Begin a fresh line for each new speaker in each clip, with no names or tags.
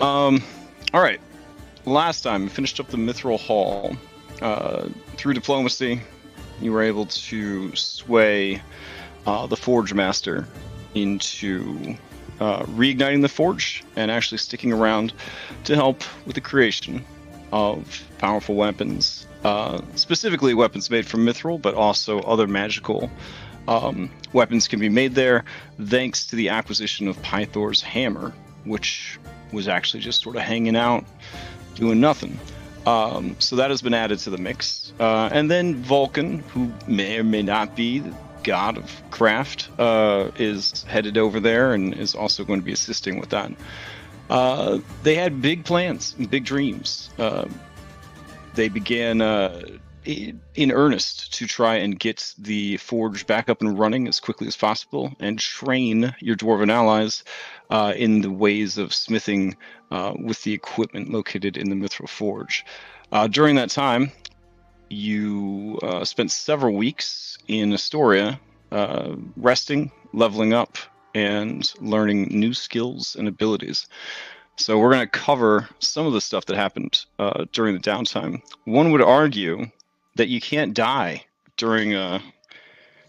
Um, all right. Last time, we finished up the Mithril Hall. Uh, through diplomacy, you were able to sway uh, the Forge Master into uh, reigniting the Forge and actually sticking around to help with the creation of powerful weapons, uh, specifically weapons made from Mithril, but also other magical um, weapons can be made there thanks to the acquisition of Pythor's hammer, which was actually just sort of hanging out, doing nothing. Um, so that has been added to the mix. Uh, and then Vulcan, who may or may not be the god of craft, uh, is headed over there and is also going to be assisting with that. Uh, they had big plans, big dreams. Uh, they began uh, in earnest to try and get the forge back up and running as quickly as possible and train your dwarven allies uh, in the ways of smithing uh, with the equipment located in the Mithril Forge. Uh, during that time, you uh, spent several weeks in Astoria uh, resting, leveling up, and learning new skills and abilities. So we're going to cover some of the stuff that happened uh, during the downtime. One would argue that you can't die during a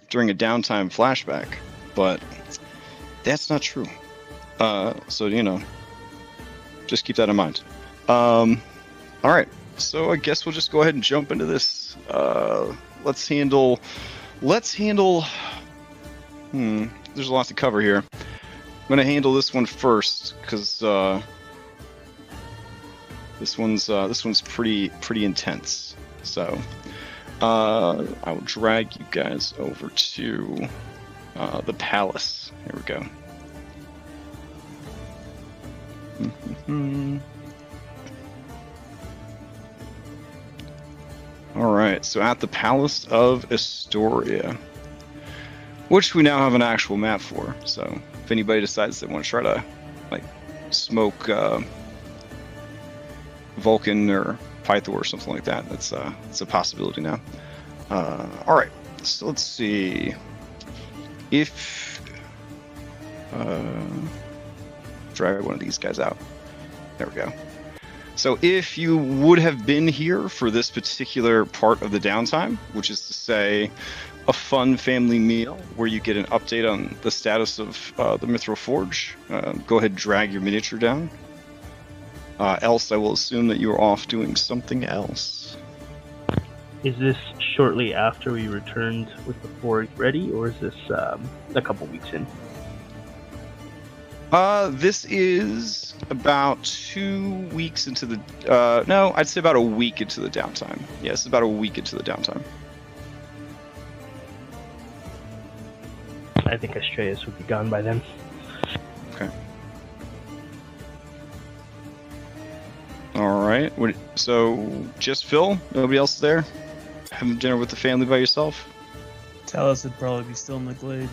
during a downtime flashback, but that's not true. Uh, so you know, just keep that in mind. Um, all right, so I guess we'll just go ahead and jump into this. Uh, let's handle. Let's handle. Hmm. There's a lot to cover here. I'm gonna handle this one first because uh, this one's uh, this one's pretty pretty intense. So uh, I will drag you guys over to uh, the palace. Here we go. All right, so at the Palace of Astoria, which we now have an actual map for. So if anybody decides they want to try to like smoke uh, Vulcan or Pythor or something like that, that's uh, a possibility now. Uh, all right, so let's see if uh, drag one of these guys out. There we go. So if you would have been here for this particular part of the downtime, which is to say a fun family meal where you get an update on the status of uh, the Mithril Forge, uh, go ahead drag your miniature down. Uh, else, I will assume that you're off doing something else.
Is this shortly after we returned with the Forge ready, or is this um, a couple weeks in?
Uh, this is about two weeks into the. Uh, no, I'd say about a week into the downtime. Yes, it's about a week into the downtime.
I think Astraeus would be gone by then.
Okay. All right. So just Phil? Nobody else there? Having dinner with the family by yourself?
Talus would probably be still in the glade.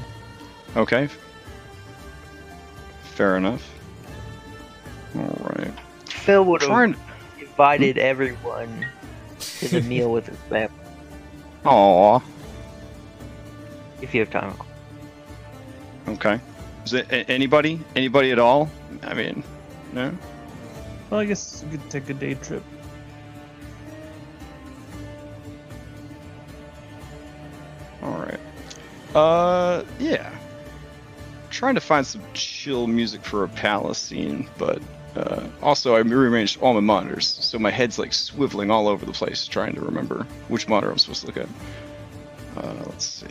Okay. Fair enough. All right.
Phil would have
Trying.
invited everyone to the meal with his family
Aw.
if you have time.
Okay. Is it anybody? Anybody at all? I mean, no.
Well, I guess we could take a day trip.
All right. Uh, yeah. Trying to find some chill music for a palace scene, but uh, also I rearranged all my monitors, so my head's like swiveling all over the place, trying to remember which monitor I'm supposed to look at. Uh, let's see.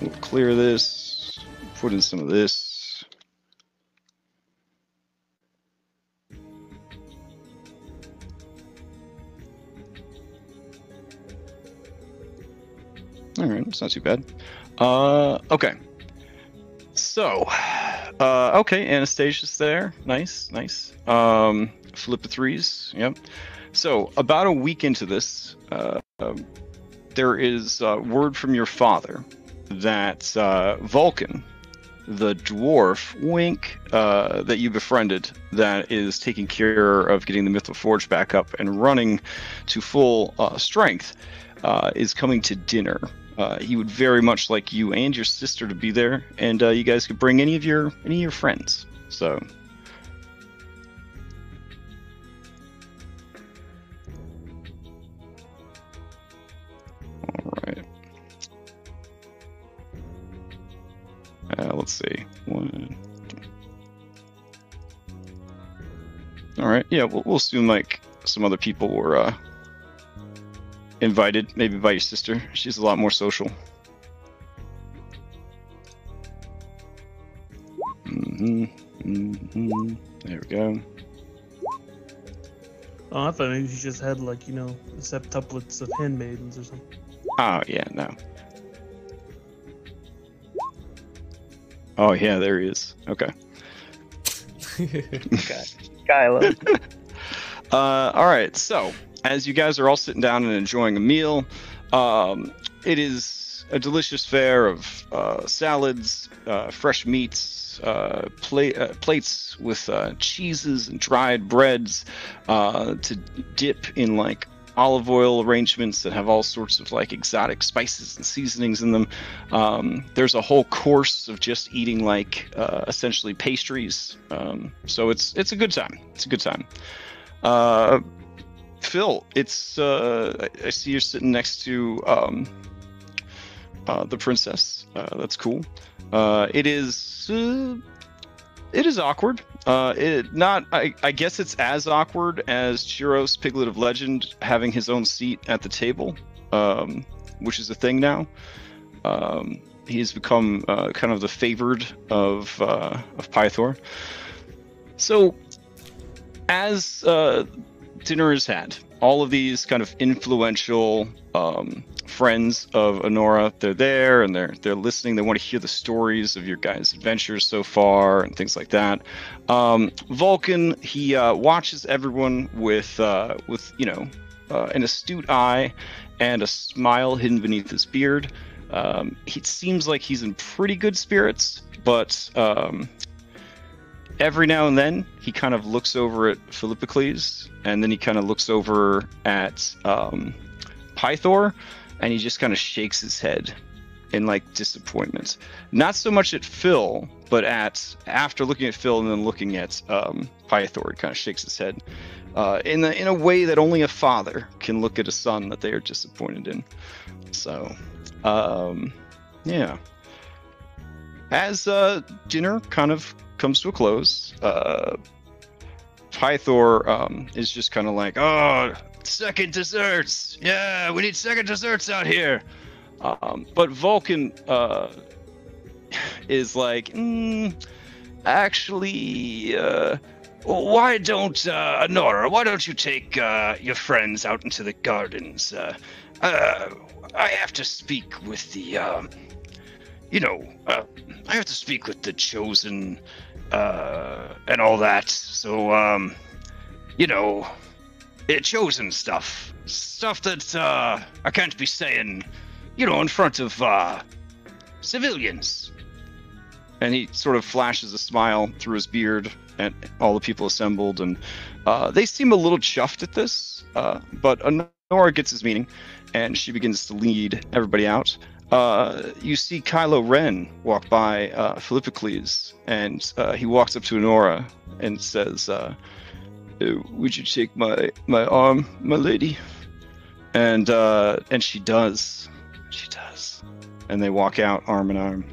We'll clear this. Put in some of this. All right, it's not too bad. Uh, okay. So, uh, okay, Anastasia's there. Nice, nice. Um, flip the threes. Yep. So, about a week into this, uh, um, there is uh, word from your father that uh, Vulcan, the dwarf, wink, uh, that you befriended, that is taking care of getting the Mithril Forge back up and running to full uh, strength, uh, is coming to dinner. Uh, he would very much like you and your sister to be there, and uh, you guys could bring any of your any of your friends. So. All right. Uh, let's see. One. All right. Yeah, we'll, we'll assume like some other people were uh, invited, maybe by your sister. She's a lot more social. hmm hmm There we go.
Oh, I thought maybe she just had like you know septuplets of handmaidens or something.
Oh yeah, no. Oh yeah, there he is. Okay.
Kylo.
Uh, all right. So, as you guys are all sitting down and enjoying a meal, um, it is a delicious fare of uh, salads, uh, fresh meats, uh, pla- uh, plates with uh, cheeses and dried breads uh, to dip in like olive oil arrangements that have all sorts of like exotic spices and seasonings in them. Um, there's a whole course of just eating like essentially pastries. Um, so it's it's a good time. It's a good time. Phil, it's uh, I I see you're sitting next to um, uh, the princess. Uh, that's cool. Uh, it is uh, it is awkward. Uh, it not I, I guess it's as awkward as Chiros, Piglet of Legend, having his own seat at the table, um, which is a thing now. Um, he has become uh, kind of the favored of uh, of Pythor. So, as uh, dinner is had, all of these kind of influential um, friends of Honora, they're there and they're they're listening. They want to hear the stories of your guys' adventures so far and things like that. Um, Vulcan, he uh, watches everyone with uh, with you know uh, an astute eye and a smile hidden beneath his beard. Um, it seems like he's in pretty good spirits, but um, every now and then he kind of looks over at Philippocles and then he kind of looks over at um, Pythor and he just kind of shakes his head in like disappointment. Not so much at Phil, but at after looking at Phil and then looking at um, Pythor, he kind of shakes his head uh, in the, in a way that only a father can look at a son that they are disappointed in. So, um, yeah. As uh, dinner kind of comes to a close, uh, Pythor um, is just kind of like, oh, second desserts. Yeah, we need second desserts out here. Um, but Vulcan uh, is like, mm, actually, uh, why don't uh, Nora? Why don't you take uh, your friends out into the gardens? Uh, uh, I have to speak with the, um, you know, uh, I have to speak with the chosen uh, and all that. So, um, you know, it chosen stuff, stuff that uh, I can't be saying, you know, in front of uh, civilians. And he sort of flashes a smile through his beard at all the people assembled, and uh, they seem a little chuffed at this. Uh, but Honora gets his meaning, and she begins to lead everybody out. Uh, you see Kylo Ren walk by uh, Philippocles, and uh, he walks up to Honora and says, uh, uh, "Would you take my my arm, my lady?" And uh, and she does, she does, and they walk out arm in arm,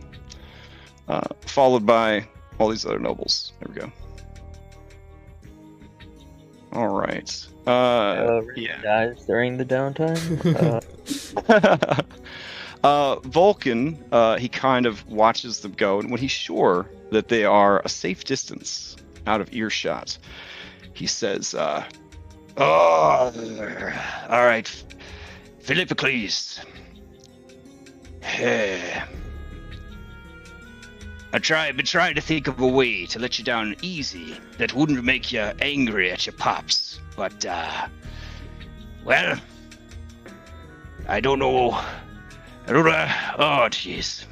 uh, followed by all these other nobles. There we go. All right. Uh,
Uh,
yeah.
Dies during the downtime. Uh,
uh, Vulcan, uh, he kind of watches them go, and when he's sure that they are a safe distance out of earshot, he says, uh, "Oh, all right, Philippocles. I try, been trying to think of a way to let you down easy that wouldn't make you angry at your pops, but uh, well, I don't know." Oh, jeez.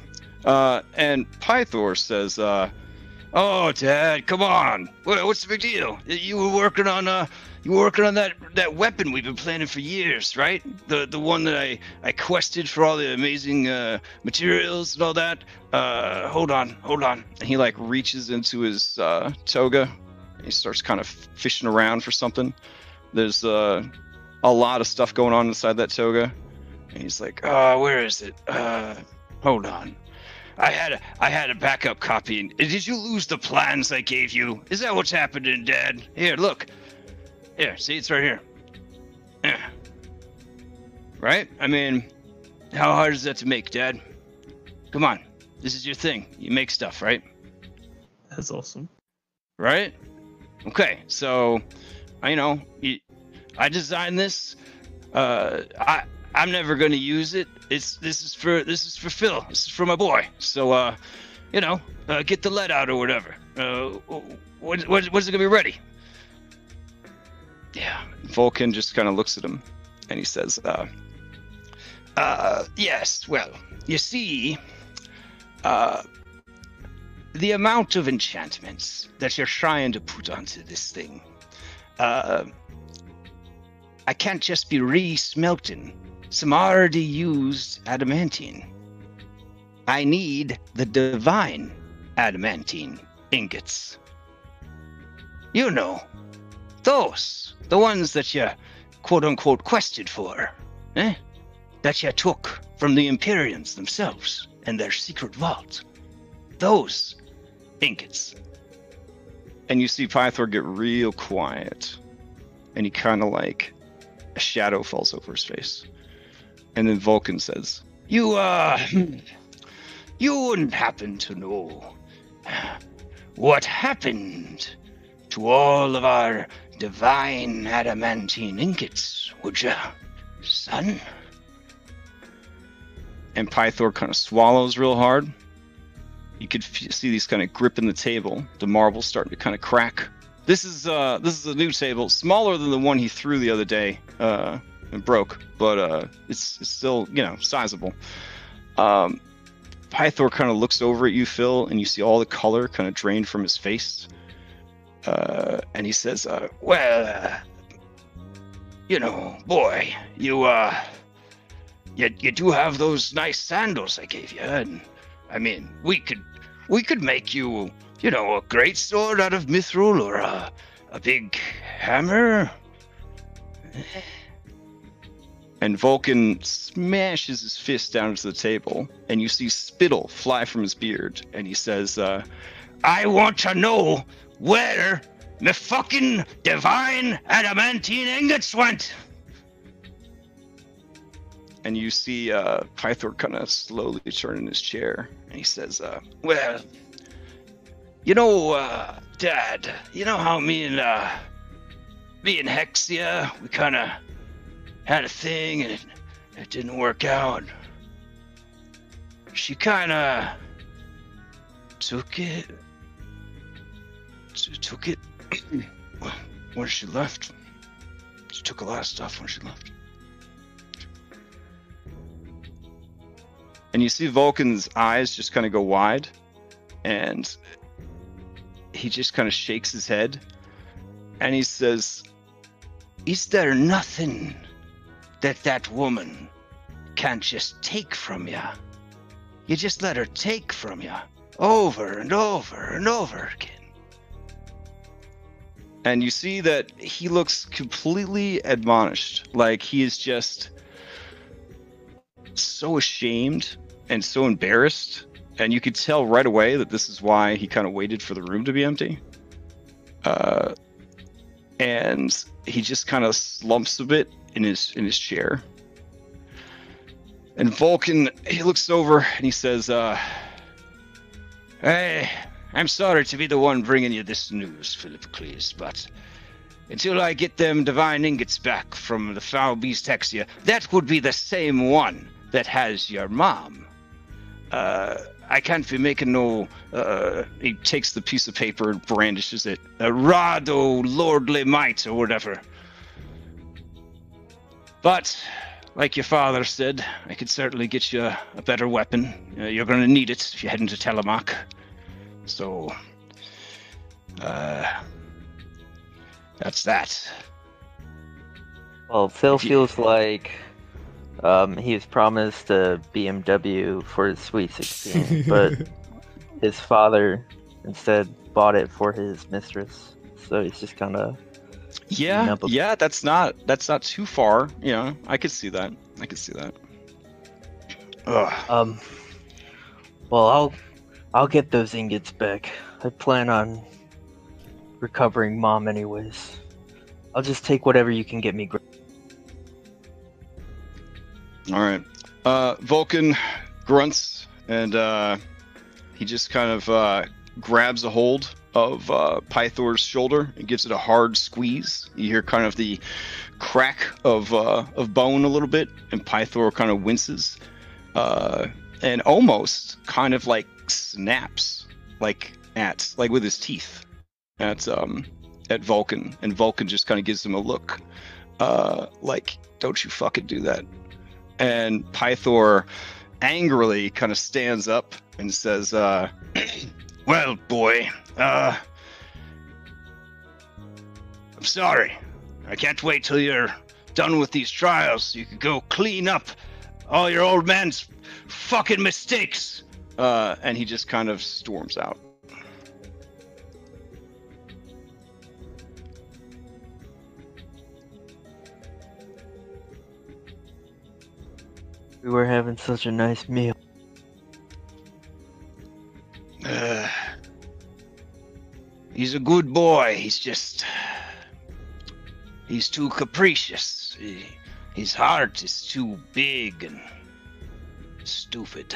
Uh, and Pythor says, uh, "Oh, Dad, come on. What, what's the big deal? You were working on uh, you were working on that that weapon we've been planning for years, right? The the one that I I quested for all the amazing uh, materials and all that. Uh, hold on, hold on." And he like reaches into his uh, toga. He starts kind of fishing around for something. There's uh, a lot of stuff going on inside that toga. And he's like, "Uh, where is it? Uh, hold on. I had a, I had a backup copy. Did you lose the plans I gave you? Is that what's happening, Dad? Here, look. Here, see, it's right here. Yeah. Right? I mean, how hard is that to make, Dad? Come on, this is your thing. You make stuff, right?
That's awesome.
Right? Okay, so, I you know, you, I designed this. Uh, I I'm never gonna use it. It's this is for this is for Phil. This is for my boy. So, uh, you know, uh, get the lead out or whatever. Uh, when's it gonna be ready? Yeah. Vulcan just kind of looks at him, and he says, uh, uh, yes. Well, you see, uh, the amount of enchantments that you're trying to put onto this thing, uh, I can't just be re-smelting some already used adamantine. I need the divine adamantine ingots. You know, those, the ones that you quote unquote quested for, eh? That you took from the Imperians themselves and their secret vault. Those ingots. And you see Pythor get real quiet. And he kind of like, a shadow falls over his face. And then Vulcan says, You, uh, you wouldn't happen to know what happened to all of our divine adamantine ingots, would you, son? And Pythor kind of swallows real hard. You could f- see these kind of gripping the table. The marble starting to kind of crack. This is uh, this is a new table, smaller than the one he threw the other day uh, and broke, but uh, it's, it's still you know sizable. Um, Pythor kind of looks over at you, Phil, and you see all the color kind of drained from his face. Uh, and he says, uh, "Well, you know, boy, you uh, you you do have those nice sandals I gave you, and I mean, we could we could make you, you know, a great sword out of mithril or a a big hammer." And Vulcan smashes his fist down to the table, and you see spittle fly from his beard, and he says, uh, I want to know where the fucking divine adamantine ingots went. And you see uh, Pythor kind of slowly turn in his chair, and he says, uh, Well, you know, uh, Dad, you know how me and uh, me and Hexia, we kind of had a thing, and it, it didn't work out. She kind of took it she took it when she left. She took a lot of stuff when she left. And you see Vulcan's eyes just kind of go wide, and he just kind of shakes his head, and he says, "Is there nothing that that woman can't just take from you? You just let her take from you over and over and over again." and you see that he looks completely admonished like he is just so ashamed and so embarrassed and you could tell right away that this is why he kind of waited for the room to be empty uh, and he just kind of slumps a bit in his in his chair and vulcan he looks over and he says uh, hey I'm sorry to be the one bringing you this news, Philippocles, but until I get them divine ingots back from the foul beast Hexia, that would be the same one that has your mom. Uh, I can't be making no. Uh, he takes the piece of paper and brandishes it. A rod o' lordly might or whatever. But, like your father said, I could certainly get you a, a better weapon. Uh, you're going to need it if you head into Telemark. So, uh, that's that.
Well, Phil
If you-
feels like um, he was promised a BMW for his Sweet 16, but his father instead bought it for his mistress. So he's just kind of
Yeah,
Number-
yeah, that's not that's not too far. Yeah, I could see that. I could see that. Ugh.
um. Well, I'll I'll get those ingots back. I plan on recovering mom anyways. I'll just take whatever you can get me.
All right. Uh, Vulcan grunts and uh, he just kind of uh, grabs a hold of uh, Pythor's shoulder and gives it a hard squeeze. You hear kind of the crack of uh, of bone a little bit, and Pythor kind of winces uh, and almost kind of like snaps, like at like with his teeth at um at Vulcan, and Vulcan just kind of gives him a look, uh, like "Don't you fucking do that." and Pythor angrily kind of stands up and says, uh, "Well, boy, uh, I'm sorry. I can't wait till you're done with these trials you can go clean up all your old man's fucking mistakes." Uh, and he just kind of storms out.
We were having such a nice meal.
Uh, he's a good boy. He's just. He's too capricious. He, his heart is too big and stupid.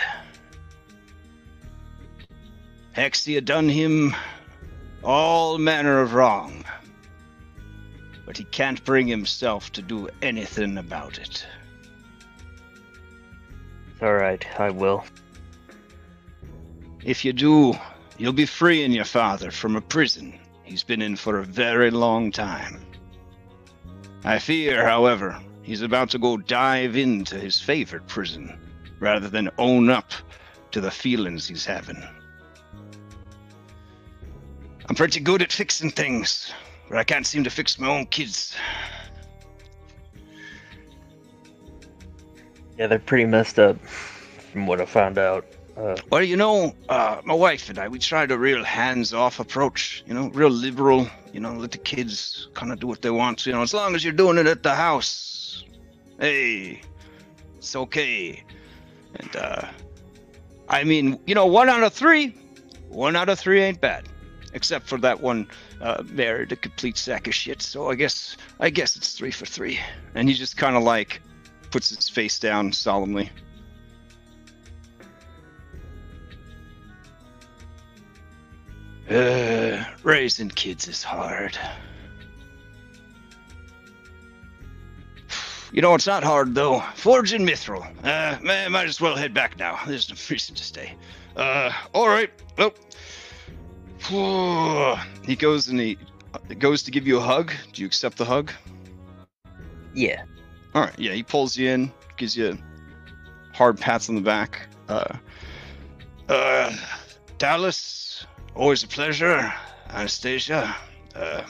Hexia done him all manner of wrong. But he can't bring himself to do anything about it.
Alright, I will.
If you do, you'll be freeing your father from a prison he's been in for a very long time. I fear, however, he's about to go dive into his favorite prison rather than own up to the feelings he's having. I'm pretty good at fixing things, but I can't seem to fix my own kids.
Yeah, they're pretty messed up, from what I found out. Uh,
Well, you know, uh, my wife and I, we tried a real hands-off approach. You know, real liberal. You know, let the kids kind of do what they want. You know, as long as you're doing it at the house, hey, it's okay. And uh, I mean, you know, one out of three, one out of three ain't bad, except for that one uh, married a complete sack of shit. So I guess, I guess it's three for three. And he just kind of like puts his face down solemnly. Uh, raising kids is hard. You know, it's not hard though. Forging Mithril. Uh, man, might as well head back now. There's no reason to stay. Uh, all right. Well, he goes and he goes to give you a hug. Do you accept the hug?
yeah.
All right. Yeah, he pulls you in, gives you hard pats on the back. Uh, uh, Talus, always a pleasure. Anastasia, uh,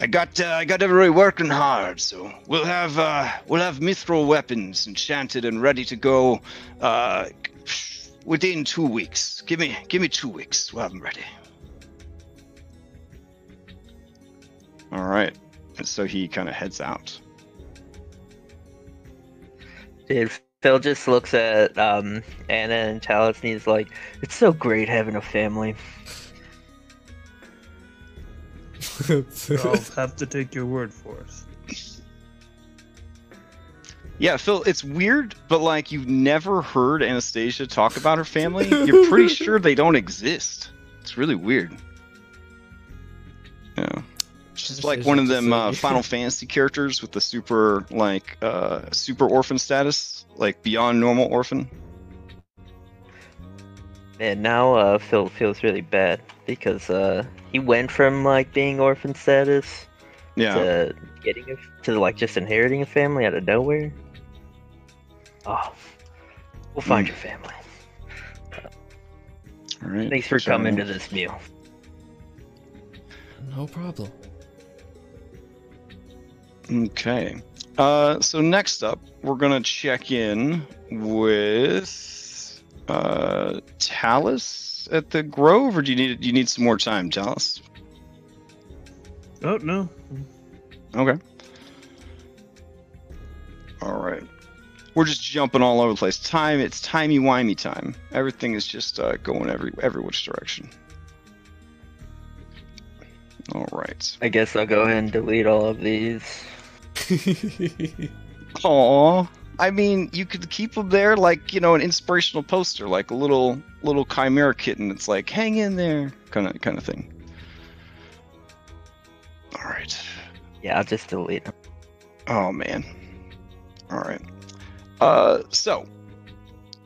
I got uh, I got everybody working hard, so we'll have uh, we'll have mithril weapons enchanted and ready to go uh, within two weeks. Give me give me two weeks. We'll have them ready. All right. And so he kind of heads out.
Dude, Phil just looks at um, Anna and Talus and he's like, it's so great having a family.
I'll have to take your word for it.
Yeah, Phil, it's weird, but like you've never heard Anastasia talk about her family. You're pretty sure they don't exist. It's really weird. Yeah. She's like one of them uh, Final Fantasy characters with the super like uh super orphan status, like beyond normal orphan.
And now uh, Phil feels really bad because uh, he went from like being orphan status
Yeah.
to getting a, to like just inheriting a family out of nowhere. Oh, we'll find
Mm.
your family.
All right.
Thanks for
So-
coming to this meal.
No problem.
Okay. Uh, so next up, we're gonna check in with uh, Talus at the Grove, or do you need do you need some more time, Talus?
Oh no,
Okay. All right. We're just jumping all over the place. Time, it's timey wimey time. Everything is just uh, going every every which direction. All right.
I guess I'll go ahead and delete all of these.
Aw. I mean, you could keep them there like, you know, an inspirational poster, like a little little chimera kitten. It's like, hang in there, kind of kind of thing. All right.
Yeah, I'll just delete them.
Oh man. All right. Uh, so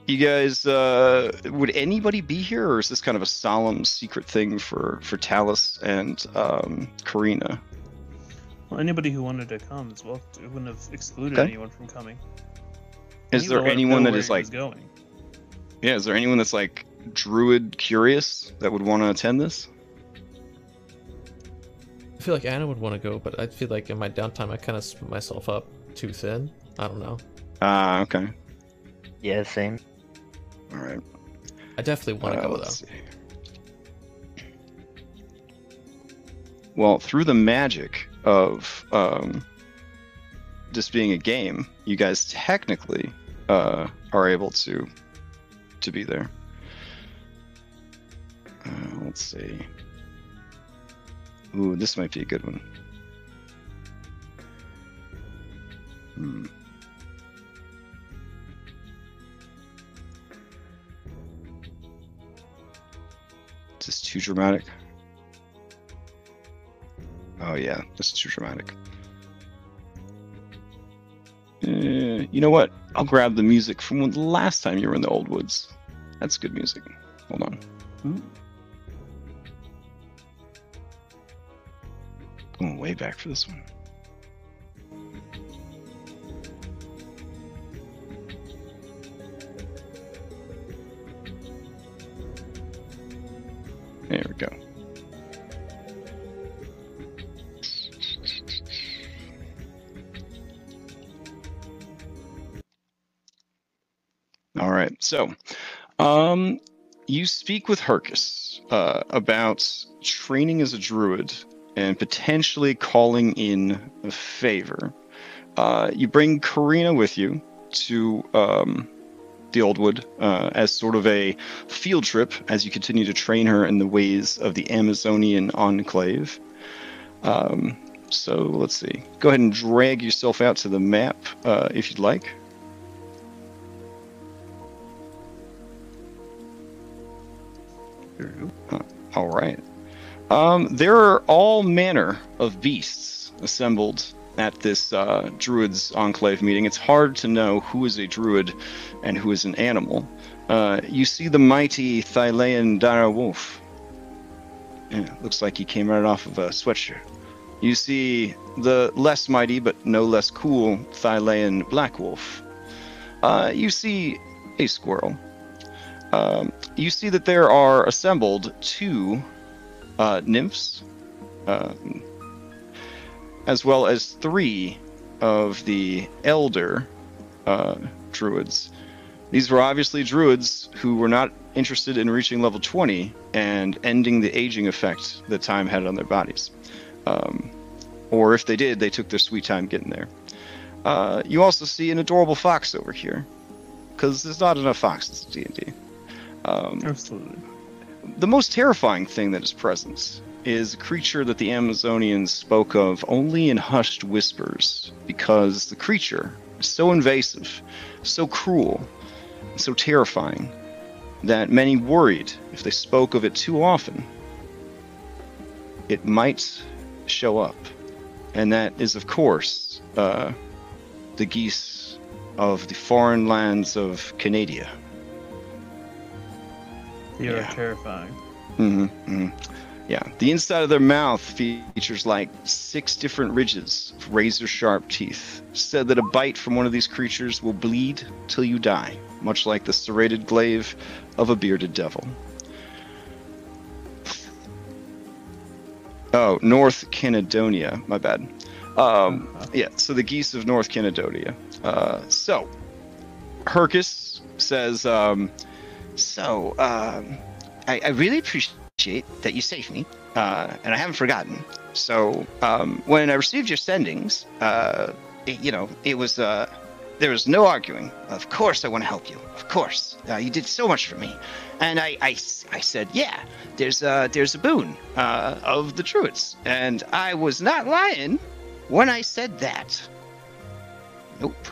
you guys, uh, would anybody be here, or is this kind of a solemn secret thing for for Talus and um, Karina?
Well, anybody who wanted to come as well it wouldn't have excluded
Okay.
anyone from coming.
Is
He
there anyone
know
that
where
is
he
like,
going?
yeah? Is there anyone that's like druid curious that would want to attend this?
I feel like Anna would want to go, but I feel like in my downtime I kind of split myself up too thin. I don't know.
Ah, okay.
Yeah, same.
All right.
I definitely want to
Uh,
go though.
see. Well, through the magic of um, this being a game, you guys technically uh, are able to to be there. Uh, let's see. Ooh, this might be a good one. Hmm. Is this too dramatic? Oh yeah, this is too dramatic. Uh, you know what? I'll grab the music from when the last time you were in the old woods. That's good music. Hold on. Ooh. Going way back for this one. There we go. So, um, you speak with Hercus uh, about training as a druid and potentially calling in a favor. Uh, you bring Karina with you to um, the Old Wood uh, as sort of a field trip as you continue to train her in the ways of the Amazonian enclave. Um, so let's see. Go ahead and drag yourself out to the map uh, if you'd like. All right. Um, there are all manner of beasts assembled at this uh, druid's enclave meeting. It's hard to know who is a druid and who is an animal. Uh, you see the mighty Thylean Dara Wolf. Yeah, looks like he came right off of a sweatshirt. You see the less mighty but no less cool Thylean Black Wolf. Uh, you see a squirrel. Um, you see that there are assembled two uh, nymphs, um, as well as three of the elder uh, druids. These were obviously druids who were not interested in reaching level 20 and ending the aging effect that time had on their bodies. Um, or if they did, they took their sweet time getting there. Uh, you also see an adorable fox over here, because there's not enough foxes in D&D. Um,
Absolutely.
the most terrifying thing that is present is a creature that the Amazonians spoke of only in hushed whispers because the creature is so invasive, so cruel, so terrifying that many worried if they spoke of it too often, it might show up. And that is, of course, uh, the geese of the foreign lands of Canada.
Are
Yeah.
terrifying.
hmm hmm Yeah, the inside of their mouth features like six different ridges of razor sharp teeth. Said that a bite from one of these creatures will bleed till you die, much like the serrated glaive of a bearded devil. Oh, North Canadonia, my bad. Um, yeah, so the geese of North Canadonia. Uh, so, Hercus says, um, so, um, I, I really appreciate that you saved me, uh, and I haven't forgotten. So, um, when I received your sendings, uh, it- you know, it was, uh, there was no arguing. Of course, I want to help you. Of course. Uh, you did so much for me." And I I said, "Yeah, there's a there's a boon uh, of the druids," and I was not lying when I said that. Nope.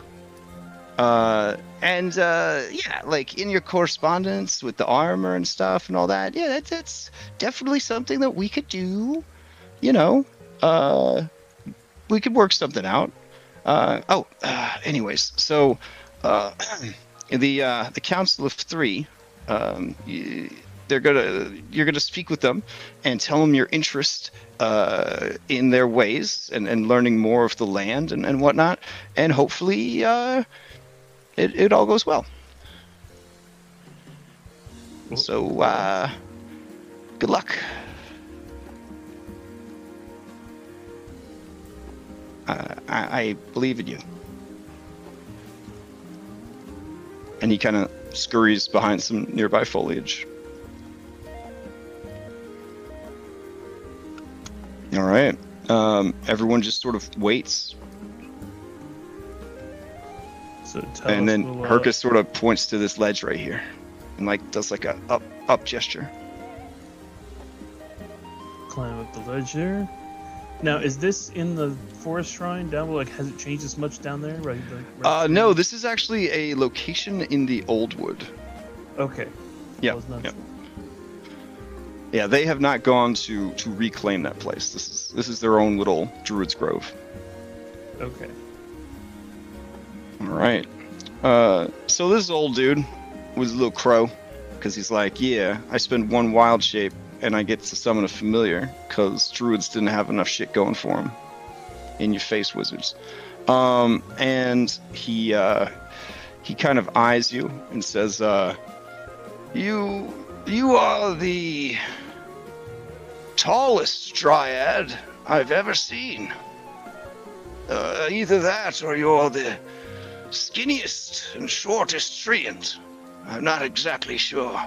Uh, and uh, yeah, like in your correspondence with the armor and stuff and all that, yeah, that's that's definitely something that we could do. You know, uh, we could work something out. Uh, oh, uh, anyways, so uh, the the Council of Three, um, they're gonna you're gonna speak with them and tell them your interest uh, in their ways and, and learning more of the land and, and whatnot, and hopefully uh, it it all goes well. So uh, good luck. Uh, I, I believe in you. And he kind of scurries behind some nearby foliage. All right. Um, everyone just sort of waits,
So
and then
we'll, uh,
Hercus sort of points to this ledge right here, and like does like a up up gesture.
climb up the ledge there. Now, is this in the forest shrine down below? Like, has it changed as much down there? Right. Like, right
Uh, no, this is actually a location in the Old Wood.
Okay.
Yeah,
I was not
yeah.
sure.
Yeah, they have not gone to to reclaim that place. This is this is their own little Druid's Grove.
Okay.
All right. Uh, so this old dude was a little crow, because he's like, yeah, I spend one wild shape and I get to summon a familiar, because druids didn't have enough shit going for him. In your face, wizards. Um, and he uh, he kind of eyes you and says, uh, you you are the tallest dryad I've ever seen. Uh, either that or you're the skinniest and shortest treant. I'm not exactly sure.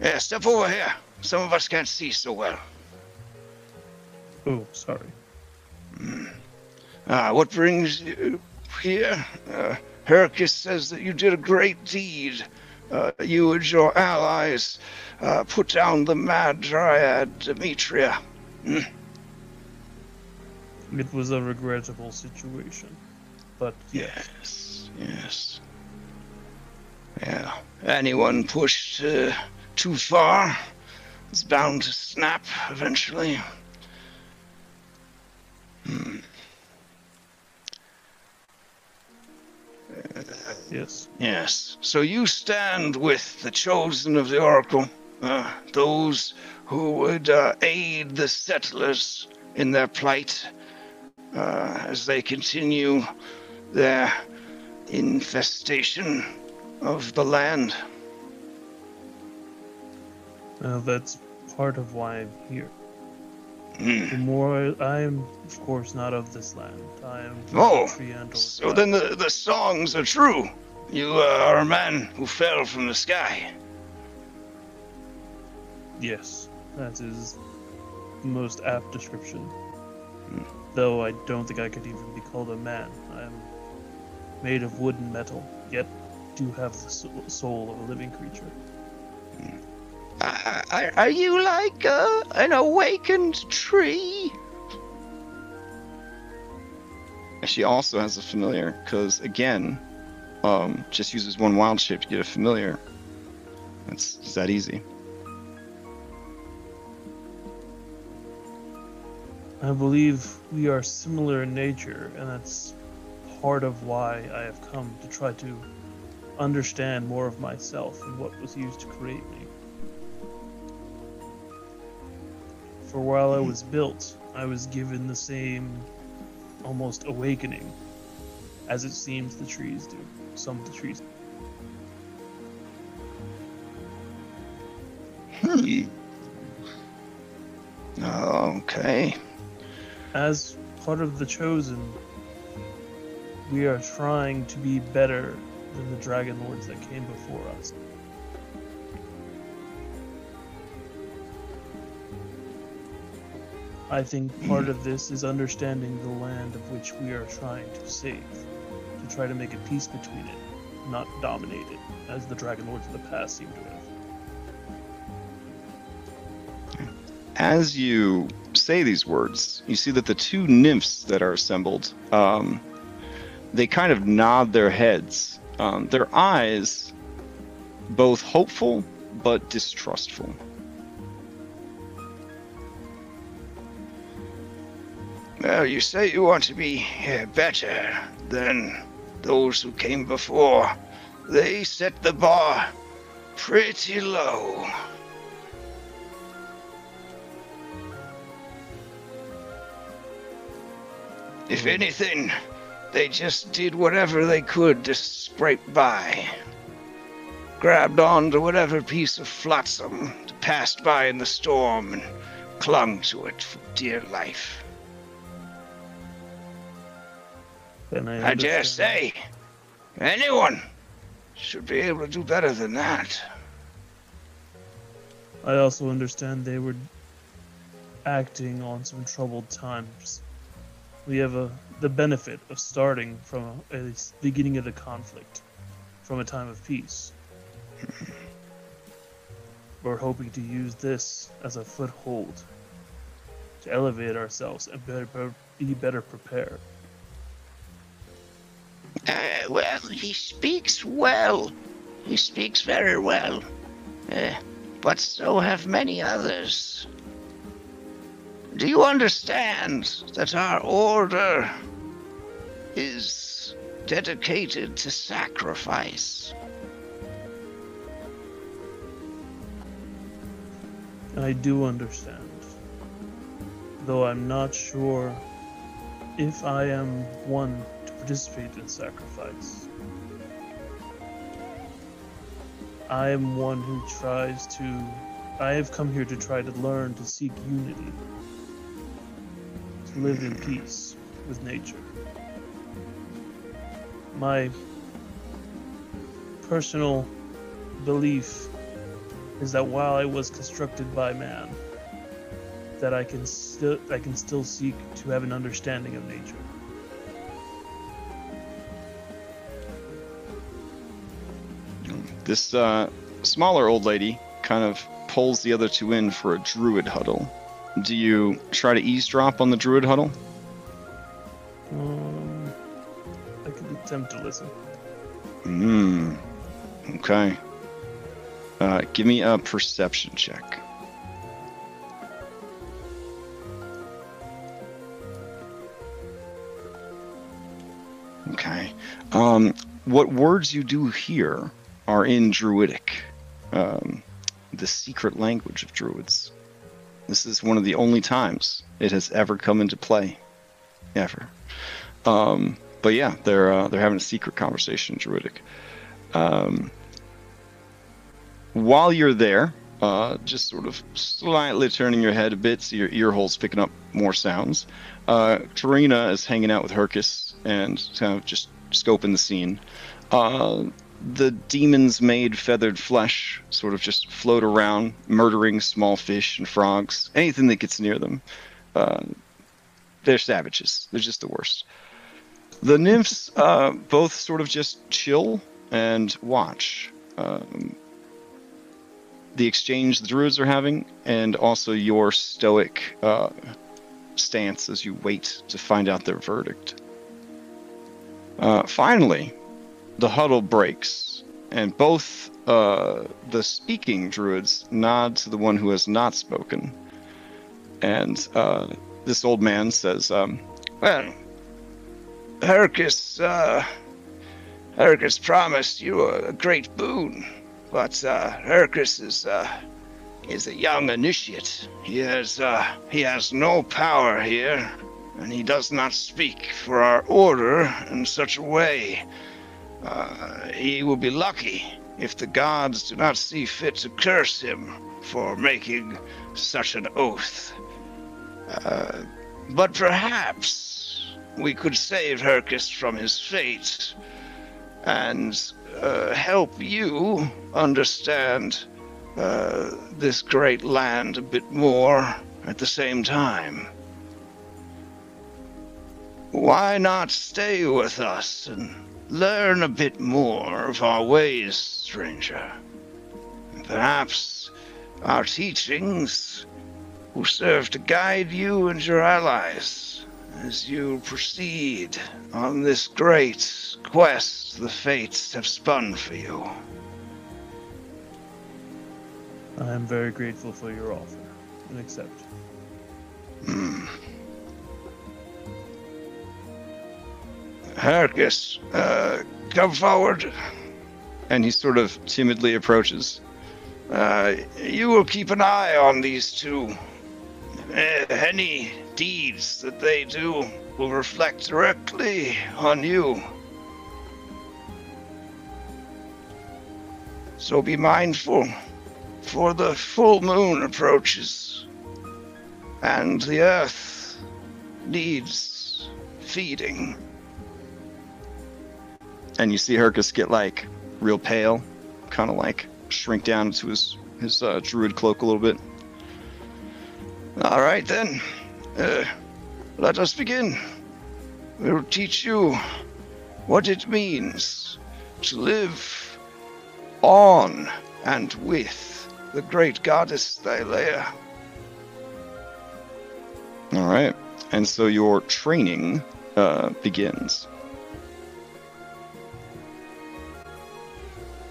Yeah, step over here. Some of us can't see so well.
Oh, sorry.
Ah, what brings you here? Uh, Hercus says that you did a great deed. Uh, you and your allies uh, put down the mad dryad Demetria.
It was a regrettable situation, but.
Yes, yes. Yeah. Anyone pushed uh, too far is bound to snap eventually. Hmm.
Yes.
Yes. So you stand with the chosen of the Oracle, uh, those who would uh, aid the settlers in their plight uh, as they continue their infestation of the land.
Uh, that's part of why I'm here.
Hmm.
The more I, I am, of course, not of this land. I am
Oh, So then the, the songs are true. You uh, are a man who fell from the sky.
Yes, that is the most apt description. Though I don't think I could even be called a man. I am made of wood and metal, yet do have the soul of a living creature.
Uh, are, are you like uh, an awakened tree? She also has a familiar, because again, um, just uses one wild shape to get a familiar. It's, it's that easy.
I believe we are similar in nature, and that's part of why I have come to try to understand more of myself and what was used to create me. For while I was built, I was given the same almost awakening as it seems the trees do. Some of the trees.
Hmm. Okay.
As part of the chosen, we are trying to be better than the dragon lords that came before us. I think part of this is understanding the land of which we are trying to save, to try to make a peace between it, not dominate it, as the Dragon Lords of the past seem to have.
As you say these words, you see that the two nymphs that are assembled, um, they kind of nod their heads. Um, their eyes, both hopeful but distrustful.
Well, you say you want to be uh, better than those who came before. They set the bar pretty low. If anything, they just did whatever they could to scrape by. Grabbed on to whatever piece of flotsam passed by in the storm and clung to it for dear life.
I,
I dare say, anyone should be able to do better than that.
I also understand they were acting on some troubled times. We have a, the benefit of starting from a, beginning of the conflict, from a time of peace. We're hoping to use this as a foothold to elevate ourselves and better, be better prepared.
Uh, well, he speaks well. He speaks very well. Uh, but so have many others. Do you understand that our order is dedicated to sacrifice?
I do understand. Though I'm not sure if I am one to participate in sacrifice. I am one who tries to. I have come here to try to learn to seek unity, live in peace with nature. My personal belief is that while I was constructed by man, that I can still I can still seek to have an understanding of nature.
This uh, smaller old lady kind of pulls the other two in for a druid huddle. Do you try to eavesdrop on the druid huddle?
Um, I could attempt to listen.
Hmm. Okay. Uh, give me a perception check. Okay. Um, what words you do hear are in Druidic, um, the secret language of Druids. This is one of the only times it has ever come into play, ever. Um, but yeah, they're uh, they're having a secret conversation Druidic. Um, while you're there, uh, just sort of slightly turning your head a bit so your ear hole's picking up more sounds. Uh, Tarina is hanging out with Hercus and kind of just scoping the scene. Uh, the demons made feathered flesh sort of just float around, murdering small fish and frogs, anything that gets near them. Uh, they're savages. They're just the worst. The nymphs uh, both sort of just chill and watch. Um, the exchange the druids are having, and also your stoic uh, stance as you wait to find out their verdict. Uh, finally, the huddle breaks, and both uh, the speaking druids nod to the one who has not spoken. And uh, this old man says, um,
Well, Hercus, uh, Hercus promised you a great boon, but uh, Hercus is uh, is a young initiate. He has uh, he has no power here, and he does not speak for our order in such a way. Uh, he will be lucky if the gods do not see fit to curse him for making such an oath. Uh, but perhaps we could save Hercus from his fate and uh, help you understand uh, this great land a bit more at the same time. Why not stay with us and learn a bit more of our ways, stranger. Perhaps our teachings will serve to guide you and your allies as you proceed on this great quest the fates have spun for you.
I am very grateful for your offer and accept.
Hmm. Hercus, uh, come forward.
And he sort of timidly approaches.
Uh, you will keep an eye on these two. Uh, any deeds that they do will reflect directly on you. So be mindful, for the full moon approaches, and the earth needs feeding.
And you see Hercus get like real pale, kind of like shrink down into his his uh, druid cloak a little bit.
All right then, uh, let us begin. We'll teach you what it means to live on and with the great goddess Thylea.
All right. And so your training uh, begins.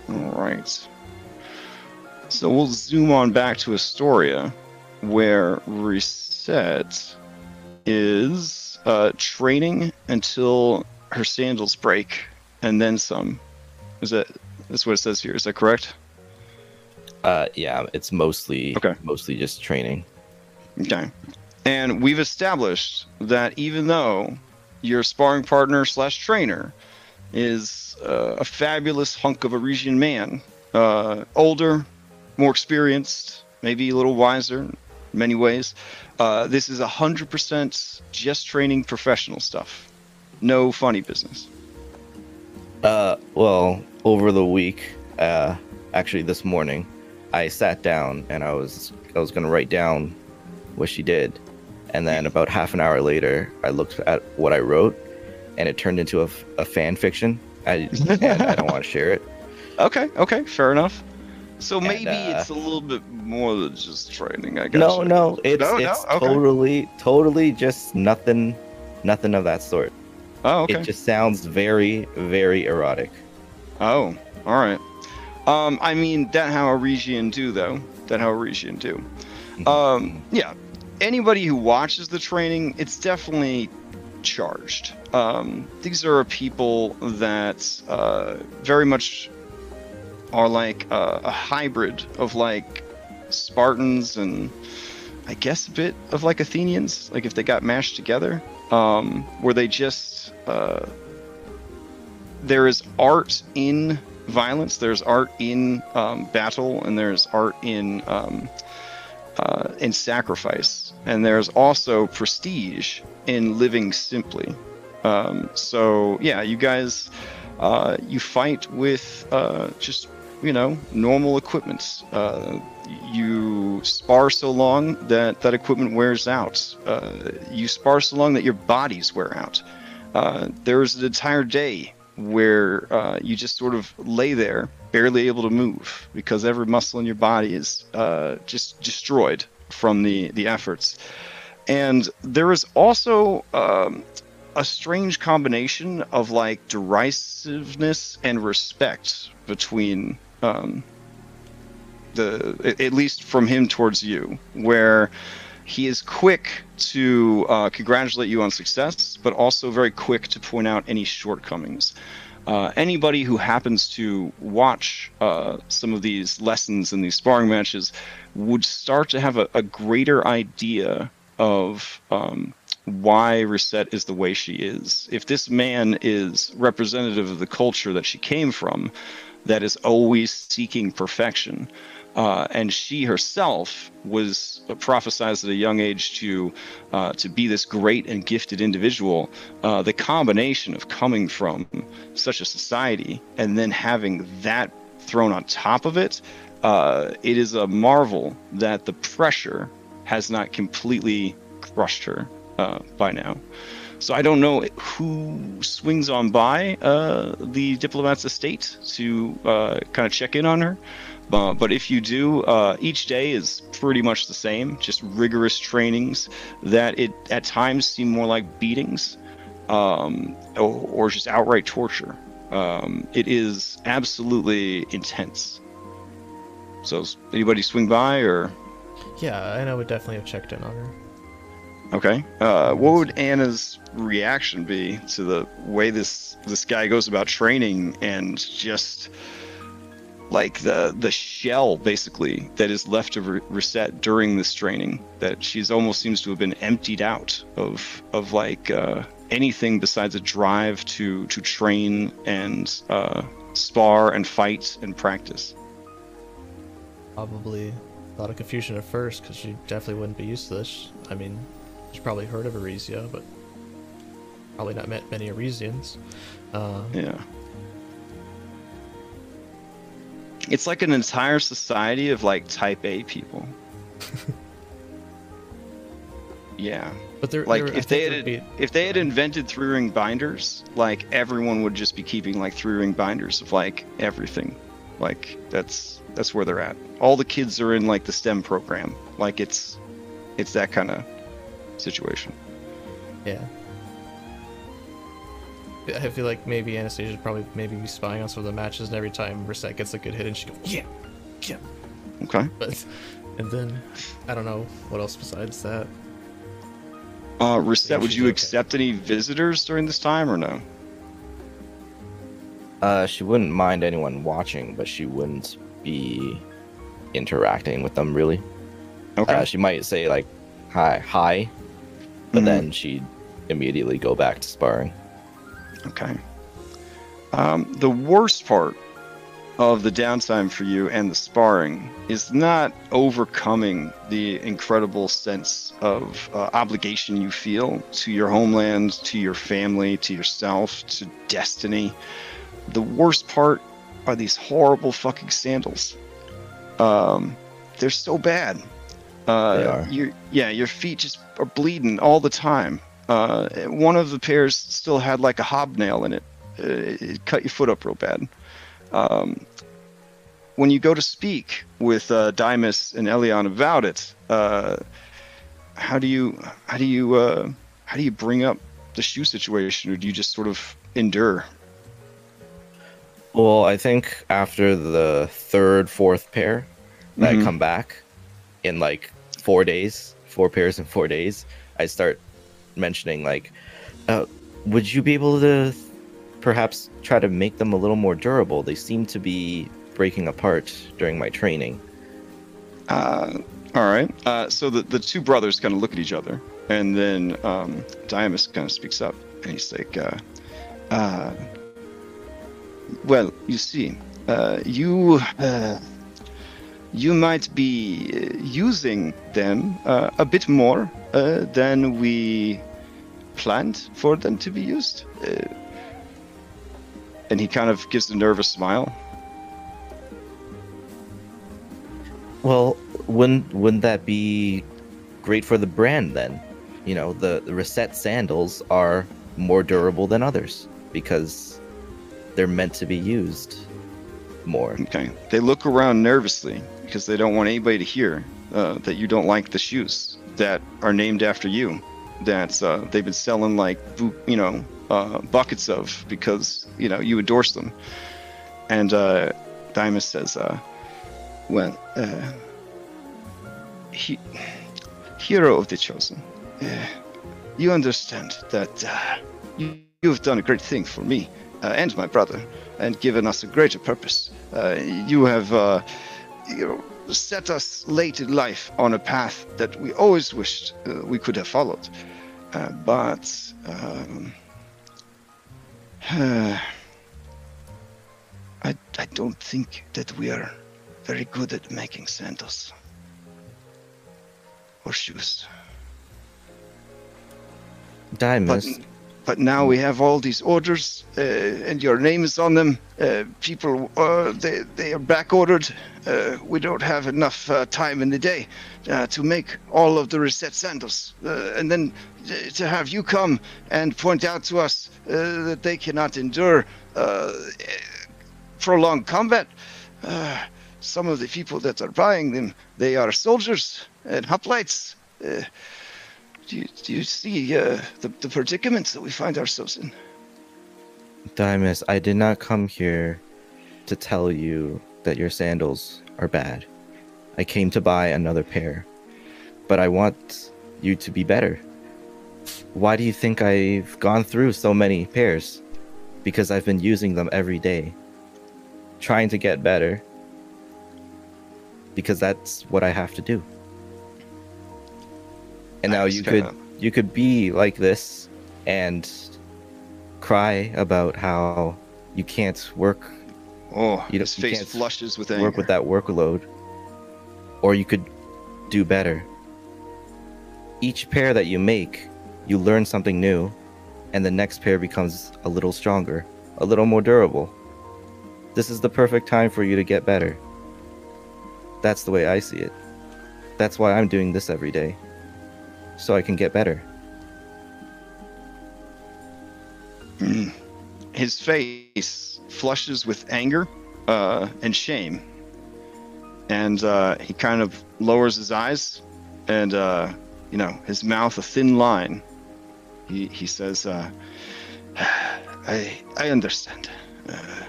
All right. So we'll zoom on back to Estoria, where Reset is uh, training until her sandals break, and then some. Is that that's what it says here? Is that correct?
Uh, yeah, it's mostly
Okay.
mostly just training.
Okay. And we've established that even though your sparring partner slash trainer is uh, a fabulous hunk of a Regent man, uh, older, more experienced, maybe a little wiser in many ways, uh, this is 100% just training professional stuff. No funny business.
Uh, well, over the week, uh, actually this morning, I sat down and I was I was gonna write down what she did, and then about half an hour later, I looked at what I wrote, and it turned into a fan fiction. I I don't want to share it.
Okay, okay, fair enough. So
And,
maybe
uh,
it's a little bit more than just training, I guess.
No, no, it's
No, no, okay.
totally totally just nothing, nothing of that sort.
Oh, okay.
It just sounds very very erotic.
Oh, all right. Um, I mean, that how a Region do, though. That how a Region do. Um, yeah. Anybody who watches the training, it's definitely charged. Um, these are people that uh, very much are like uh, a hybrid of like Spartans and I guess a bit of like Athenians, like if they got mashed together, um, where they just uh, there is art in violence, there's art in um, battle, and there's art in um, uh, in sacrifice, and there's also prestige in living simply. Um, so yeah, you guys, uh, you fight with uh, just you know normal equipment. Uh, you spar so long that that equipment wears out. Uh, you spar so long that your bodies wear out. Uh, there's an entire day where uh, you just sort of lay there, barely able to move, because every muscle in your body is just destroyed from the the efforts. And there is also um, a strange combination of like derisiveness and respect between um, the at- least from him towards you, where he is quick to uh, congratulate you on success, but also very quick to point out any shortcomings. Uh, anybody who happens to watch uh, some of these lessons in these sparring matches would start to have a, a greater idea of um, why Reset is the way she is. If this man is representative of the culture that she came from, that is always seeking perfection, uh, and she herself was prophesized at a young age to uh, to be this great and gifted individual. Uh, the combination of coming from such a society and then having that thrown on top of it, uh, it is a marvel that the pressure has not completely crushed her uh, by now. So I don't know who swings on by uh, the diplomat's estate to uh, kind of check in on her. Uh, but if you do, uh, each day is pretty much the same, just rigorous trainings that it at times seem more like beatings um, or, or just outright torture. Um, it is absolutely intense. So, anybody swing by or?
Yeah, and I would definitely have checked in on her.
Okay. Uh, what would Anna's reaction be to the way this this guy goes about training and just like the the shell basically that is left of Reset during this training that she's almost seems to have been emptied out of of like uh, anything besides a drive to to train and uh, spar and fight and practice.
Probably a lot of confusion at first because she definitely wouldn't be used to this. I mean, she's probably heard of Aresia, but probably not met many Aresians. Uh,
Yeah. It's like an entire society of like type A people. yeah.
but there,
Like
I
if they had
be-
if they had invented three ring binders, like everyone would just be keeping like three ring binders of like everything. Like that's that's where they're at. All the kids are in like the STEM program. Like it's it's that kind of situation.
Yeah. I feel like maybe Anastasia probably maybe be spying on some of the matches, and every time Reset gets a good hit, and she goes, "Yeah, yeah."
Okay.
But and then I don't know what else besides that.
Uh Reset, would you
okay.
accept any visitors during this time or no?
Uh, she wouldn't mind anyone watching, but she wouldn't be interacting with them really.
Okay.
Uh, she might say like, "Hi, hi," but
Mhm.
then she'd immediately go back to sparring.
Okay. Um, the worst part of the downtime for you and the sparring is not overcoming the incredible sense of uh, obligation you feel to your homeland, to your family, to yourself, to destiny. The worst part are these horrible fucking sandals. Um, they're so bad. Uh,
They are.
Your, yeah, your feet just are bleeding all the time. Uh, one of the pairs still had like a hobnail in it. Uh, it cut your foot up real bad. Um, when you go to speak with uh, and Elion about it, uh, how do you how do you uh, how do you bring up the shoe situation, or do you just sort of endure?
Well, I think after the third, fourth pair that
Mhm.
come back in like four days, four pairs in four days, I start mentioning like, uh, would you be able to perhaps try to make them a little more durable? They seem to be breaking apart during my training.
Uh, all right. Uh, so the, the two brothers kind of look at each other, and then um, Diamus kind of speaks up, and he's like, uh, uh, "Well, you see, uh, you uh, you might be uh, using them uh, a bit more uh, than we planned for them to be used." Uh, and he kind of gives a nervous smile.
Well, wouldn't wouldn't that be great for the brand then? You know, the, the Reset sandals are more durable than others because they're meant to be used more.
Okay. They look around nervously because they don't want anybody to hear uh, that you don't like the shoes that are named after you. That uh, they've been selling like you know uh, buckets of because you know you endorse them. And uh, Dymus says, uh, "Well, uh, he, hero of the chosen, uh, you understand that you, you've done a great thing for me and my brother, and given us a greater purpose. Uh, you have, uh, you know, set us late in life on a path that we always wished uh, we could have followed. Uh, but um, I, I don't think that we are very good at making sandals or shoes.
Diamonds,
but
but now we have all these orders, uh, and your name is on them. Uh, people, uh, they they are back ordered. Uh, we don't have enough uh, time in the day uh, to make all of the reset sandals, and then to have you come and point out to us that they cannot endure prolonged combat. Some of the people that are buying them, they are soldiers and hoplites. Do, you, do you see uh, the, the predicaments that we find ourselves in?
Dimus, I did not come here to tell you that your sandals are bad. I came to buy another pair. But I want you to be better. Why do you think I've gone through so many pairs? Because I've been using them every day. Trying to get better. Because that's what I have to do. And now you could you could be like this and cry about how you can't work
Oh,
You
his face
can't
flushes with anger.
work with that workload. Or you could do better. Each pair that you make you learn something new and the next pair becomes a little stronger a little more durable. This is the perfect time for you to get better. That's the way i see it. That's why i'm doing this every day so i can get better
Mm. His face flushes with anger uh, and shame, and uh, he kind of lowers his eyes, and uh, you know his mouth a thin line. He he says, uh, "I I understand. Uh,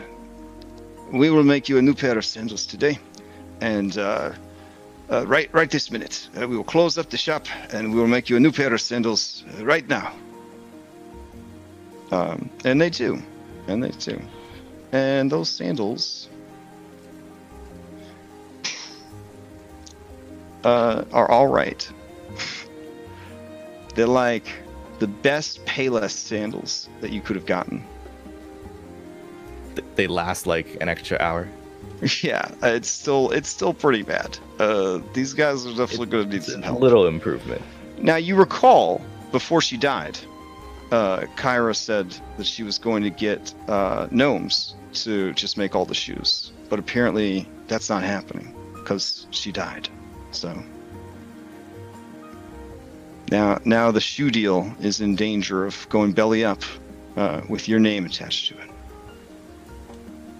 we will make you a new pair of sandals today, and." Uh, right, right this minute. Uh, we will close up the shop, and we will make you a new pair of sandals uh, right now. Um, and they do. And they do. And those sandals uh, are all right. They're like the best Payless sandals that you could have gotten.
They last like an extra hour
yeah, it's still it's still pretty bad. Uh, these guys are definitely going to need some
a
help.
little improvement
Now you recall before she died, uh, Kyra said that she was going to get uh, gnomes to just make all the shoes, but apparently that's not happening because she died. So now now the shoe deal is in danger of going belly up uh, with your name attached to it.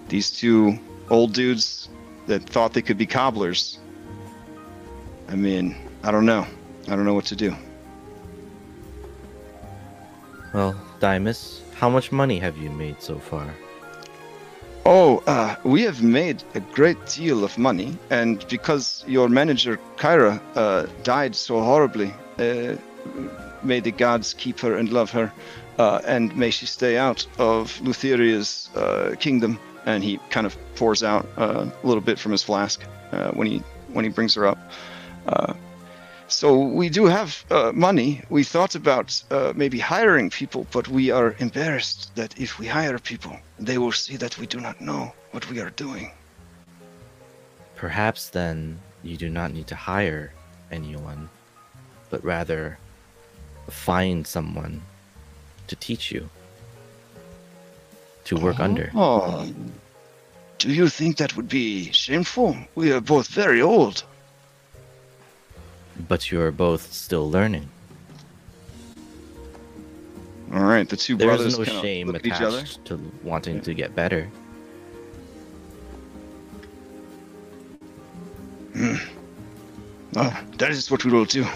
These two old dudes that thought they could be cobblers. I mean, I don't know. I don't know what to do.
Well, Dimus, how much money have you made so far?
Oh, uh, we have made a great deal of money, and because your manager Kyra uh, died so horribly, uh, may the gods keep her and love her, uh, and may she stay out of Lutheria's uh, kingdom. And he kind of pours out uh, a little bit from his flask uh, when he when he brings her up. Uh, so we do have uh, money. We thought about uh, maybe hiring people, but we are embarrassed that if we hire people, they will see that we do not know what we are doing.
Perhaps then you do not need to hire anyone, but rather find someone to teach you, to work under.
Oh, do you think that would be shameful? We are both very old.
But you are both still learning.
All right, the two
There
brothers
is no shame
look at each other.
attached to wanting to get better.
Oh, that is what we will do.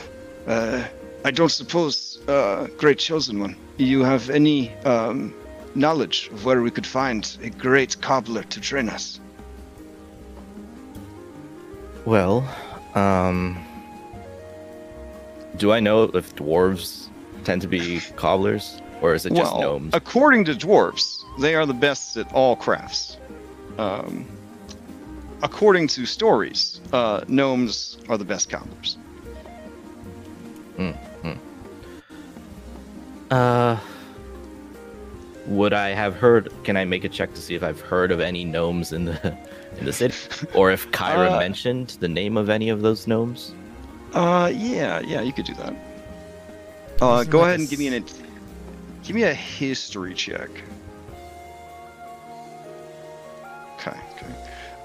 Uh, I don't suppose, uh, great chosen one, you have any um, knowledge of where we could find a great cobbler to train us.
Well, um, do I know if dwarves tend to be cobblers, or is it just
well,
gnomes?
according to dwarves, they are the best at all crafts. Um, according to stories, uh, gnomes are the best cobblers. Hmm.
Uh, would I have heard? Can I make a check to see if I've heard of any gnomes in the in the city, or if Kyra
Uh,
mentioned the name of any of those gnomes?
Uh, yeah, yeah, you could do that. Uh,
Isn't
go
that
ahead
the
and give me an. give me a history check. Okay, okay.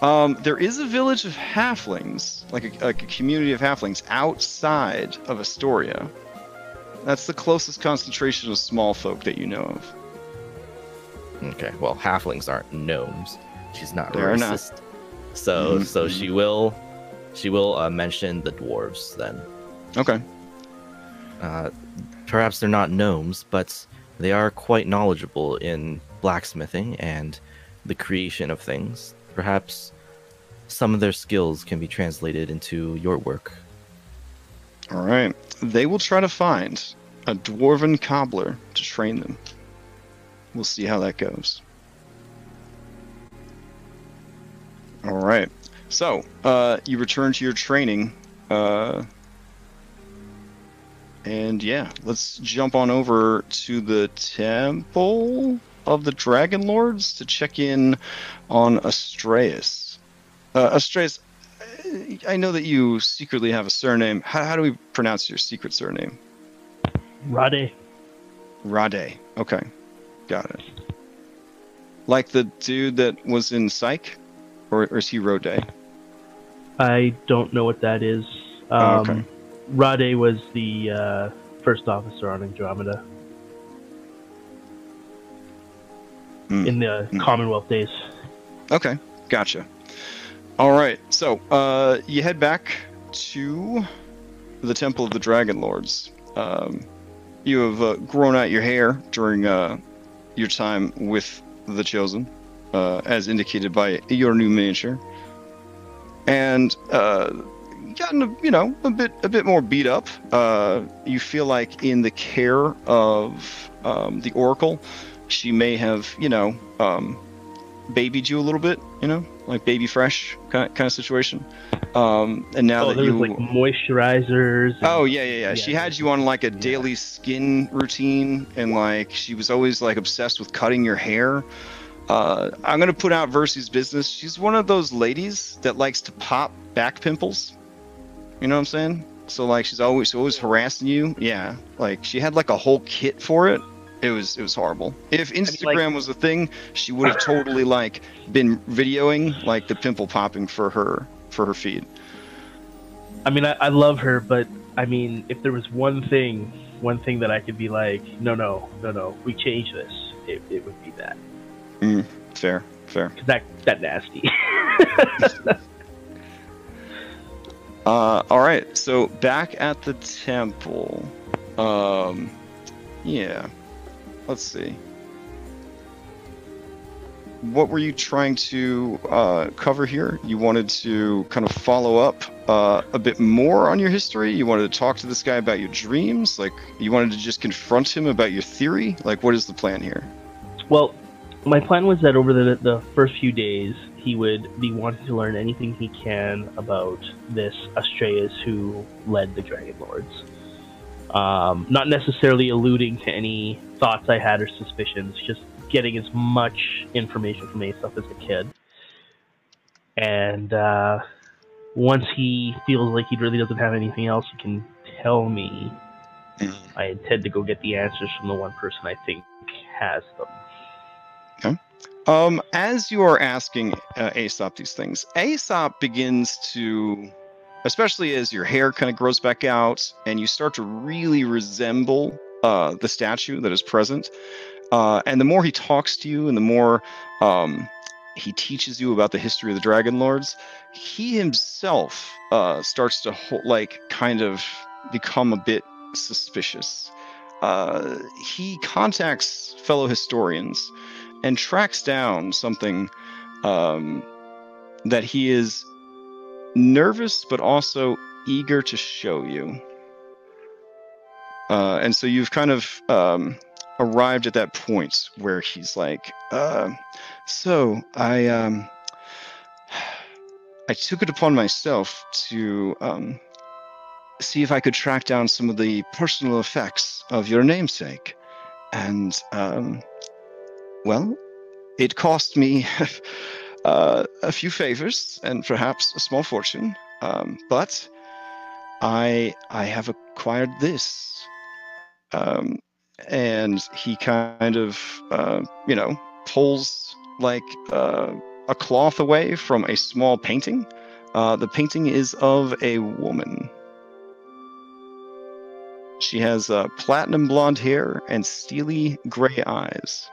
Um, there is a village of halflings, like a, like a community of halflings outside of Estoria. That's the closest concentration of small folk that you know of.
Okay, well, halflings aren't gnomes. She's not
They're not.
racist. So,
Mhm,
so she will, she will uh, mention the dwarves then.
Okay.
Uh, perhaps they're not gnomes, but they are quite knowledgeable in blacksmithing and the creation of things. Perhaps some of their skills can be translated into your work.
All right. They will try to find a dwarven cobbler to train them. We'll see how that goes. All right. So, uh, you return to your training. Uh, and yeah, let's jump on over to the Temple of the Dragon Lords to check in on Astraeus. Uh, Astraeus, I know that you secretly have a surname. How, how do we pronounce your secret surname?
Rhade.
Rhade. Okay. Got it. Like the dude that was in Psych? Or, or is he Rode?
I don't know what that is. Um,
Oh, okay.
Rhade was the uh, first officer on Andromeda
Hmm.
in the
Hmm.
Commonwealth days.
Okay. Gotcha. All right. So uh, you head back to the Temple of the Dragon Lords. Um, you have uh, grown out your hair during uh, your time with the Chosen, uh, as indicated by your new miniature, and uh, gotten a, you know a bit a bit more beat up. Uh, you feel like in the care of um, the Oracle, she may have you know um, babied you a little bit, you know, like baby fresh kind kind of situation. Um, and now
oh,
that you
was like moisturizers. and-
Oh yeah, yeah, yeah. She had you on like a daily skin routine, and like she was always like obsessed with cutting your hair. Uh, I'm gonna put out Versy's business. She's one of those ladies that likes to pop back pimples. You know what I'm saying? So like she's always always harassing you. Yeah, like she had like a whole kit for it. It was it was horrible. If Instagram was a thing, she would have totally like been videoing like the pimple popping for her for her feed.
I mean, I, I love her, but I mean, if there was one thing, one thing that I could be like, no, no, no, no, we change this, it, it would be that.
Fair, fair.
Cause that that nasty.
Uh, all right. So back at the temple. Um, yeah. Let's see. What were you trying to uh, cover here? You wanted to kind of follow up uh, a bit more on your history. You wanted to talk to this guy about your dreams. Like you wanted to just confront him about your theory. Like what is the plan here?
well, my plan was that over the the first few days, he would be wanting to learn anything he can about this Astraeus who led the Dragon Lords. Um, not necessarily alluding to any thoughts I had or suspicions, just getting as much information from Aesop as I could. And uh, once he feels like he really doesn't have anything else he can tell me, I intend to go get the answers from the one person I think has them.
Um, as you are asking uh, Aesop these things, Aesop begins to, especially as your hair kind of grows back out and you start to really resemble uh, the statue that is present. Uh, and the more he talks to you and the more um, he teaches you about the history of the Dragon Lords, he himself uh, starts to ho- like kind of become a bit suspicious. Uh, he contacts fellow historians and tracks down something um, that he is nervous but also eager to show you. Uh, and so you've kind of um, arrived at that point where he's like, uh, "So I, um, I took it upon myself to um, see if I could track down some of the personal effects of your namesake, and um, well, it cost me uh, a few favors and perhaps a small fortune, um, but I I have acquired this. Um, and he kind of, uh, you know, pulls like uh, a cloth away from a small painting. Uh, the painting is of a woman. She has uh, platinum blonde hair and steely gray eyes.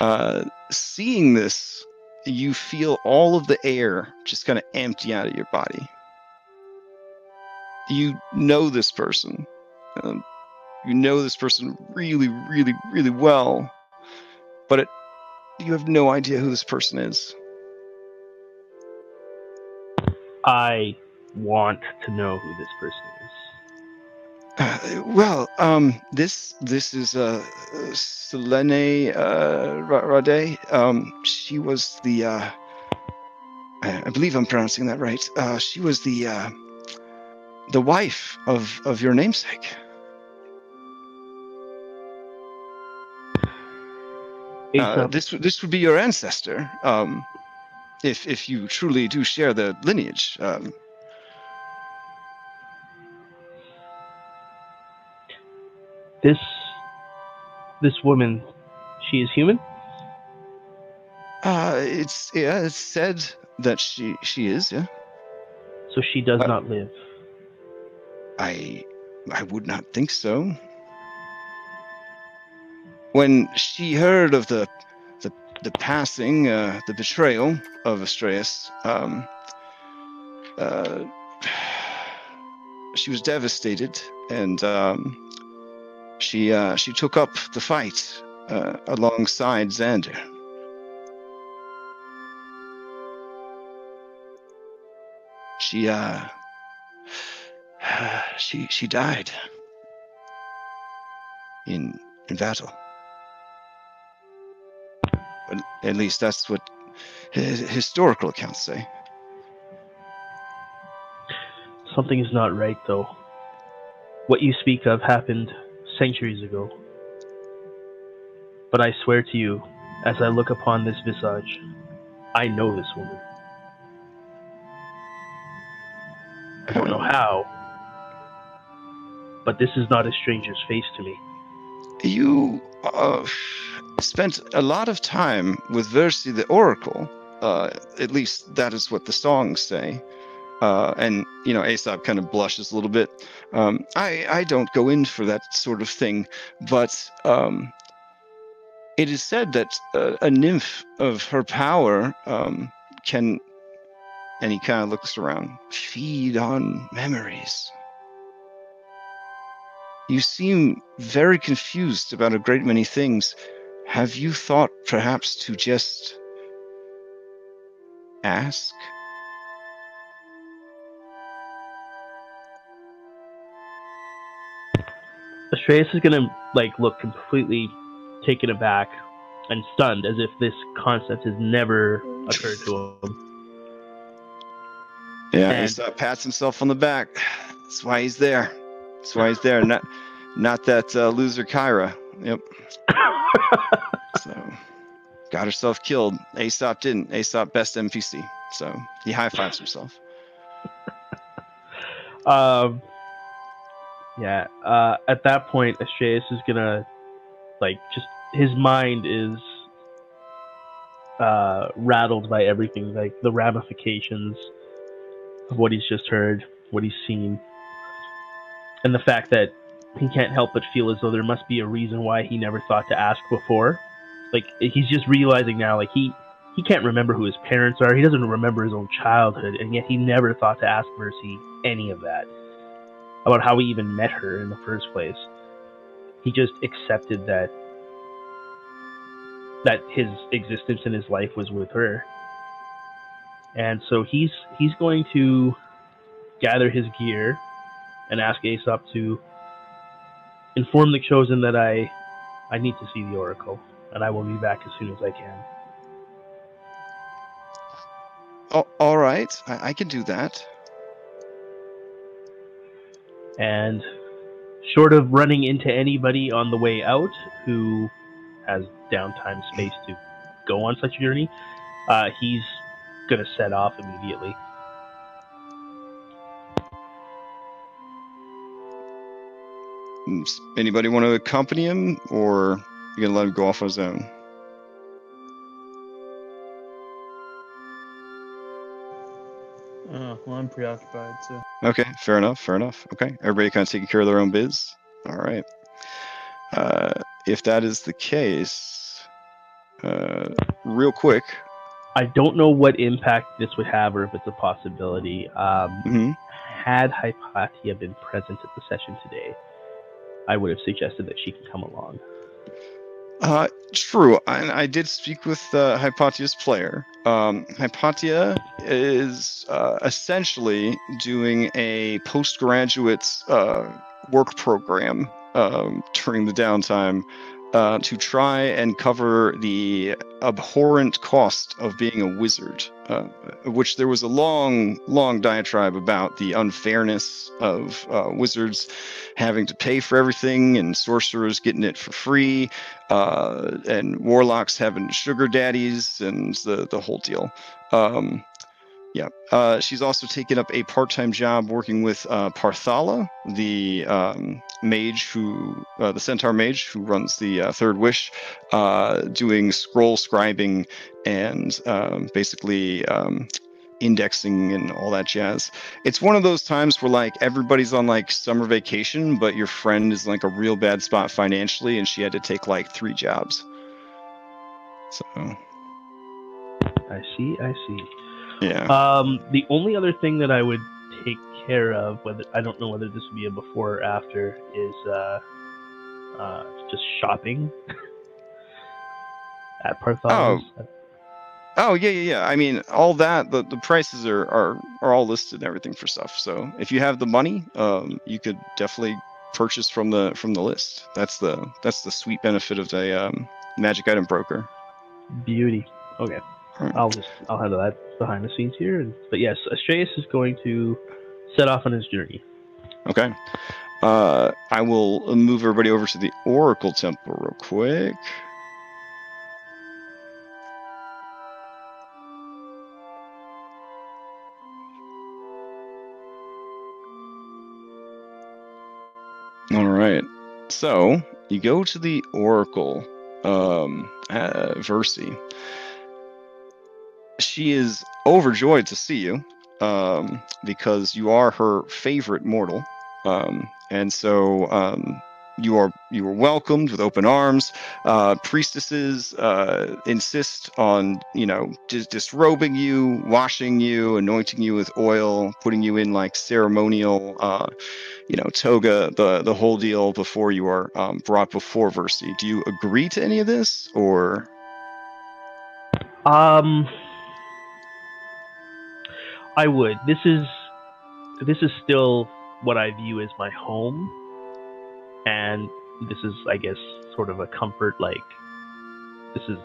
Uh, seeing this, you feel all of the air just kind of empty out of your body. You know this person. Um, you know this person really, really, really well, but it, you have no idea who this person is.
I want to know who this person is.
Uh, well, um, this this is uh, Selene uh, Rhade. Um, she was the uh, I I believe I'm pronouncing that right. Uh, she was the uh, the wife of of your namesake. Uh, this this would be your ancestor. Um, if if you truly do share the lineage. Um,
this this woman, she is human.
uh, it's yeah, it's said that she she is yeah.
So she does
Uh,
not live.
I I would not think so. When she heard of the the, the passing, uh, the betrayal of Astraeus, um, uh, she was devastated, and um, she uh, she took up the fight uh, alongside Xander. She uh, she she died in in battle. But at least that's what historical accounts say.
Something is not right, though. What you speak of happened centuries ago. But I swear to you, as I look upon this visage, I know this woman. I don't know how, but this is not a stranger's face to me.
You uh, spent a lot of time with Versi the Oracle. Uh, at least that is what the songs say. Uh, and you know, Aesop kind of blushes a little bit. Um, I I don't go in for that sort of thing, but um, it is said that a nymph of her power um, can, and he kind of looks around, feed on memories. You seem very confused about a great many things. Have you thought perhaps to just ask?
Astraeus is gonna like look completely taken aback and stunned, as if this concept has never occurred to him.
Yeah,
And-
Aesop pats himself on the back. That's why he's there. That's why he's there. Not, not that uh, loser Kyra. Yep. So, got herself killed. Aesop didn't. Aesop best NPC. So he high fives himself.
Um, yeah. Uh, at that point, Astraeus is gonna, like, just his mind is uh, rattled by everything, like the ramifications of what he's just heard, what he's seen, and the fact that he can't help but feel as though there must be a reason why he never thought to ask before. Like he's just realizing now, like he he can't remember who his parents are. He doesn't remember his own childhood, and yet he never thought to ask Mercy any of that about how he even met her in the first place. He just accepted that that his existence in his life was with her. And so he's he's going to gather his gear and ask Aesop to inform the chosen that I I need to see the oracle and I will be back as soon as I can.
Oh, all right, I, I can do that.
And short of running into anybody on the way out who has downtime space to go on such a journey, uh, he's gonna set off immediately.
anybody want to accompany him, or you gonna let him go off on his own?
Oh, well, I'm preoccupied, so.
Okay, fair enough. Fair enough. Okay, everybody kind of taking care of their own biz. All right. Uh, if that is the case, uh, real quick.
I don't know what impact this would have or if it's a possibility. Um,
mhm.
had Hypatia been present at the session today, I would have suggested that she can come along.
Uh, true. I, I did speak with uh, Hypatia's player. Um, Hypatia is uh, essentially doing a postgraduate uh, work program um, during the downtime uh, to try and cover the abhorrent cost of being a wizard, uh, which there was a long, long diatribe about the unfairness of uh, wizards having to pay for everything and sorcerers getting it for free uh, and warlocks having sugar daddies and the, the whole deal. Um, yeah, uh, she's also taken up a part-time job working with uh, Parthala, the um, mage who, uh, the centaur mage who runs the uh, Third Wish, uh, doing scroll scribing and um, basically um, indexing and all that jazz. It's one of those times where like everybody's on like summer vacation, but your friend is like a real bad spot financially, and she had to take like three jobs. So
I see, I see.
Yeah.
Um, the only other thing that I would take care of, whether I don't know whether this would be a before or after, is uh, uh, just shopping at Parthos.
Oh Oh yeah, yeah, yeah. I mean, all that the, the prices are, are are all listed and everything for stuff. So if you have the money, um, you could definitely purchase from the from the list. That's the that's the sweet benefit of a um, magic item broker.
Beauty. Okay,
Alright.
I'll just I'll handle that behind the scenes here. But yes, Astraeus is going to set off on his journey.
Okay. Uh, I will move everybody over to the Oracle Temple real quick. All right. So you go to the Oracle, um, uh, Versi. She is overjoyed to see you um, because you are her favorite mortal, um, and so um, you are you are welcomed with open arms. Uh, priestesses uh, insist on you know dis- disrobing you, washing you, anointing you with oil, putting you in like ceremonial, uh, you know, toga, the the whole deal before you are um, brought before Versi. Do you agree to any of this, or
Um, I would. This is this is still what I view as my home, and this is, I guess, sort of a comfort. Like this is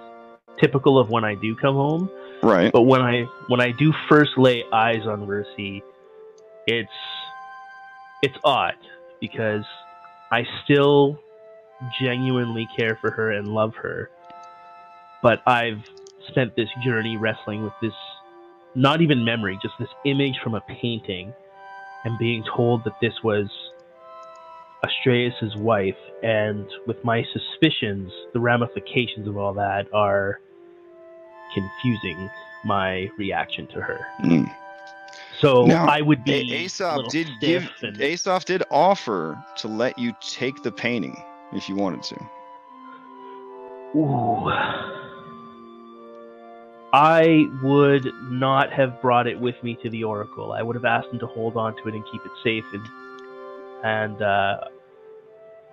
typical of when I do come home.
right?
But when I when I do first lay eyes on Versi, it's it's odd because I still genuinely care for her and love her. But I've spent this journey wrestling with this not even memory, just this image from a painting and being told that this was Astraeus's wife and with my suspicions, the ramifications of all that are confusing my reaction to her.
Mm.
So
Now,
I would be
Aesop did give
and-
Aesop did offer to let you take the painting if you wanted to.
Ooh. I would not have brought it with me to the Oracle. I would have asked him to hold on to it and keep it safe, and and uh,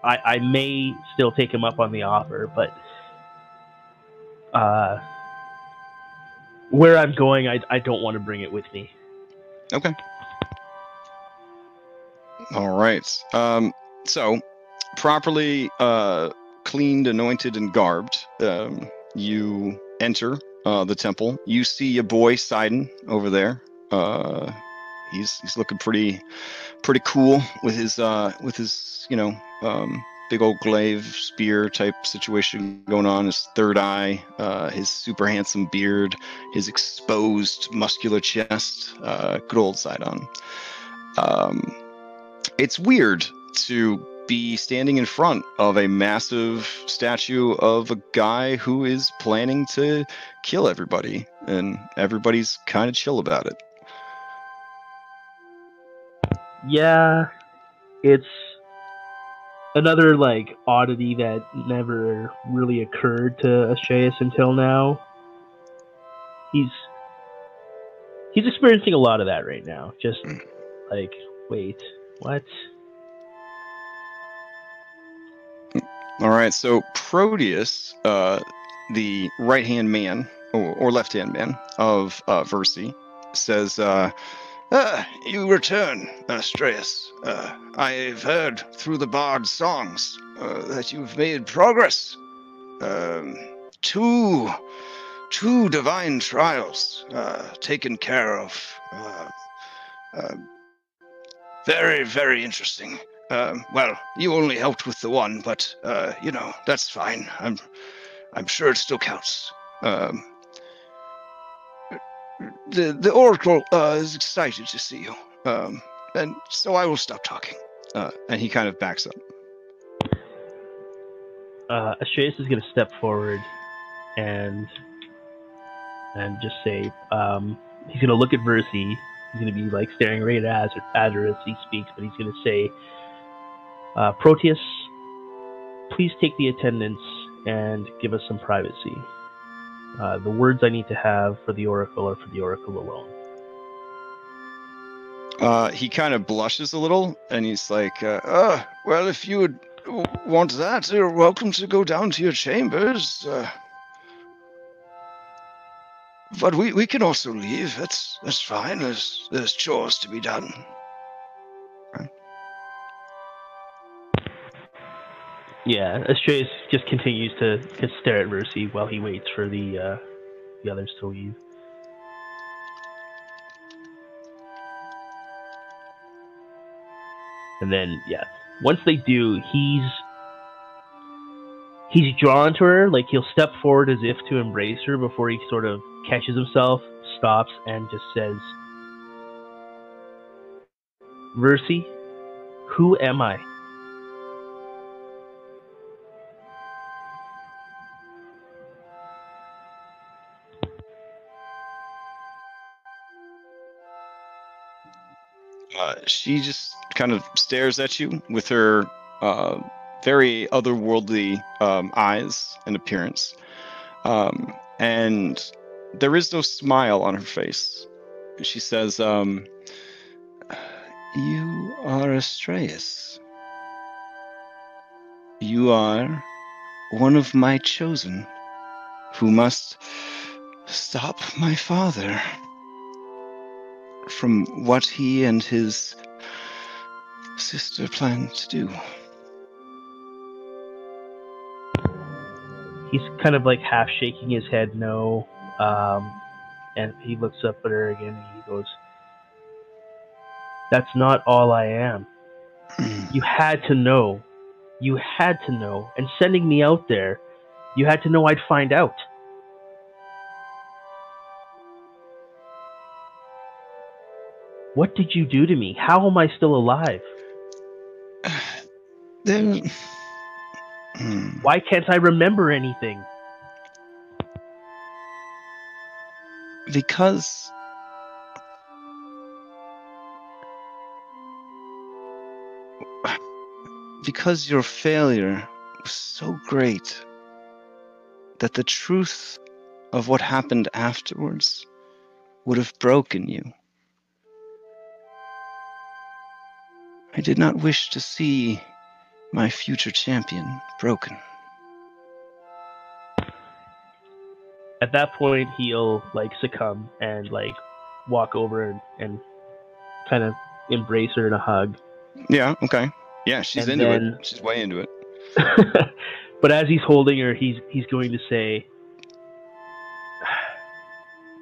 I I may still take him up on the offer, but uh, where I'm going, I I don't want to bring it with me.
Okay. All right. Um, so, properly uh, cleaned, anointed, and garbed, um, you enter uh, the temple. You see your boy Sidon over there. Uh, he's he's looking pretty pretty cool with his uh, with his you know um, big old glaive spear type situation going on. His third eye, uh, his super handsome beard, his exposed muscular chest. Uh, good old Sidon. Um, it's weird to be standing in front of a massive statue of a guy who is planning to kill everybody, and everybody's kind of chill about it.
Yeah, it's another like oddity that never really occurred to Astraeus until now. He's he's experiencing a lot of that right now. Just hmm. like, wait, what?
All right, so Proteus, uh, the right hand man or, or left hand man of uh, Versi, says, uh,
Ah, you return, Astraeus. Uh, I've heard through the bard's songs uh, that you've made progress. Um, two, two divine trials uh, taken care of. Uh, uh, very, very interesting. Um, well, you only helped with the one, but uh, you know that's fine. I'm, I'm sure it still counts. Um, the the oracle uh, is excited to see you, um, and so I will stop talking.
uh, and he kind of backs up.
uh, Astraeus is going to step forward and and just say um, he's going to look at Versi. He's going to be like staring right at Azure as he speaks, but he's going to say, uh, "Proteus, please take the attendance and give us some privacy. Uh, the words I need to have for the Oracle are for the Oracle alone."
Uh, he kind of blushes a little, and he's like, uh,
Uh, well, if you would want that, you're welcome to go down to your chambers. Uh, but we, we can also leave. That's that's fine. There's there's chores to be done.
Yeah, Astraeus just continues to, to stare at Versi while he waits for the uh, the others to leave. And then, yeah, once they do, he's he's drawn to her. Like he'll step forward as if to embrace her before he sort of catches himself, stops, and just says, "Versi, who am I?"
She just kind of stares at you with her uh, very otherworldly um, eyes and appearance. Um, and there is no smile on her face. She says, um, You are Astraeus. You are one of my chosen who must stop my father from what he and his sister plan to do.
he's kind of like half shaking his head no um, and he looks up at her again and he goes that's not all i am. You had to know. You had to know. And sending me out there you had to know i'd find out what did you do to me how am i still alive
then.
Why can't i remember anything
Because. Because your failure was so great that the truth of what happened afterwards would have broken you. I did not wish to see my future champion broken.
at that point he'll like succumb and like walk over and, and kind of embrace her in a hug
Yeah, okay. Yeah, she's
And
into
then-
it. She's way into it.
but as he's holding her he's he's going to say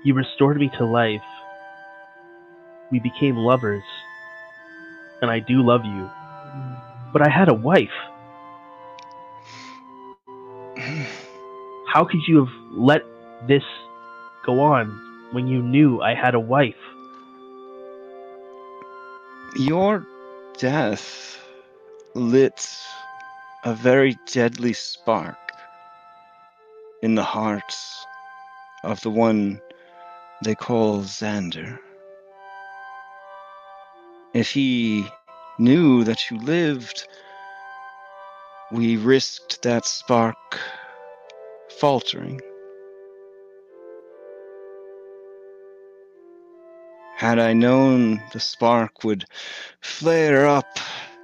you restored me to life we became lovers and i do love you. But i had a wife. How could you have let this go on when you knew i had a wife?
Your death lit a very deadly spark in the hearts of the one they call Xander. If he knew that you lived, we risked that spark faltering. Had I known the spark would flare up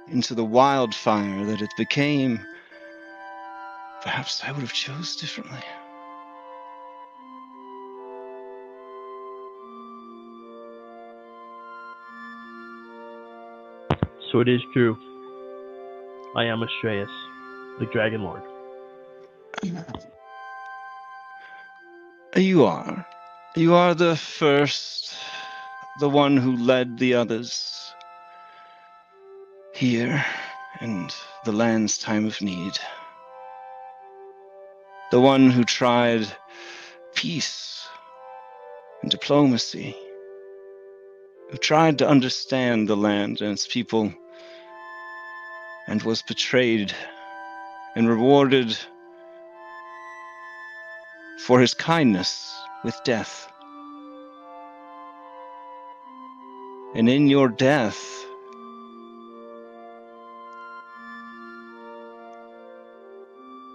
into the wildfire that it became, perhaps I would have chose differently.
So it is true. I am Astraeus, the Dragon Lord.
You are. You are the first, the one who led the others here in the land's time of need. The one who tried peace and diplomacy, who tried to understand the land and its people, and was betrayed and rewarded for his kindness with death. And in your death,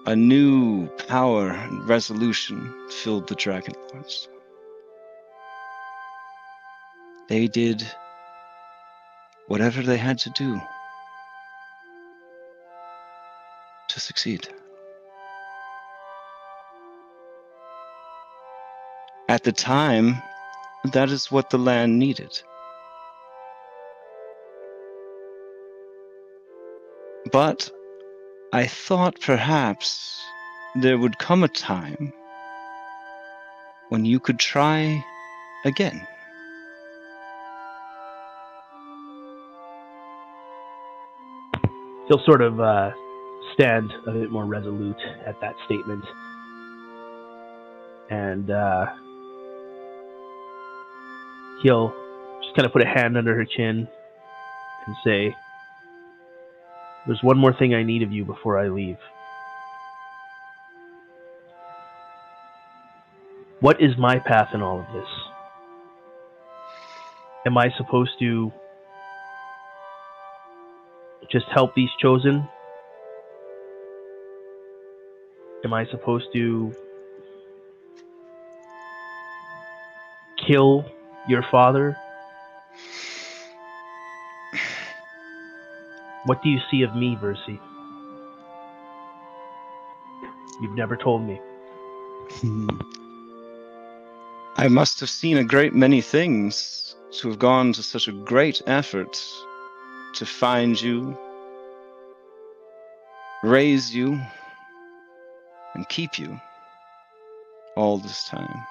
a new power and resolution filled the Dragon Lords. They did whatever they had to do to succeed. At the time, that is what the land needed. But I thought perhaps there would come a time when you could try again.
He'll sort of uh, stand a bit more resolute at that statement. And uh, he'll just kind of put a hand under her chin and say, There's one more thing I need of you before I leave. What is my path in all of this? Am I supposed to just help these chosen? Am I supposed to kill your father? What do you see of me, Versi? You've never told me. Hmm.
I must have seen a great many things to have gone to such a great effort to find you, raise you, and keep you all this time.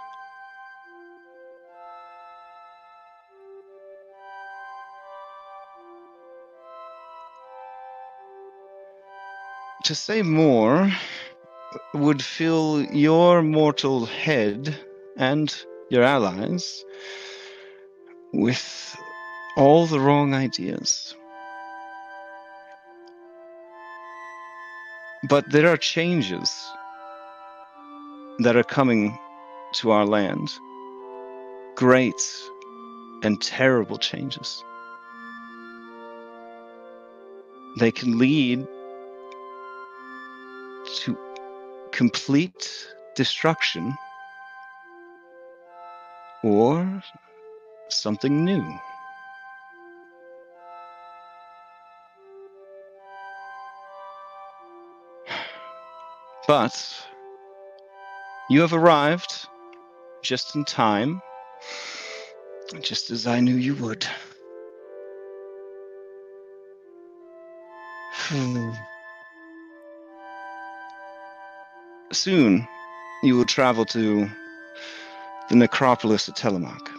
To say more would fill your mortal head and your allies with all the wrong ideas. But there are changes that are coming to our land. Great and terrible changes. They can lead to complete destruction or something new. But you have arrived just in time, just as I knew you would. Hmm. Soon, you will travel to the necropolis at Telemach.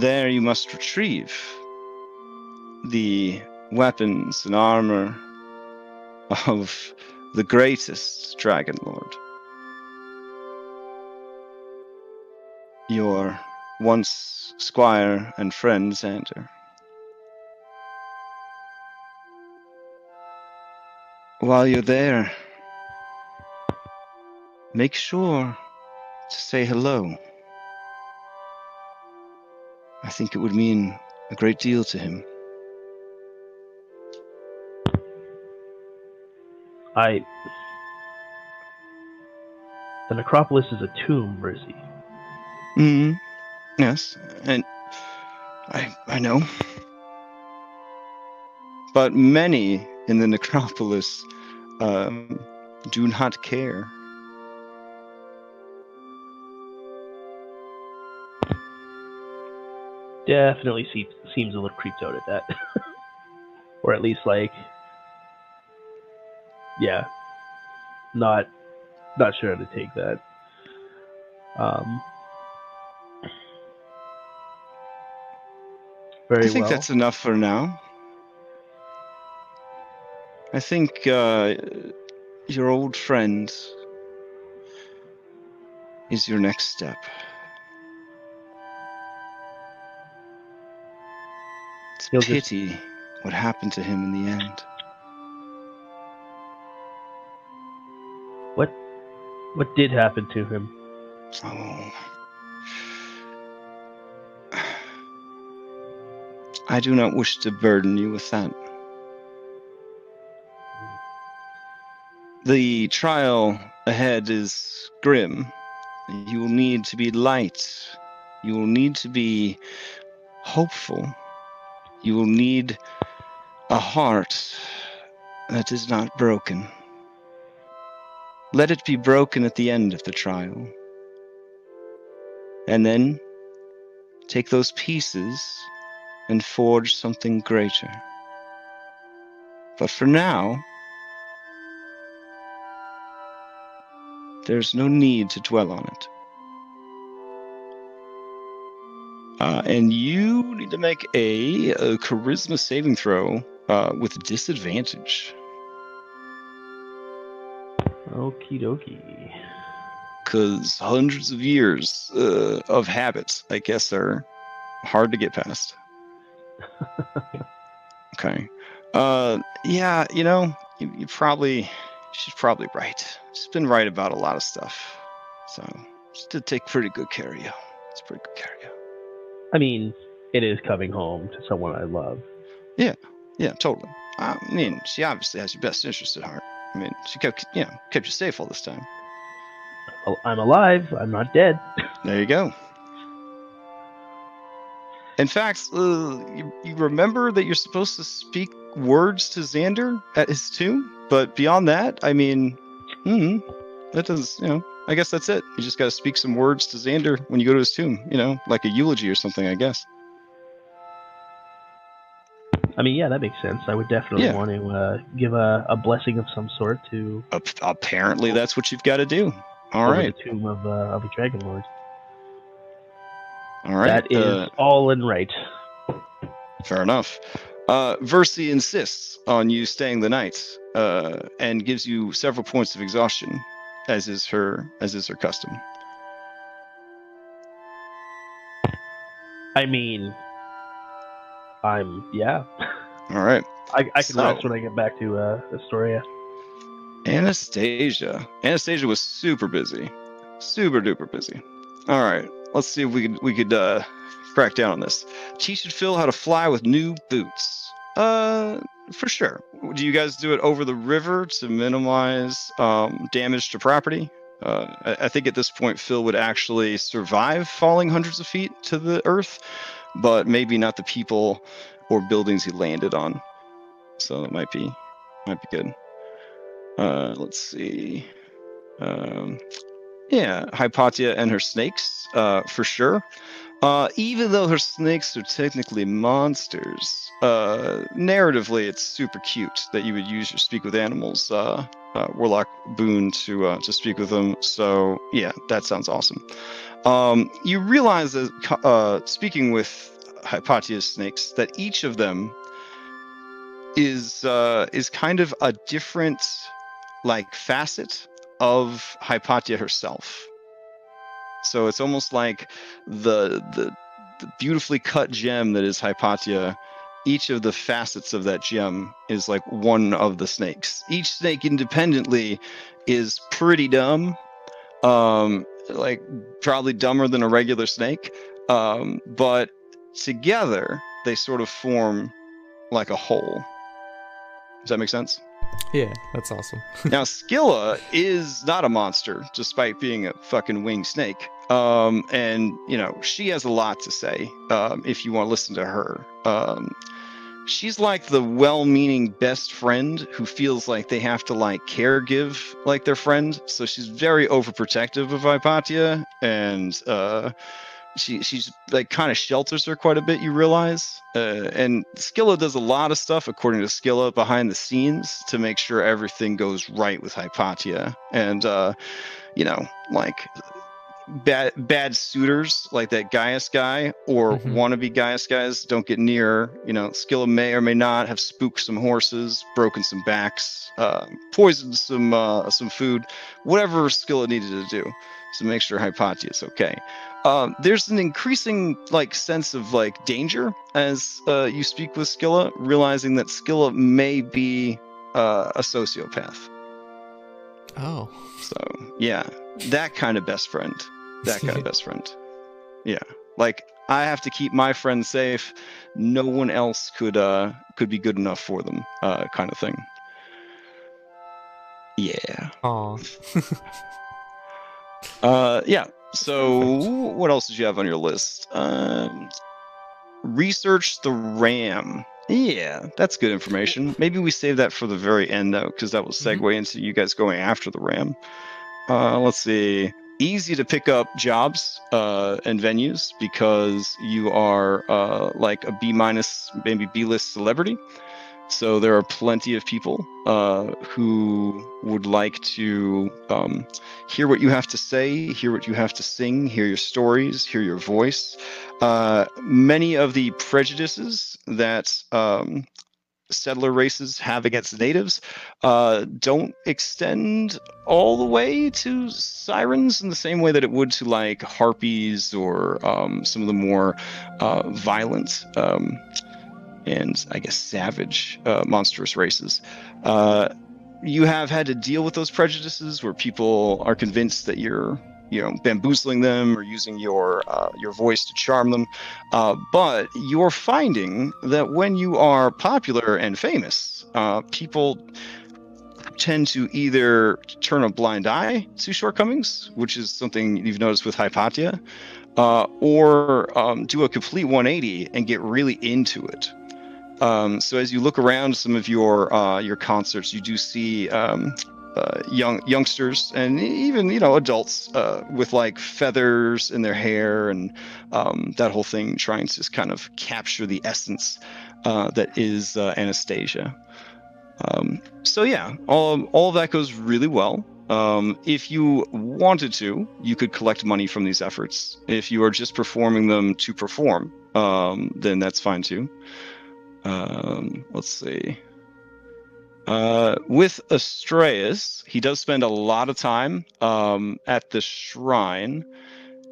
There, you must retrieve the weapons and armor of the greatest Dragon Lord. Your once squire and friend Xander. while you're there, make sure to say hello. I think it would mean a great deal to him.
I. The necropolis is a tomb, Mercy.
Hmm. Yes, and I I know. But many in the necropolis um, do not care.
Definitely seems seems a little creeped out at that, or at least like, yeah, not not sure how to take that. Um. Very
I think
well.
that's enough for now. I think uh, your old friend is your next step. It's
He'll just-
pity what happened to him in the end.
What did happen to him?
Oh. I do not wish to burden you with that. The trial ahead is grim. You will need to be light. You will need to be hopeful. You will need a heart that is not broken. Let it be broken at the end of the trial. And then take those pieces and forge something greater. But for now, there's no need to dwell on it. Uh, and you need to make a, a charisma saving throw uh, with disadvantage.
Okie dokie.
because hundreds of years uh, of habits, I guess, are hard to get past. okay. Uh, yeah, you know, you, you probably, she's probably right. She's been right about a lot of stuff. So, she did take pretty good care of you. It's pretty good care of you.
I mean, it is coming home to someone I love.
Yeah, yeah, totally. I mean, she obviously has your best interest at heart. I mean, she kept, you know, kept you safe all this time.
I'm alive. I'm not dead.
There you go. In fact, uh, you, you remember that you're supposed to speak words to Xander at his tomb, but beyond that, I mean, hmm, that does, you know, I guess that's it. You just got to speak some words to Xander when you go to his tomb, you know, like a eulogy or something, I guess.
I mean, yeah, that makes sense. I would definitely
Yeah.
want to uh, give a, a blessing of some sort to
Ap- apparently, that's what you've got to do. All right.
The tomb of, uh, of a dragon lord.
All right.
That is
uh,
all in right.
Fair enough. Uh, Versi insists on you staying the night uh, and gives you several points of exhaustion, as is her as is her custom.
I mean, I'm yeah.
All right,
I, I can
So-
rest when I get back to uh, Estoria.
Anastasia. Anastasia was super busy, super duper busy. All right, let's see if we could we could uh, crack down on this. Teach Phil how to fly with new boots. Uh, for sure. Do you guys do it over the river to minimize um, damage to property? Uh, I, I think at this point Phil would actually survive falling hundreds of feet to the earth, but maybe not the people or buildings he landed on. So it might be might be good. Uh, let's see. Um, yeah, Hypatia and her snakes, uh, for sure. Uh, even though her snakes are technically monsters, uh, narratively it's super cute that you would use your speak with animals uh, uh, warlock boon to uh, to speak with them. So yeah, that sounds awesome. Um, you realize that uh, speaking with Hypatia's snakes, that each of them is uh, is kind of a different like facet of Hypatia herself. So it's almost like the the, the beautifully cut gem that is Hypatia each of the facets of that gem is like one of the snakes. Each snake independently is pretty dumb, um, like probably dumber than a regular snake, um, but together they sort of form like a whole. Does that make sense?
Yeah, that's awesome.
now Skilla is not a monster, despite being a fucking winged snake. Um, and you know she has a lot to say. Um, if you want to listen to her, um, she's like the well-meaning best friend who feels like they have to like care give like their friend. So she's very overprotective of Hypatia, and uh, she she's like kind of shelters her quite a bit. You realize, uh, and Skilla does a lot of stuff according to Skilla behind the scenes to make sure everything goes right with Hypatia, and uh, you know, like bad bad suitors like that Gaius guy or
Mhm.
wannabe Gaius guys don't get near. You know, Skilla may or may not have spooked some horses, broken some backs, uh, poisoned some uh, some food, whatever Skilla needed to do to make sure Hypatia is okay. Um, there's an increasing like sense of like danger as uh, you speak with Skilla, realizing that Skilla may be uh, a sociopath.
Oh.
So yeah, that kind of best friend. That kind of best friend. Yeah, like I have to keep my friends safe. No one else could uh could be good enough for them. Uh, kind of thing. Yeah.
Aw.
Uh, yeah. So what else did you have on your list? Um, research the RAM. Yeah, that's good information. Maybe we save that for the very end though, because that will
Mhm.
segue into you guys going after the RAM. Uh, let's see. Easy to pick up jobs uh, and venues because you are uh, like a B minus, maybe B list celebrity. So there are plenty of people uh, who would like to um, hear what you have to say, hear what you have to sing, hear your stories, hear your voice. Uh, many of the prejudices that um, settler races have against natives uh, don't extend all the way to sirens in the same way that it would to like harpies or um, some of the more uh, violent um, and I guess savage uh, monstrous races. Uh, you have had to deal with those prejudices where people are convinced that you're you know bamboozling them or using your uh, your voice to charm them. Uh, but you're finding that when you are popular and famous uh, people tend to either turn a blind eye to shortcomings which is something you've noticed with hypatia uh, or um, do a complete 180 and get really into it. Um, so as you look around some of your uh, your concerts, you do see um, uh, young youngsters and even you know adults uh, with like feathers in their hair and um, that whole thing, trying to kind of capture the essence uh, that is uh, Anastasia. Um, so yeah, all all of that goes really well. Um, if you wanted to, you could collect money from these efforts. If you are just performing them to perform, um, then that's fine too. Um, let's see. Uh, with Astraeus, he does spend a lot of time um, at the shrine.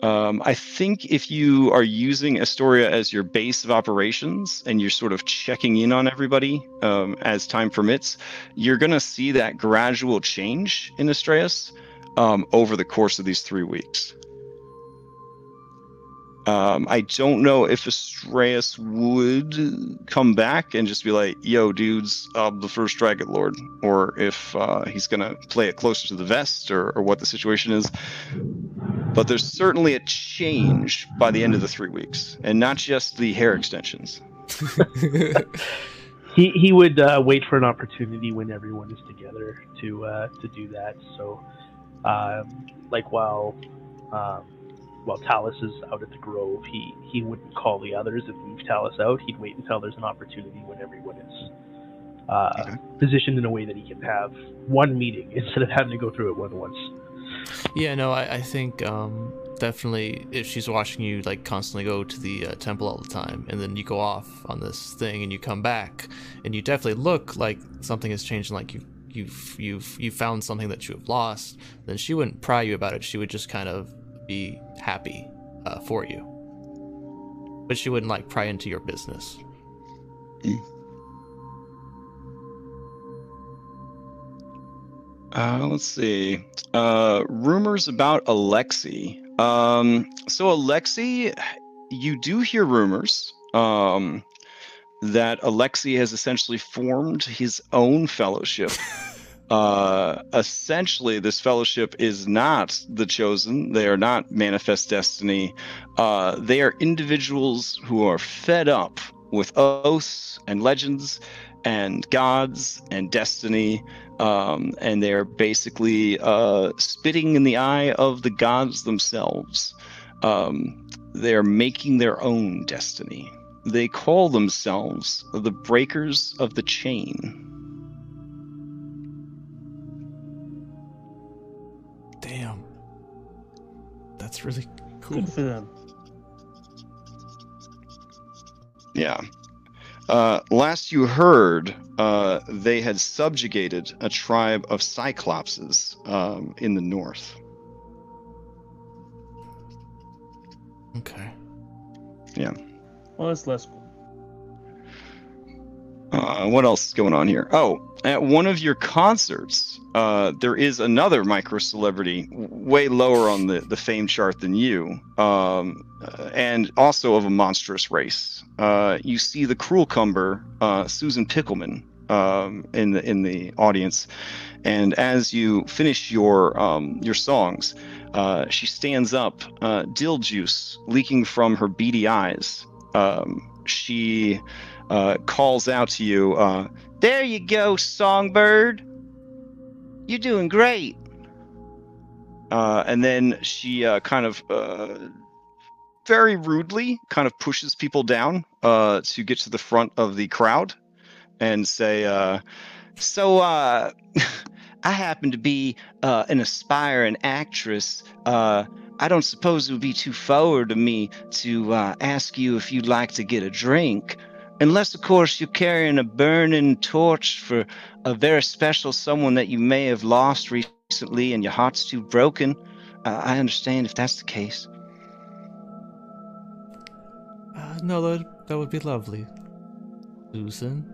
Um, I think if you are using Estoria as your base of operations and you're sort of checking in on everybody um, as time permits, you're going to see that gradual change in Astraeus um, over the course of these three weeks. Um, I don't know if Astraeus would come back and just be like, "Yo, dudes, I'm the first Dragon Lord," or if uh, he's gonna play it closer to the vest, or, or what the situation is. But there's certainly a change by the end of the three weeks, and not just the hair extensions.
He he would uh, wait for an opportunity when everyone is together to uh, to do that. So, um, like while um, while Talus is out at the Grove, he he wouldn't call the others and move Talus out. He'd wait until there's an opportunity when everyone is uh,
Okay.
positioned in a way that he can have one meeting instead of having to go through it one once.
Yeah, no, I, I think um, definitely if she's watching you like constantly go to the uh, temple all the time, and then you go off on this thing, and you come back, and you definitely look like something has changed, and like you you've you've you found something that you have lost, then she wouldn't pry you about it. She would just kind of be happy uh, for you, but she wouldn't like pry into your business.
Uh, let's see. Uh, rumors about Alexi. Um, so Alexi, you do hear rumors um, that Alexi has essentially formed his own fellowship. uh, essentially, this fellowship is not the chosen. They are not manifest destiny. Uh, they are individuals who are fed up with oaths and legends and gods and destiny um, and they're basically uh, spitting in the eye of the gods themselves. Um, they're making their own destiny. They call themselves the Breakers of the Chain.
That's really cool.
Good for them.
Yeah. Uh, last you heard, uh, they had subjugated a tribe of Cyclopses um, in the north.
Okay. Yeah.
Well, that's less cool.
Uh, what else is going on here? Oh, at one of your concerts, uh, there is another micro celebrity, way lower on the, the fame chart than you, um, uh, and also of a monstrous race. Uh, you see the cruel cumber, uh, Susan Pickleman, um, in the in the audience, and as you finish your um, your songs, she stands up, dill juice leaking from her beady eyes. Um, she uh, calls out to you, uh, There you go, Songbird. You're doing great. Uh, and then she uh, kind of uh, very rudely kind of pushes people down uh, to get to the front of the crowd and say, So, I happen to be an aspiring actress. I don't suppose it would be too forward of me to ask you if you'd like to get a drink. Unless, of course, you're carrying a burning torch for a very special someone that you may have lost recently and your heart's too broken. Uh, I understand if that's the case.
Uh, no, that that would be lovely. Susan.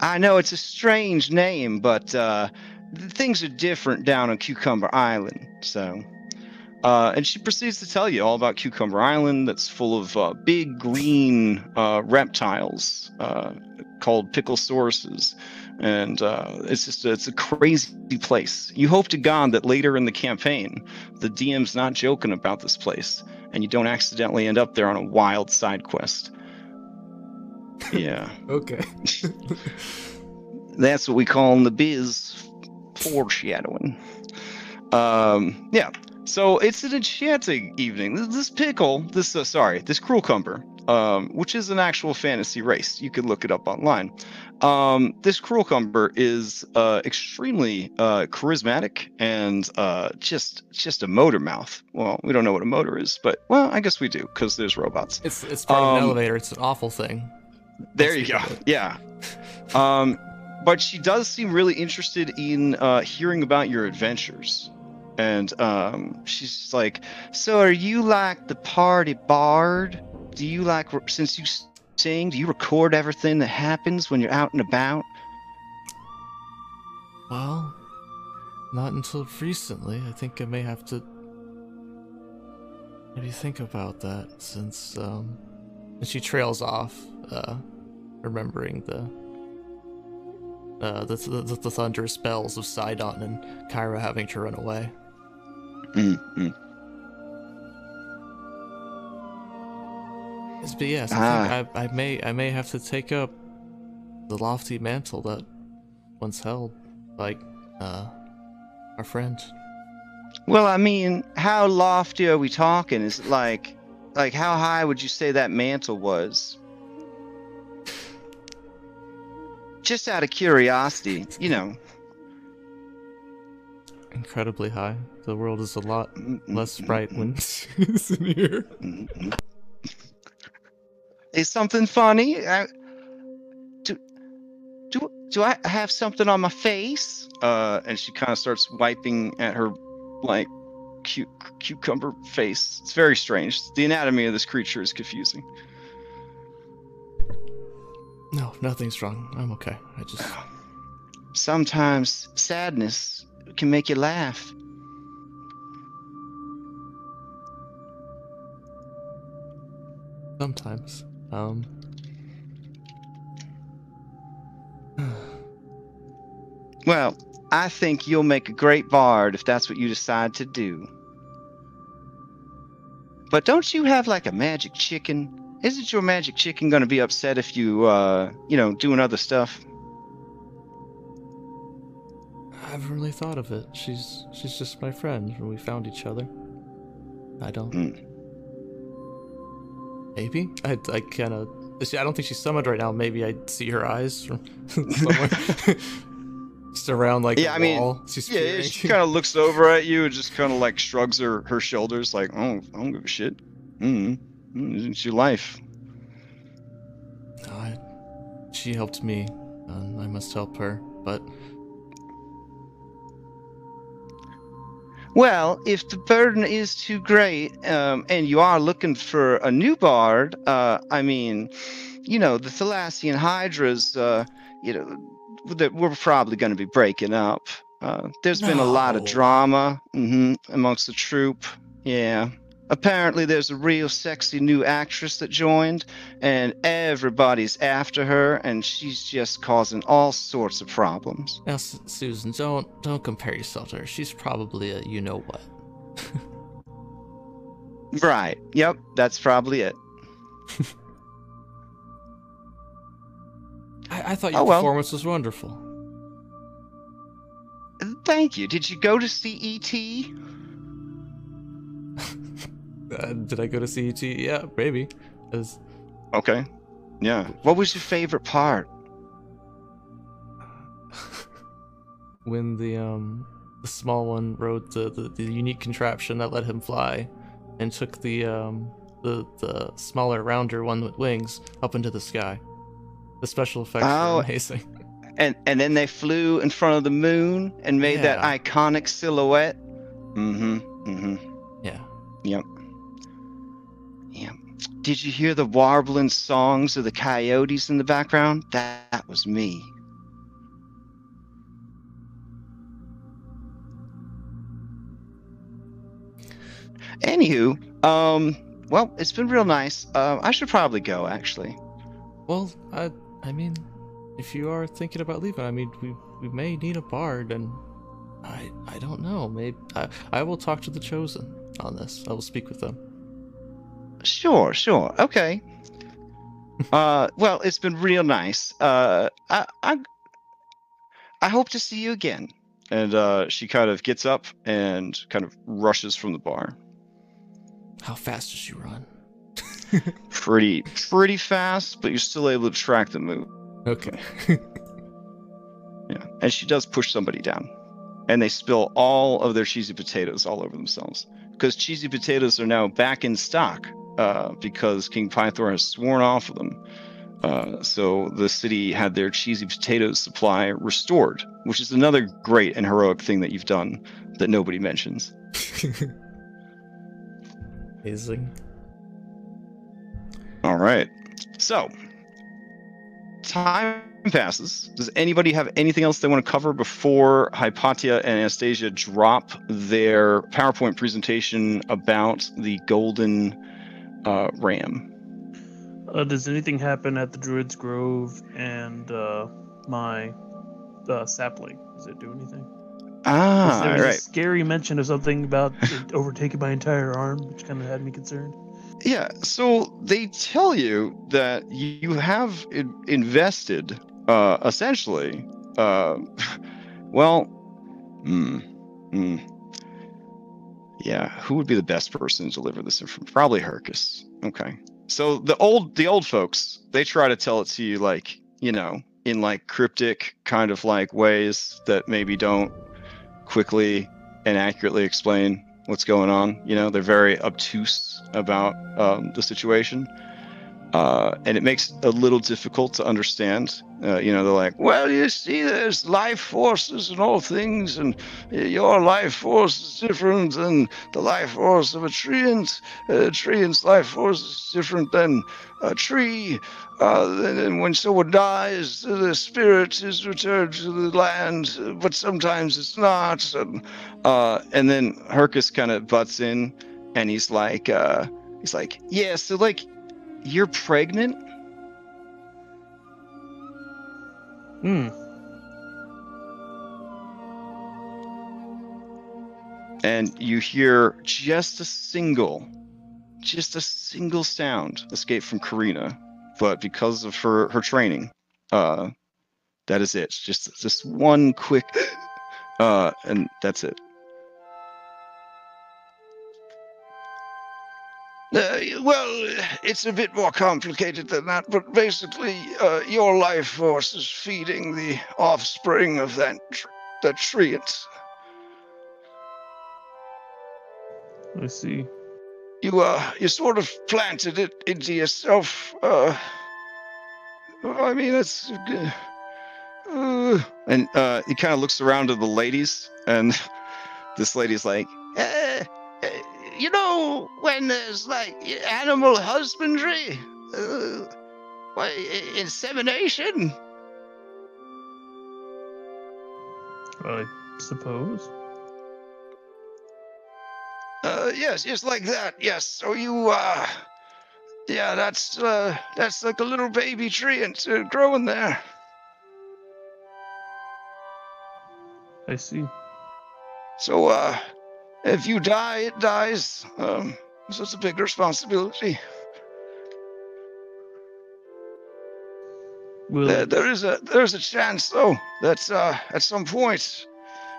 I know it's a strange name, but uh, things are different down on Cucumber Island. So, uh, and she proceeds to tell you all about Cucumber Island, that's full of uh, big green uh, reptiles uh, called picklesauruses, and uh, it's just it's a crazy place. You hope to God that later in the campaign, the DM's not joking about this place, and you don't accidentally end up there on a wild side quest. Yeah.
Okay.
That's what we call in the biz foreshadowing. Um, yeah. So it's an enchanting evening. This, this pickle, this uh, sorry, this cruel cumber, um, which is an actual fantasy race. You could look it up online. Um, this cruel cumber is uh, extremely uh, charismatic and uh, just just a motor mouth. Well, we don't know what a motor is, but well, I guess we do because there's robots.
It's it's part of an
Um,
elevator. It's an awful thing.
There you go. Yeah. Um, but she does seem really interested in uh, hearing about your adventures. And um, she's like, So are you like the party bard? Do you like, since you sing, do you record everything that happens when you're out and about?
Well, not until recently. I think I may have to maybe think about that since um and she trails off, uh remembering the uh the the, the thunderous bells of Sidon and Kyra having to run away.
Mm-hmm.
But yes, I,
Ah.
think I, I may I may have to take up the lofty mantle that once held like uh our friend.
Well, I mean, how lofty are we talking? Is it like, like how high would you say that mantle was? Just out of curiosity, you know.
Incredibly high. The world is a lot
Mm, mm,
less
mm,
bright when it's in here.
Is something funny? I, do, do, do I have something on my face? Uh, and she kind of starts wiping at her, like, cu- cucumber face. It's very strange. The anatomy of this creature is confusing.
No, nothing's wrong. I'm okay. I just
Sometimes sadness can make you laugh.
sometimes. Um.
Well, I think you'll make a great bard if that's what you decide to do. But don't you have like a magic chicken? Isn't your magic chicken going to be upset if you, uh, you know, doing other stuff?
Really thought of it. She's she's just my friend when we found each other. I don't.
Hmm.
Maybe I I kind of. I don't think she's summoned right now. Maybe I see her eyes from somewhere. just around like
Yeah, I mean.
She's
Yeah,
peering.
she kind of looks over at you and just kind of like shrugs her, her shoulders, like, "Oh, I don't give a shit. Mm, mm, it's your life."
I, she helped me, and I must help her. But
Well, if the burden is too great, um, and you are looking for a new bard, uh, I mean, you know, the Thalassian Hydras, uh, you know, that we're probably going to be breaking up. Uh, there's been a lot of
No.
drama hmm amongst the troop. Yeah. Apparently, there's a real sexy new actress that joined, and everybody's after her, and she's just causing all sorts of problems.
now, S- Susan, don't don't compare yourself to her. She's probably a you know what.
Right. Yep. That's probably it.
I, I thought your
Oh, well.
performance was wonderful.
Thank you. Did you go to see ET?
Uh, did I go to CET? Yeah, maybe. 'Cause
Okay. Yeah.
What was your favorite part?
when the um the small one rode the, the, the unique contraption that let him fly and took the um the the smaller rounder one with wings up into the sky the special effects
Oh.
were amazing
And and then they flew in front of the moon and made that iconic silhouette.
Mm-hmm. Mm-hmm.
yeah
Yeah. Did you hear the warbling songs of the coyotes in the background? That was me. Anywho, um, well, it's been real nice. Uh, I should probably go, actually.
well i i mean if you are thinking about leaving i mean we we may need a bard and i i don't know maybe i i will talk to the chosen on this i will speak with them
Sure, sure. Okay. uh, well, it's been real nice. Uh, I, I, I hope to see you again.
And uh, she kind of gets up and kind of rushes from the bar.
how fast does she run
Pretty, pretty fast, but you're still able to track the move.
okay
Yeah. And she does push somebody down. And they spill all of their cheesy potatoes all over themselves. Because cheesy potatoes are now back in stock uh, because King Pythor has sworn off of them. Uh, so the city had their cheesy potatoes supply restored, which is another great and heroic thing that you've done that nobody mentions.
amazing
All right. So, time passes. Does anybody have anything else they want to cover before Hypatia and Anastasia drop their PowerPoint presentation about the golden uh, ram?
Uh, does anything happen at the Druid's Grove and uh, my uh, sapling? Does it do anything?
Ah,
there was
right.
a scary mention of something about it overtaking my entire arm, which kind of had me concerned.
Yeah, so they tell you that you have in- invested, uh, essentially, uh, well, hmm, hmm. Yeah, who would be the best person to deliver this information? Probably Hercus. Okay, so the old the old folks they try to tell it to you like you know in like cryptic kind of like ways that maybe don't quickly and accurately explain what's going on. You know, they're very obtuse about um, the situation.
Uh, and it makes it a little difficult to understand. Uh, you know, they're like,
Well, you see, there's life forces and all things, and your life force is different than the life force of a treant. A treant's life force is different than a tree. Uh, and when someone dies, the spirit is returned to the land, but sometimes it's not. And
uh, and then Hercus kind of butts in, and he's like, uh, he's like, yeah, so like, you're pregnant.
Hmm.
and you hear just a single, just a single sound escape from Karina, but because of her her training, uh, that is it. Just just one quick, uh, and that's it.
Uh, well, it's a bit more complicated than that, but basically, uh, your life force is feeding the offspring of that tr- that treant.
I see.
You uh, you sort of planted it into yourself. Uh, I mean, it's. Uh, uh,
And uh, he kind of looks around to the ladies, and this lady's like,
you know, when there's like animal husbandry, uh, why, insemination.
I suppose.
Uh, yes, yes, like that. Yes. So you, uh, yeah, that's uh, that's like a little baby tree and uh, growing there.
I see.
So, uh, if you die, it dies. Um, so it's a big responsibility.
Will
There, there is a there's a chance though that uh, at some point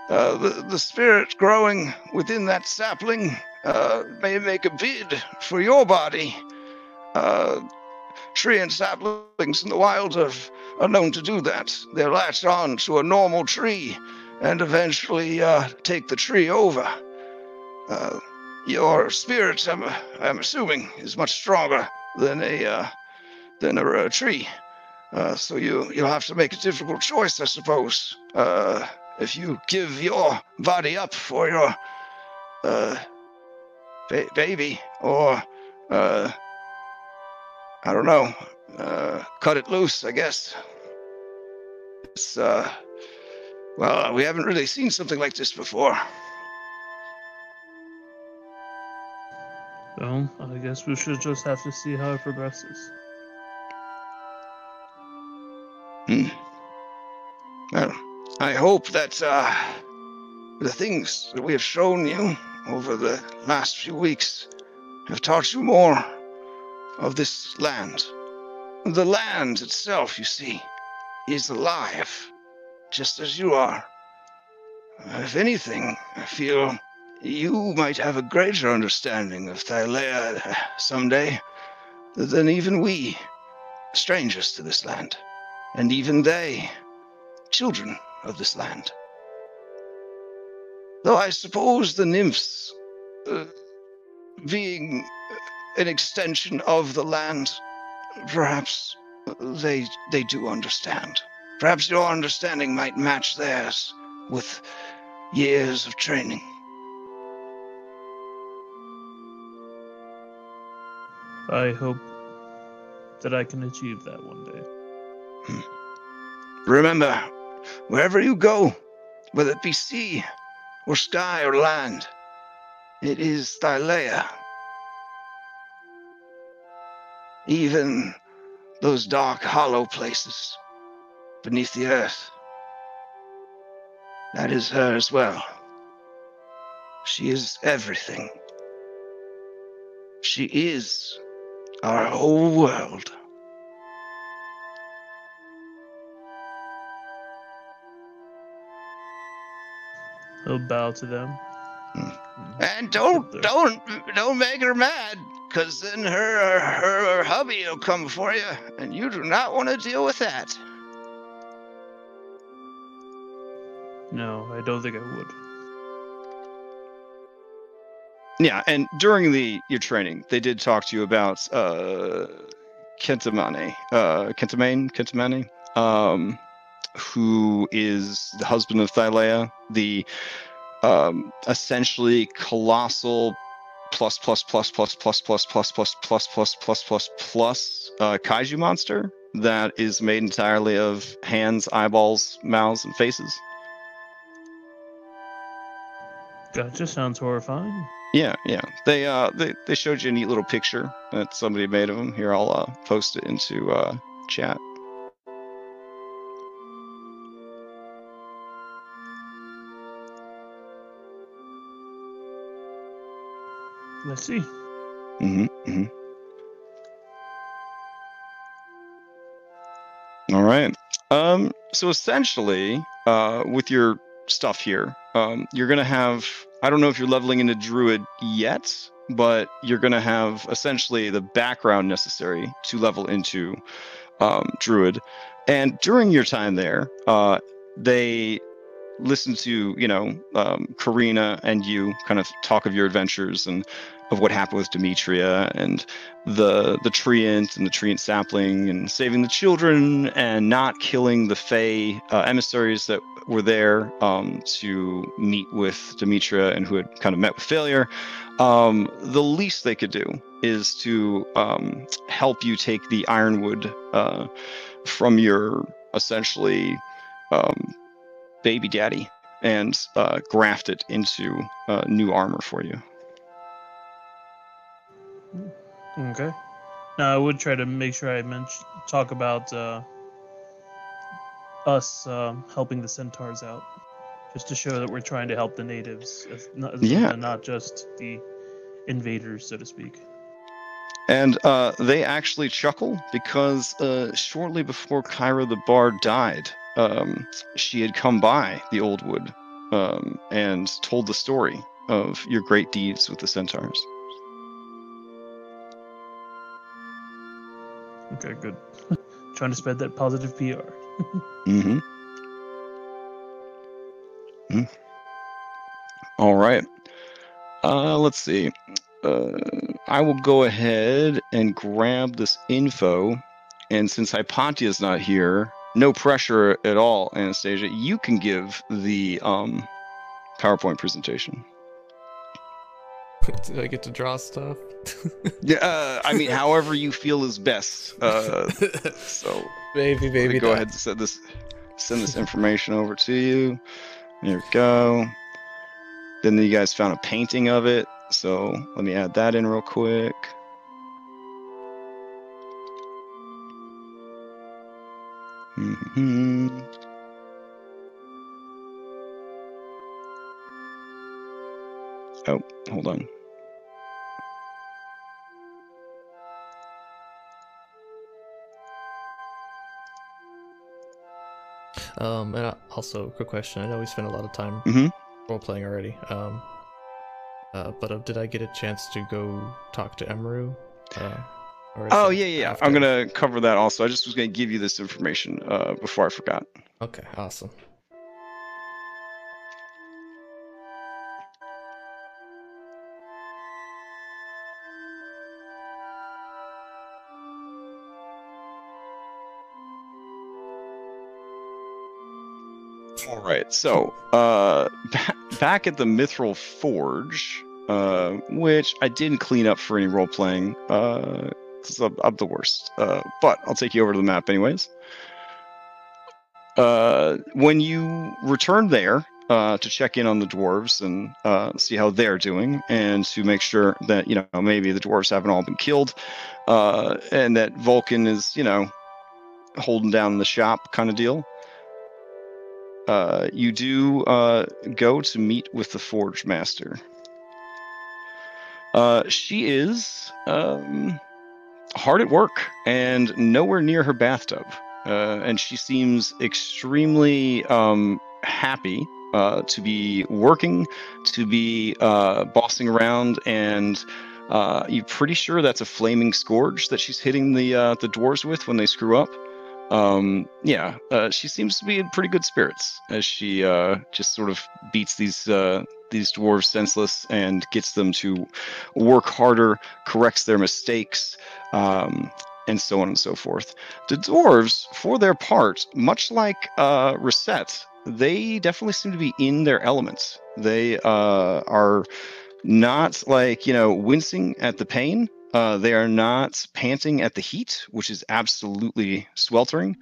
uh, the the spirit growing within that sapling uh, may make a bid for your body. Uh, tree and saplings in the wild are, are known to do that. They latch on to a normal tree and eventually uh, take the tree over. Uh, your spirit, I'm, I'm assuming, is much stronger than a uh, than a, uh tree. Uh, so you you'll have to make a difficult choice, I suppose. Uh, if you give your body up for your uh, ba- baby, or uh, I don't know, uh, cut it loose. I guess. It's uh, well, we haven't really seen something like this before.
Well, I guess we should just have to see how it progresses.
Hmm. Well, I hope that uh, the things that we have shown you over the last few weeks have taught you more of this land. The land itself, you see, is alive, just as you are. If anything, I feel you might have a greater understanding of Thylea someday than even we, strangers to this land and even they, children of this land. Though I suppose the nymphs, uh, being an extension of the land, perhaps they they do understand. Perhaps your understanding might match theirs with years of training.
I hope that I can achieve that one day.
Remember, wherever you go, whether it be sea or sky or land, it is Thylea. Even those dark, hollow places beneath the earth. That is her as well. She is everything. She is our whole world.
He'll bow to them. Hmm.
And don't don't don't make her mad, cause then her her, her hubby will come for you, and you do not want to deal with that.
No, I don't think I would.
Yeah, and during the your training, they did talk to you about uh,
Kentimane, uh, Kentimane, Kentimane, um, who is the husband of Thylea, the um, essentially colossal plus plus plus plus plus plus plus plus plus plus plus plus plus uh, kaiju monster that is made entirely of hands, eyeballs, mouths, and faces.
Gotcha. Sounds horrifying.
Yeah, yeah. They uh they, they showed you a neat little picture that somebody made of them. Here, I'll uh, post it into uh chat.
Let's see.
Mm-hmm, mm-hmm. All right. Um, so essentially, uh, with your stuff here, um, you're gonna have. I don't know if you're leveling into druid yet, but you're gonna have essentially the background necessary to level into um, druid. And during your time there, uh, they listen to you know um, Karina and you kind of talk of your adventures and of what happened with Demetria and the the treant and the treant sapling and saving the children and not killing the Fey uh, emissaries that were there um, to meet with Demetria and who had kind of met with failure. Um, the least they could do is to um, help you take the ironwood uh, from your essentially um, baby daddy and uh, graft it into uh, new armor for you.
Okay. Now I would try to make sure I mention talk about uh, us um, helping the centaurs out, just to show that we're trying to help the natives, if not,
Yeah.
not just the invaders, so to speak.
And uh, they actually chuckle because uh, shortly before Kyra the Bard died, um, she had come by the Old Wood um, and told the story of your great deeds with the centaurs.
Okay, good. trying to spread that positive PR.
Mm-hmm. Mm. All right. Uh, let's see. Uh, I will go ahead and grab this info. And since Hypatia's not here, no pressure at all, Anastasia. You can give the um, PowerPoint presentation.
Do I get to draw stuff?
Yeah, uh, I mean, however you feel is best. Uh, so
maybe,
Let me
maybe.
go ahead and send this send this information over to you. There we go. Then you guys found a painting of it, so let me add that in real quick. Mhm. Oh, hold on.
Um, and uh, also, quick question. I know we spent a lot of time
Mhm.
role playing already. Um, uh, but uh, did I get a chance to go talk to Emru? Uh, or
Oh yeah, yeah. yeah.
after?
I'm gonna cover that also. I just was gonna give you this information uh, before I forgot.
Okay, awesome.
Right. So, uh, ba- back at the Mithril Forge, uh, which I didn't clean up for any role playing, uh, I'm, I'm the worst. Uh, but I'll take you over to the map anyways. Uh, when you return there uh, to check in on the dwarves and uh, see how they're doing, and to make sure that you know maybe the dwarves haven't all been killed, uh, and that Vulcan is you know holding down the shop kind of deal uh, you do uh, go to meet with the Forge Master. Uh, she is um, hard at work and nowhere near her bathtub. Uh, and she seems extremely um, happy uh, to be working, to be bossing around, and you're pretty sure that's a flaming scourge that she's hitting the the dwarves with when they screw up um yeah uh, she seems to be in pretty good spirits as she uh just sort of beats these uh these dwarves senseless and gets them to work harder corrects their mistakes um and so on and so forth. The dwarves, for their part, much like uh, Reset, they definitely seem to be in their elements. They uh, are not like you know wincing at the pain. Uh, they are not panting at the heat, which is absolutely sweltering.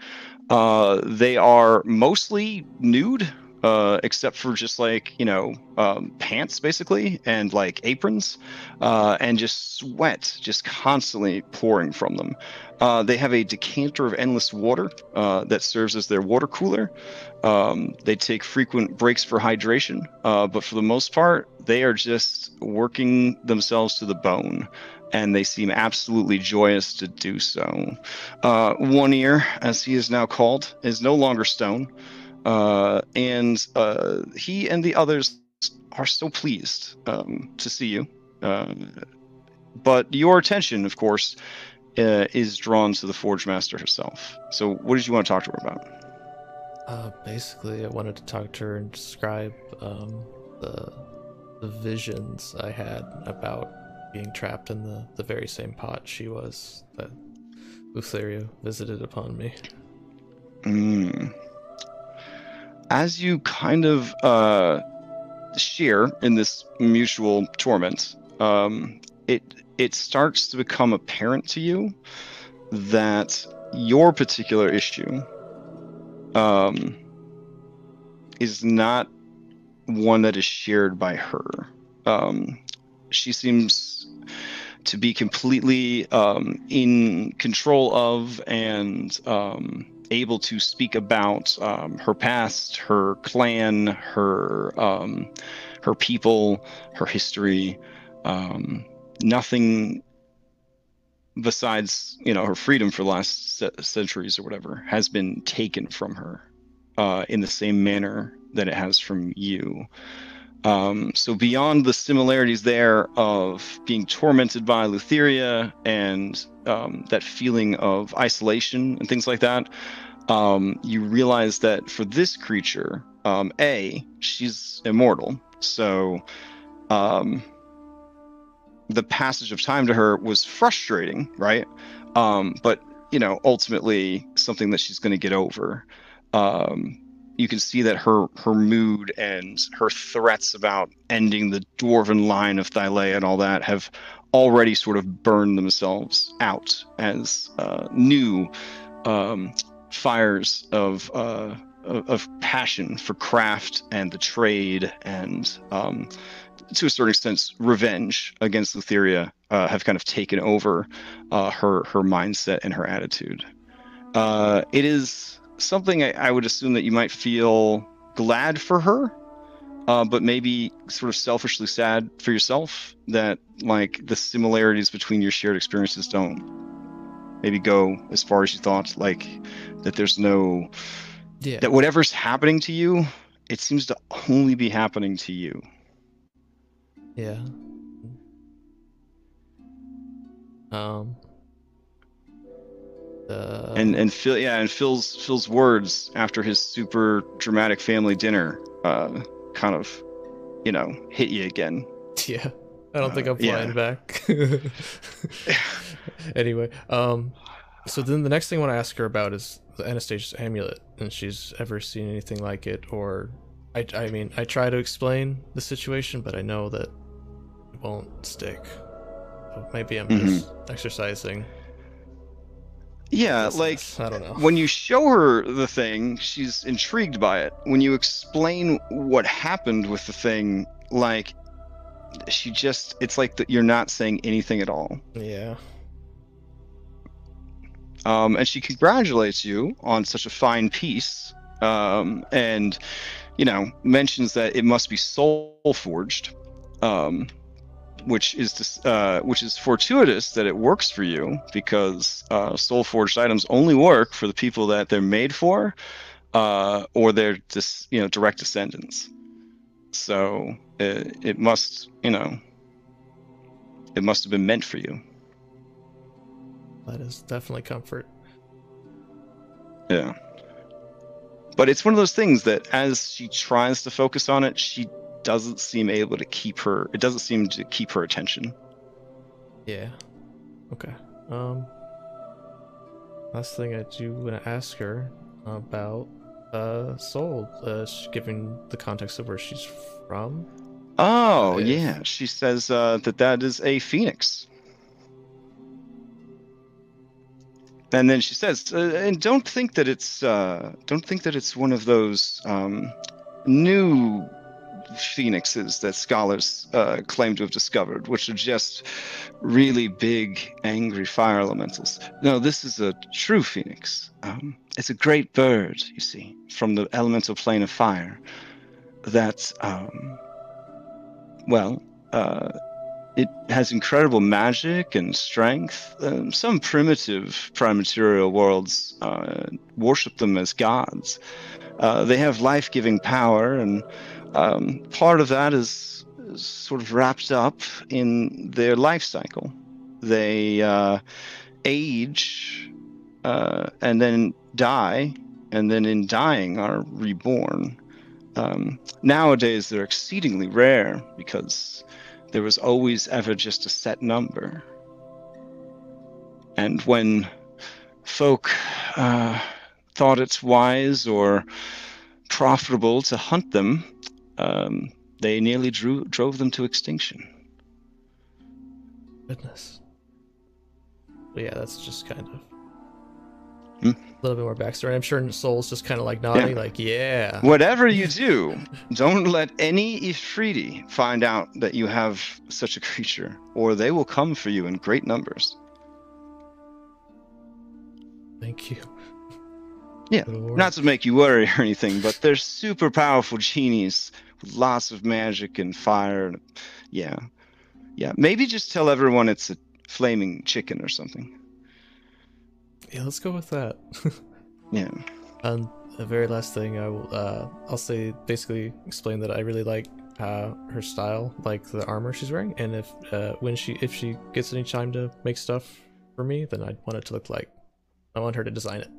Uh, they are mostly nude, uh, except for just like you know um, pants basically and like aprons, uh, and just sweat just constantly pouring from them. Uh, they have a decanter of endless water uh, that serves as their water cooler. Um, they take frequent breaks for hydration, but for the most part, they are just working themselves to the bone. And they seem absolutely joyous to do so. Uh, One Ear, as he is now called, is no longer stone. Uh, and uh, he and the others are so pleased um, to see you. Uh, but your attention, of course, uh, is drawn to the Forge Master herself. So, what did you want to talk to her about?
Uh, basically, I wanted to talk to her and describe um, the the visions I had about being trapped in the, the very same pot she was that Lutheria visited upon me.
Mm. As you kind of uh, share in this mutual torment, um, it it starts to become apparent to you that your particular issue um, is not one that is shared by her. Um, she seems to be completely um, in control of and um, able to speak about um, her past, her clan, her um, her people, her history. Um, nothing besides you know her freedom for the last ce- centuries or whatever has been taken from her uh, in the same manner that it has from you. Um, so beyond the similarities there of being tormented by Lutheria and um, that feeling of isolation and things like that, um, you realize that for this creature, um, a she's immortal, so um, the passage of time to her was frustrating, right? Um, but you know, ultimately something that she's going to get over. Um, you can see that her her mood and her threats about ending the dwarven line of Thylea and all that have already sort of burned themselves out as uh, new um, fires of, uh, of passion for craft and the trade and um, to a certain extent revenge against Lutheria uh, have kind of taken over uh, her her mindset and her attitude. Uh, it is something I, I would assume that you might feel glad for her, uh, but maybe sort of selfishly sad for yourself that like the similarities between your shared experiences don't maybe go as far as you thought. Like that there's no
Yeah.
that whatever's happening to you, it seems to only be happening to you.
Yeah. Um. Uh,
and and Phil yeah and Phil's Phil's words after his super dramatic family dinner uh kind of you know hit you again
yeah, I don't think
uh,
I'm flying
yeah.
back. anyway, um, so then the next thing I want to ask her about is the Anastasia's amulet, and she's ever seen anything like it, or I, I mean, I try to explain the situation, but I know that it won't stick. So maybe I'm
Mm-hmm.
just exercising.
Yeah like
I don't know.
when you show her the thing she's intrigued by it when you explain what happened with the thing like she just it's like that you're not saying anything at all
Yeah.
um, and she congratulates you on such a fine piece um, and you know mentions that it must be soul forged um, which is uh, which is fortuitous that it works for you because uh, soul forged items only work for the people that they're made for uh, or their dis- you know direct descendants so it, it must you know it must have been meant for you
That is definitely comfort.
Yeah. But it's one of those things that as she tries to focus on it, she doesn't seem able to keep her it doesn't seem to keep her attention.
Yeah. Okay. Um. last thing I do want to ask her about uh Soul, uh, given the context of where she's from.
Oh, yeah. She says uh, that that is a phoenix. And then she says, uh, and don't think that it's uh, don't think that it's one of those um, new phoenixes that scholars uh, claim to have discovered, which are just really big, angry fire elementals. No, this is a true phoenix. Um, it's a great bird, you see, from the elemental plane of fire. That um, well, uh, it has incredible magic and strength. Um, some primitive prime-material worlds uh, worship them as gods. Uh, they have life-giving power, and um, part of that is, sort of wrapped up in their life cycle. They uh, age uh, and then die, and then in dying are reborn. Um, nowadays, they're exceedingly rare because there was always ever just a set number. And when folk uh, thought it's wise or profitable to hunt them, um, they nearly drew, drove them to extinction.
Goodness. But yeah, that's just kind of
Hmm?
a little bit more backstory. I'm sure Soul's just kind of like nodding, like, yeah.
Whatever you do, don't let any efreeti find out that you have such a creature, or they will come for you in great numbers.
Thank you.
Yeah, Not to make you worry or anything, but they're super powerful genies lots of magic and fire. Yeah. Yeah. Maybe just tell everyone it's a flaming chicken or something.
Yeah, let's go with that.
Yeah.
And the very last thing I will, uh, I'll say basically explain that I really like uh, her style, like the armor she's wearing, and if uh, when she if she gets any time to make stuff for me, then I want it to look like I want her to design it.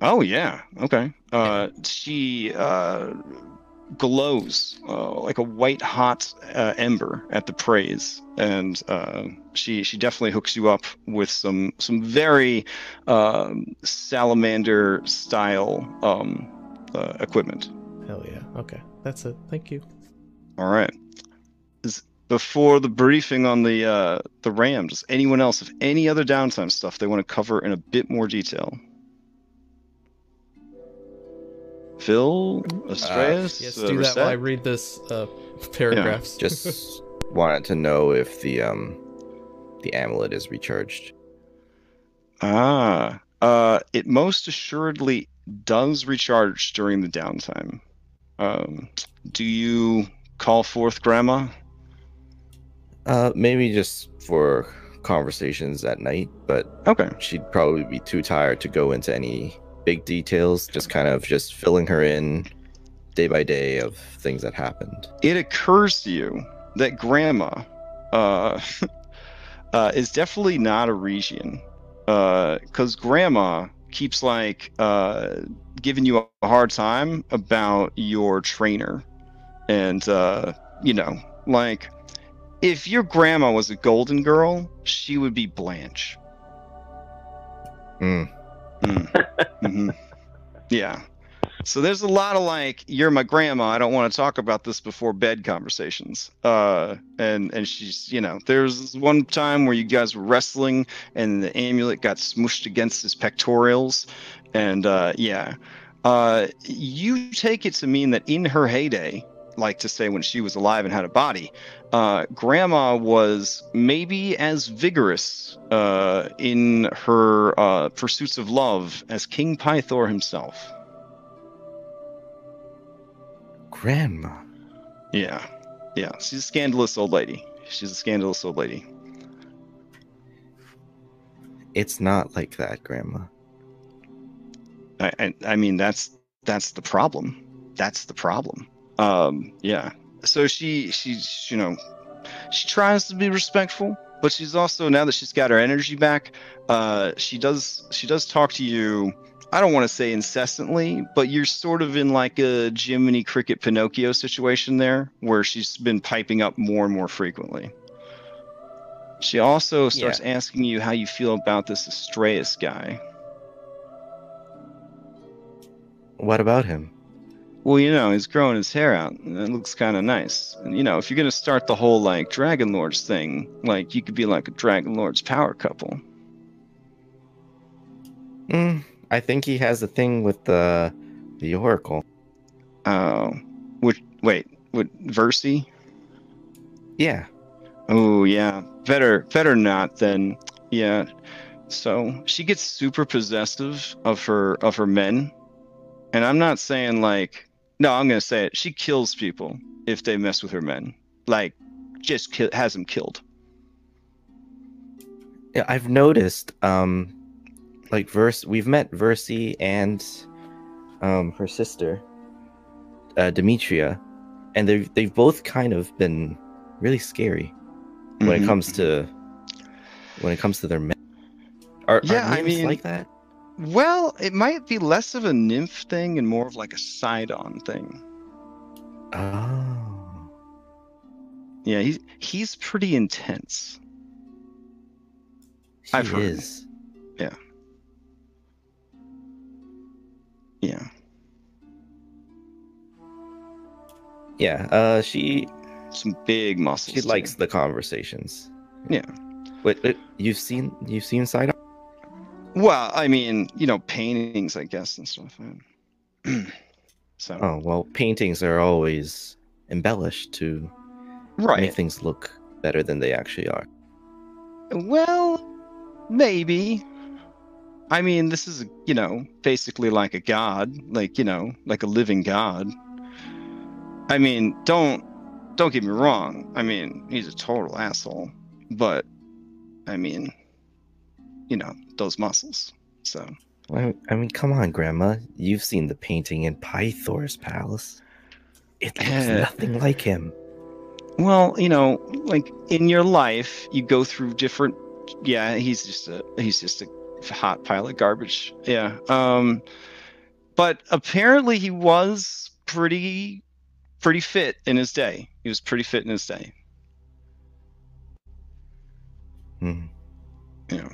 Oh yeah. Okay. Uh, she uh, glows uh, like a white hot uh, ember at the praise, and uh, she she definitely hooks you up with some some very um, salamander style um, uh, equipment.
Hell yeah. Okay, that's it. Thank you.
All right. Is before the briefing on the uh, the RAM, does anyone else have any other downtime stuff they want to cover in a bit more detail? Phil, Astraeus,
Yes,
uh,
do that while I read this uh, paragraphs.
Just wanted to know if the um the amulet is recharged.
Ah, uh, it most assuredly does recharge during the downtime. Um, do you call forth Grandma?
Uh, maybe just for conversations at night, but
Okay.
she'd probably be too tired to go into any big details. Just kind of just filling her in day by day of things that happened.
it occurs to you that grandma uh, uh, is definitely not a Region. Because grandma keeps like uh, giving you a hard time about your trainer. And, uh, you know, like if your grandma was a golden girl, she would be Blanche.
Hmm.
Mm. hmm Yeah. So there's a lot of like, you're my grandma. I don't want to talk about this before bed conversations. Uh, and and she's, you know, there's one time where you guys were wrestling and the amulet got smushed against his pectorals, and uh, yeah, uh, you take it to mean that in her heyday, like to say when she was alive and had a body, uh, grandma was maybe as vigorous uh, in her uh, pursuits of love as King Pythor himself.
Grandma.
Yeah, yeah, she's a scandalous old lady. She's a scandalous old lady.
It's not like that, Grandma.
I, I, I mean, that's that's the problem. That's the problem. Um, yeah. So she she's you know she tries to be respectful, but she's also now that she's got her energy back, uh, she does she does talk to you. I don't want to say incessantly, but you're sort of in like a Jiminy Cricket Pinocchio situation there, where she's been piping up more and more frequently. She also starts asking you how you feel about this Astraeus guy.
What about him?
Well, you know, he's growing his hair out, and it looks kind of nice. And you know, if you're gonna start the whole like Dragon Lords thing, like you could be like a Dragon Lords power couple.
Mm, I think he has a thing with the the Oracle.
Oh, which wait, with Versi?
Yeah.
Oh yeah, better better not then. Yeah. So she gets super possessive of her of her men, and I'm not saying like no, I'm gonna say it. She kills people if they mess with her men. Like, just ki- has them killed.
Yeah, I've noticed. Um, like Verse, we've met Versi and um her sister, uh, Demetria, and they've they've both kind of been really scary when
Mhm.
it comes to when it comes to their men. Are,
Yeah,
are
I mean-
like that?
Well, it might be less of a nymph thing and more of like a side-on thing.
Oh,
Yeah, he's he's pretty intense.
he
I've heard.
is.
Yeah.
Yeah. Uh, she
Some big muscles.
she
too.
likes the conversations.
Yeah.
Wait, wait, you've seen you've seen side
Well, I mean, you know, paintings, I guess, and stuff. so
Oh well, paintings are always embellished to
right.
make things look better than they actually are.
Well, maybe. I mean, this is, you know, basically like a god, like, you know, like a living god. I mean, don't don't get me wrong. I mean, he's a total asshole, but I mean, you know, those muscles. So,
Well, I mean, come on, Grandma. You've seen the painting in Pythor's palace. It looks
Yeah.
nothing like him.
well, you know, like in your life, you go through different yeah, he's just a he's just a hot pile of garbage. Yeah. Um but apparently he was pretty pretty fit in his day. He was pretty fit in his day.
Hmm.
Yeah.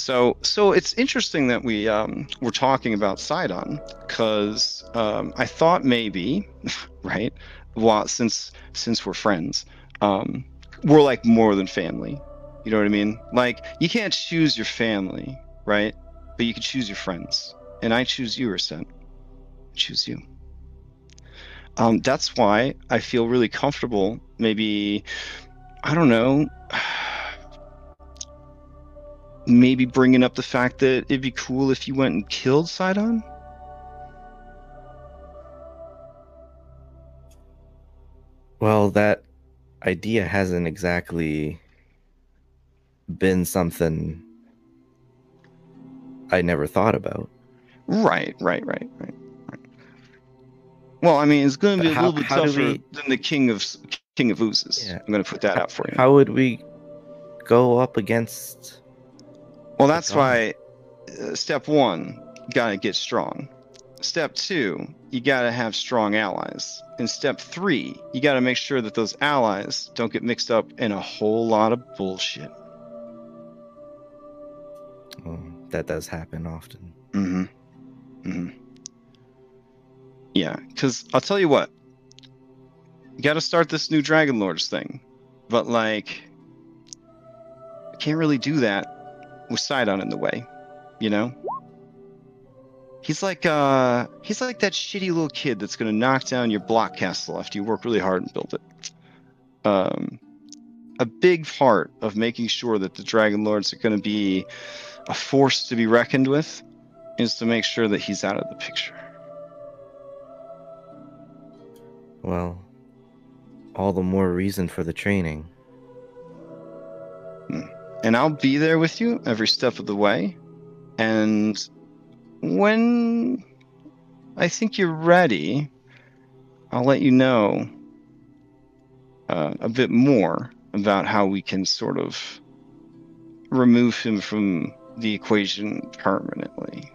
So so it's interesting that we um we're talking about Sydon because um I thought maybe right well since since we're friends um we're like more than family. You know what I mean? Like you can't choose your family right? But you can choose your friends. And I choose you Rasent I choose you. Um that's why I feel really comfortable maybe I don't know maybe bringing up the fact that it'd be cool if you went and killed Sydon.
Well, that idea hasn't exactly been something I never thought about.
Right, right, right, right, right. Well, I mean, it's going to be a little bit tougher
we-
than the King of King of Oozes.
Yeah.
I'm going to put that out for you.
How would we go up against?
Well, that's why uh, step one, you got to get strong. Step two, you got to have strong allies. And step three, you got to make sure that those allies don't get mixed up in a whole lot of bullshit.
Oh, that does happen often.
Mm-hmm. Mm-hmm. Yeah, because I'll tell you what. You got to start this new Dragon Lords thing, but like, I can't really do that with Sydon in the way, you know. He's like uh, he's like that shitty little kid that's gonna knock down your block castle after you work really hard and build it. Um, a big part of making sure that the Dragon Lords are gonna be a force to be reckoned with is to make sure that he's out of the picture.
Well, all the more reason for the training.
And I'll be there with you every step of the way. And when I think you're ready, I'll let you know uh, a bit more about how we can sort of remove him from the equation permanently.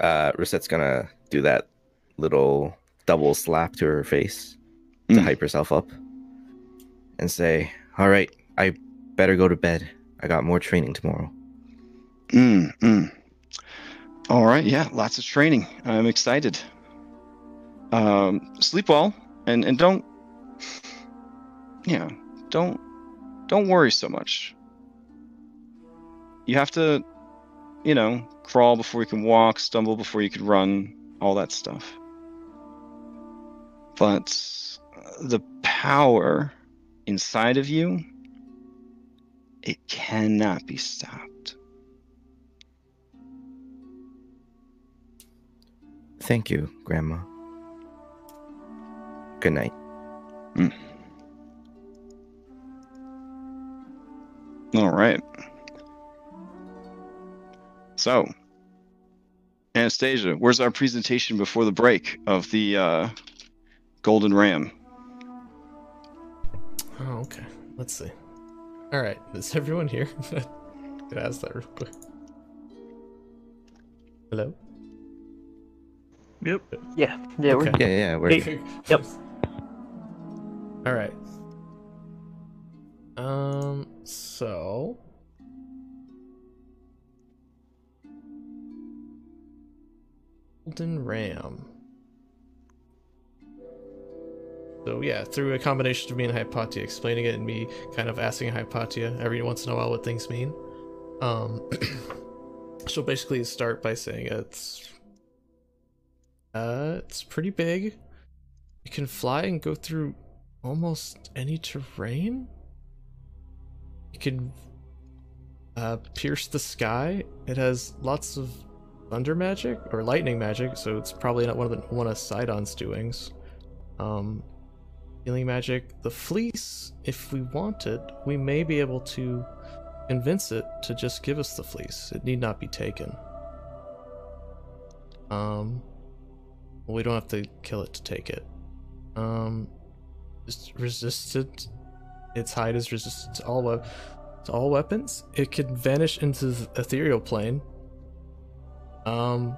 Uh, Rosette's gonna do that little double slap to her face. To
Mm.
hype herself up and say, "All right, I better go to bed. I got more training tomorrow."
Mm, mm. All right, yeah, lots of training. I'm excited. Um, sleep well, and and don't, yeah, don't don't worry so much. You have to, you know, crawl before you can walk, stumble before you can run, all that stuff. But the power inside of you, it cannot be stopped.
Thank you, Grandma. Good night.
All right. So, Anastasia, where's our presentation before the break of the uh, Golden Ram?
Oh, okay. Let's see. All right, is everyone here? Could ask that real quick. Hello.
Yep.
Yeah, yeah, we're
Yeah, yeah, we're
Hey. Yep.
All right. Um. So. Golden Ram. So yeah, through a combination of me and Hypatia explaining it and me kind of asking Hypatia every once in a while what things mean. Um. she'll basically start by saying it's. Uh, it's pretty big. You can fly and go through almost any terrain. You can uh, pierce the sky. It has lots of thunder magic or lightning magic, so it's probably not one of the one of Sydon's doings. Um, healing magic. The fleece, if we wanted, we may be able to convince it to just give us the fleece. It need not be taken. Um, we don't have to kill it to take it. Um, just resistant. Its hide is resistant to all we- to all weapons. It can vanish into the ethereal plane. Um.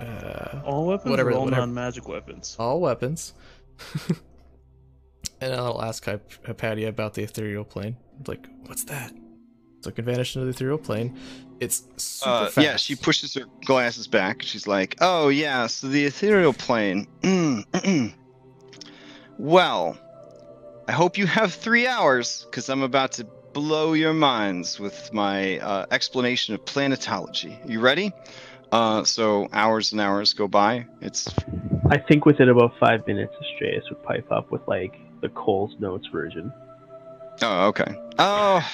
Uh,
All weapons
Whatever-
or all
whatever.
non-magic weapons?
all weapons. and I'll ask Hyp- Hypatia about the ethereal plane. Like, what's that? So I can vanish into the ethereal plane. It's super
Uh,
fast.
yeah, she pushes her glasses back. She's like, "Oh yeah, so the ethereal plane. Well, I hope you have three hours, because I'm about to blow your minds with my uh, explanation of planetology. You ready? Uh, so hours and hours go by. It's
I think within about five minutes, Astraeus would pipe up with like the Cole's Notes version.
Oh, okay. Oh,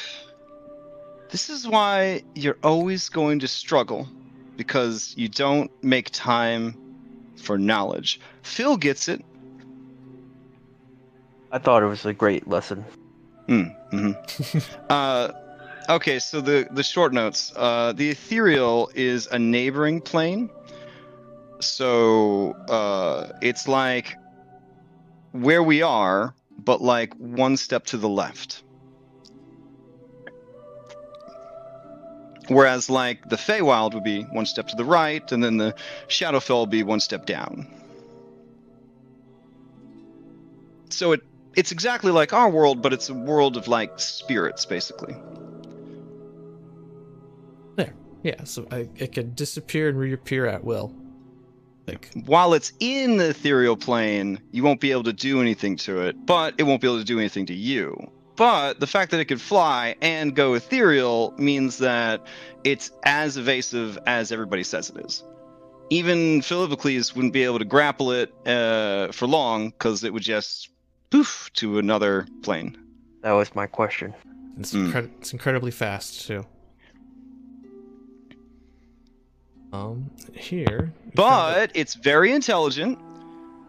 this is why you're always going to struggle because you don't make time for knowledge. Phil gets it.
I thought it was a great lesson.
Mm, hmm uh, okay, so the the short notes. Uh, the ethereal is a neighboring plane. So uh, it's like where we are, but like one step to the left. Whereas like the Feywild would be one step to the right, and then the Shadowfell would be one step down. So it it's exactly like our world, but it's a world of like spirits, basically.
There. Yeah, so I, it could disappear and reappear at will. Like,
While it's in the ethereal plane, you won't be able to do anything to it, but it won't be able to do anything to you. But the fact that it can fly and go ethereal means that it's as evasive as everybody says it is. Even Philippocles wouldn't be able to grapple it uh, for long because it would just poof to another plane.
That was my question.
it's,
Mm.
it's incredibly fast, too. Um, here. we found a-
But it's very intelligent,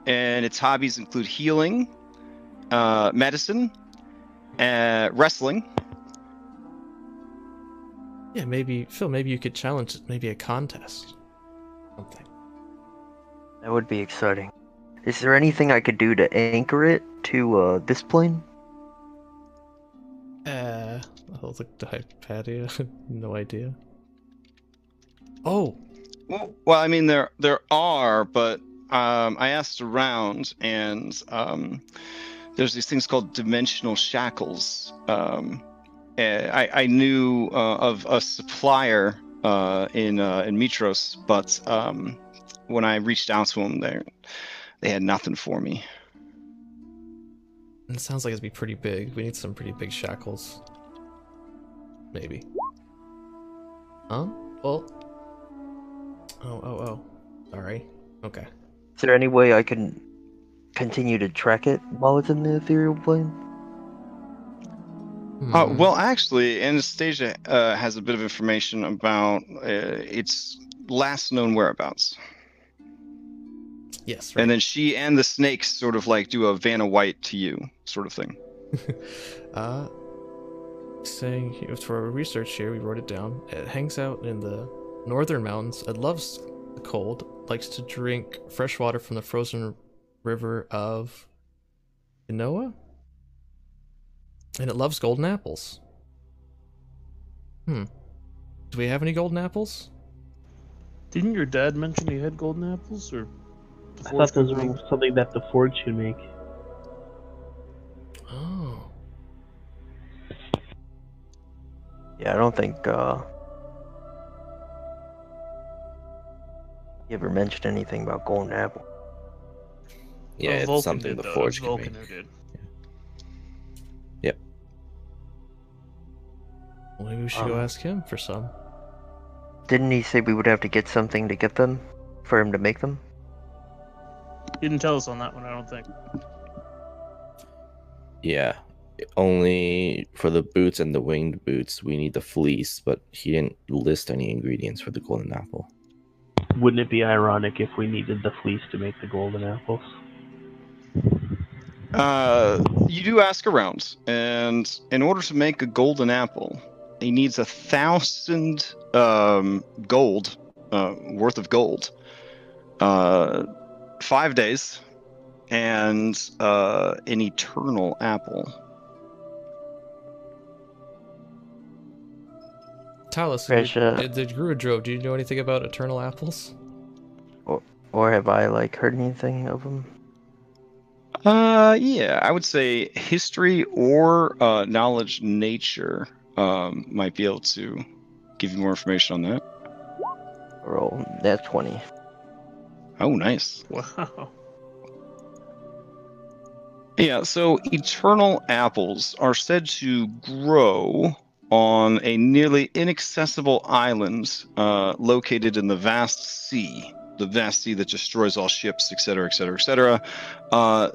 and its hobbies include healing, uh, medicine, uh, wrestling.
Yeah, maybe, Phil, maybe you could challenge it, maybe a contest. Something.
That would be exciting. Is there anything I could do to anchor it to uh, this plane?
Uh, I'll look to Hypatia. no idea. Oh,
Well, I mean there there are, but um, I asked around, and um, there's these things called dimensional shackles. Um, I, I knew uh, of a supplier uh, in uh, in Mitros, but um, when I reached out to them, they they had nothing for me.
It sounds like it'd be pretty big. We need some pretty big shackles. Maybe. Huh? Well. Oh, oh, oh. Sorry. Okay.
Is there any way I can continue to track it while it's in the ethereal plane?
Uh,
Hmm.
well, actually, Anastasia uh, has a bit of information about uh, its last known whereabouts.
yes. Right.
And then she and the snakes sort of like do a Vanna White to you sort of thing.
uh, saying here- for research here, we wrote it down. It hangs out in the northern mountains. It loves the cold. Likes to drink fresh water from the frozen river of Inoa. And it loves golden apples. Hmm. Do we have any golden apples?
Didn't your dad mention he had golden apples, or?
I thought those
company?
were something that the Forge should make.
Oh.
Yeah, I don't think uh you ever mentioned anything about golden apple.
Yeah,
Well,
it's
Vulcan
something the
though.
Forge can
Vulcan
make.
who did.
Well, maybe we should go
Um,
ask him for some.
Didn't he say we would have to get something to get them for him to make them?
He didn't tell us on that one, I don't think.
Yeah. Only for the boots and the winged boots, we need the fleece, but he didn't list any ingredients for the golden apple.
Wouldn't it be ironic if we needed the fleece to make the golden apples?
Uh, you do ask around, and in order to make a golden apple, he needs a thousand um, gold uh, worth of gold, uh, five days, and uh, an eternal apple.
Talus,
Fresh,
you-
uh,
uh, the Druidrove, do you know anything about eternal apples?
Or have I like heard anything of them?
Uh, yeah, I would say history or uh, knowledge nature um, might be able to give you more information on that.
Roll that twenty.
Oh, nice.
Wow.
Yeah, so eternal apples are said to grow on a nearly inaccessible island uh, located in the vast sea, the vast sea that destroys all ships, etc., etc., etc.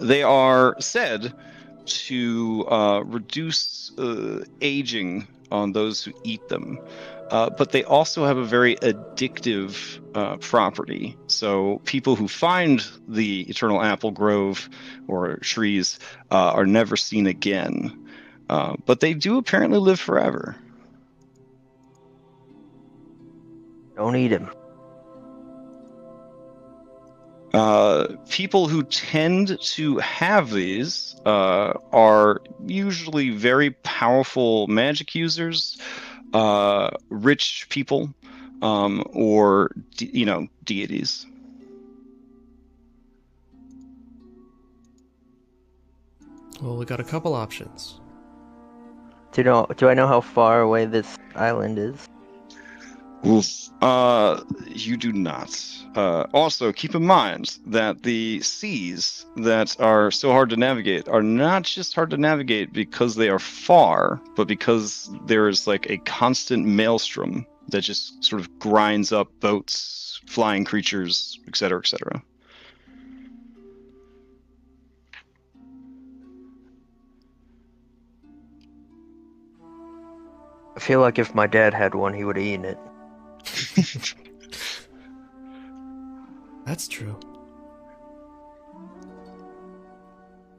They are said to uh, reduce uh, aging on those who eat them. Uh, but they also have a very addictive uh, property. So people who find the eternal apple grove or trees uh, are never seen again. Uh, but they do apparently live forever.
Don't eat him.
Uh, people who tend to have these uh, are usually very powerful magic users, uh, rich people, um, or de- you know deities.
Well, we got a couple options.
Do you know? Do I know how far away this island is?
Uh, you do not. Uh, also, keep in mind that the seas that are so hard to navigate are not just hard to navigate because they are far, but because there is like a constant maelstrom that just sort of grinds up boats, flying creatures, etc., etc.
I feel like if my dad had one, he would have eaten it.
That's true.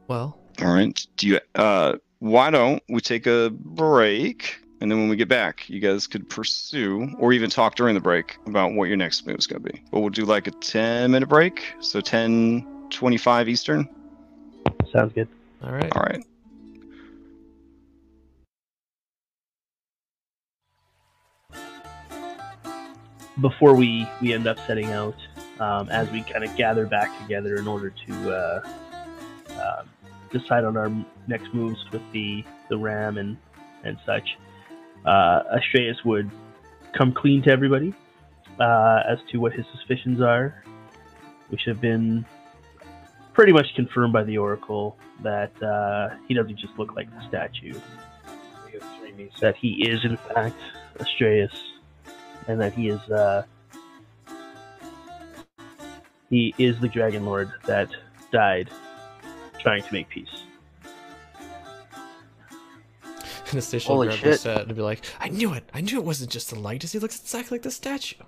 Well,
All right. Do you? Uh, why don't we take a break, and then when we get back, you guys could pursue or even talk during the break about what your next move is going to be. But we'll do like a ten-minute break, so ten twenty-five Eastern.
Sounds good.
all right.
All right.
Before we we end up setting out, um, as we kind of gather back together in order to uh, uh, decide on our next moves with the, the ram and, and such. Uh, Astraeus would come clean to everybody uh, as to what his suspicions are, which have been pretty much confirmed by the Oracle that uh, he doesn't just look like the statue, that he is in fact Astraeus, and that he is uh, he is the Dragon Lord that died trying to make peace.
And the station will
Holy
grab
shit.
set and be like, I knew it! I knew it wasn't just the light, as he looks exactly like the statue.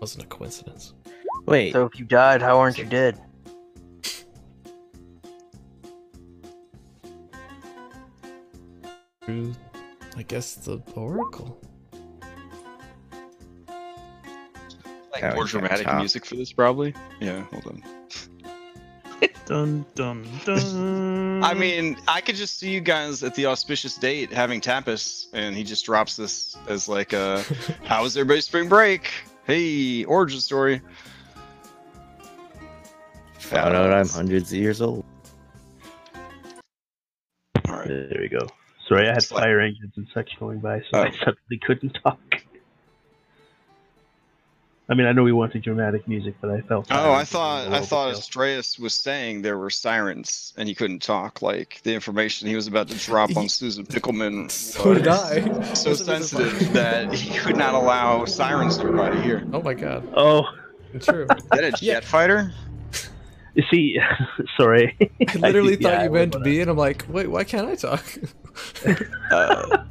Wasn't a coincidence.
Wait,
So if you died, how aren't you dead?
Through, I guess, the Oracle.
Like
How
more dramatic
top?
music for this, probably. Yeah, hold on.
Dun dun dun.
I mean, I could just see you guys at the auspicious date having tapas, and he just drops this as like a, "How was everybody's spring break? Hey, origin story."
found out I'm hundreds of years old.
All right.
There we go. Sorry, I had
It's like-
fire engines and such going by, so
Oh.
I suddenly couldn't talk. I mean, I know we wanted dramatic music, but I felt.
Oh, I thought I thought
overkill.
Astraeus was saying there were sirens and he couldn't talk. Like the information he was about to drop on Susan Pickleman
So did
was
I.
so sensitive that he could not allow sirens to arrive here.
Oh my god.
Oh,
True.
Is that a jet
Yeah.
fighter?
You see, sorry.
I literally
Yeah,
thought
I
you
would
meant
wanna-
me, and I'm like, wait, why can't I talk?
Uh,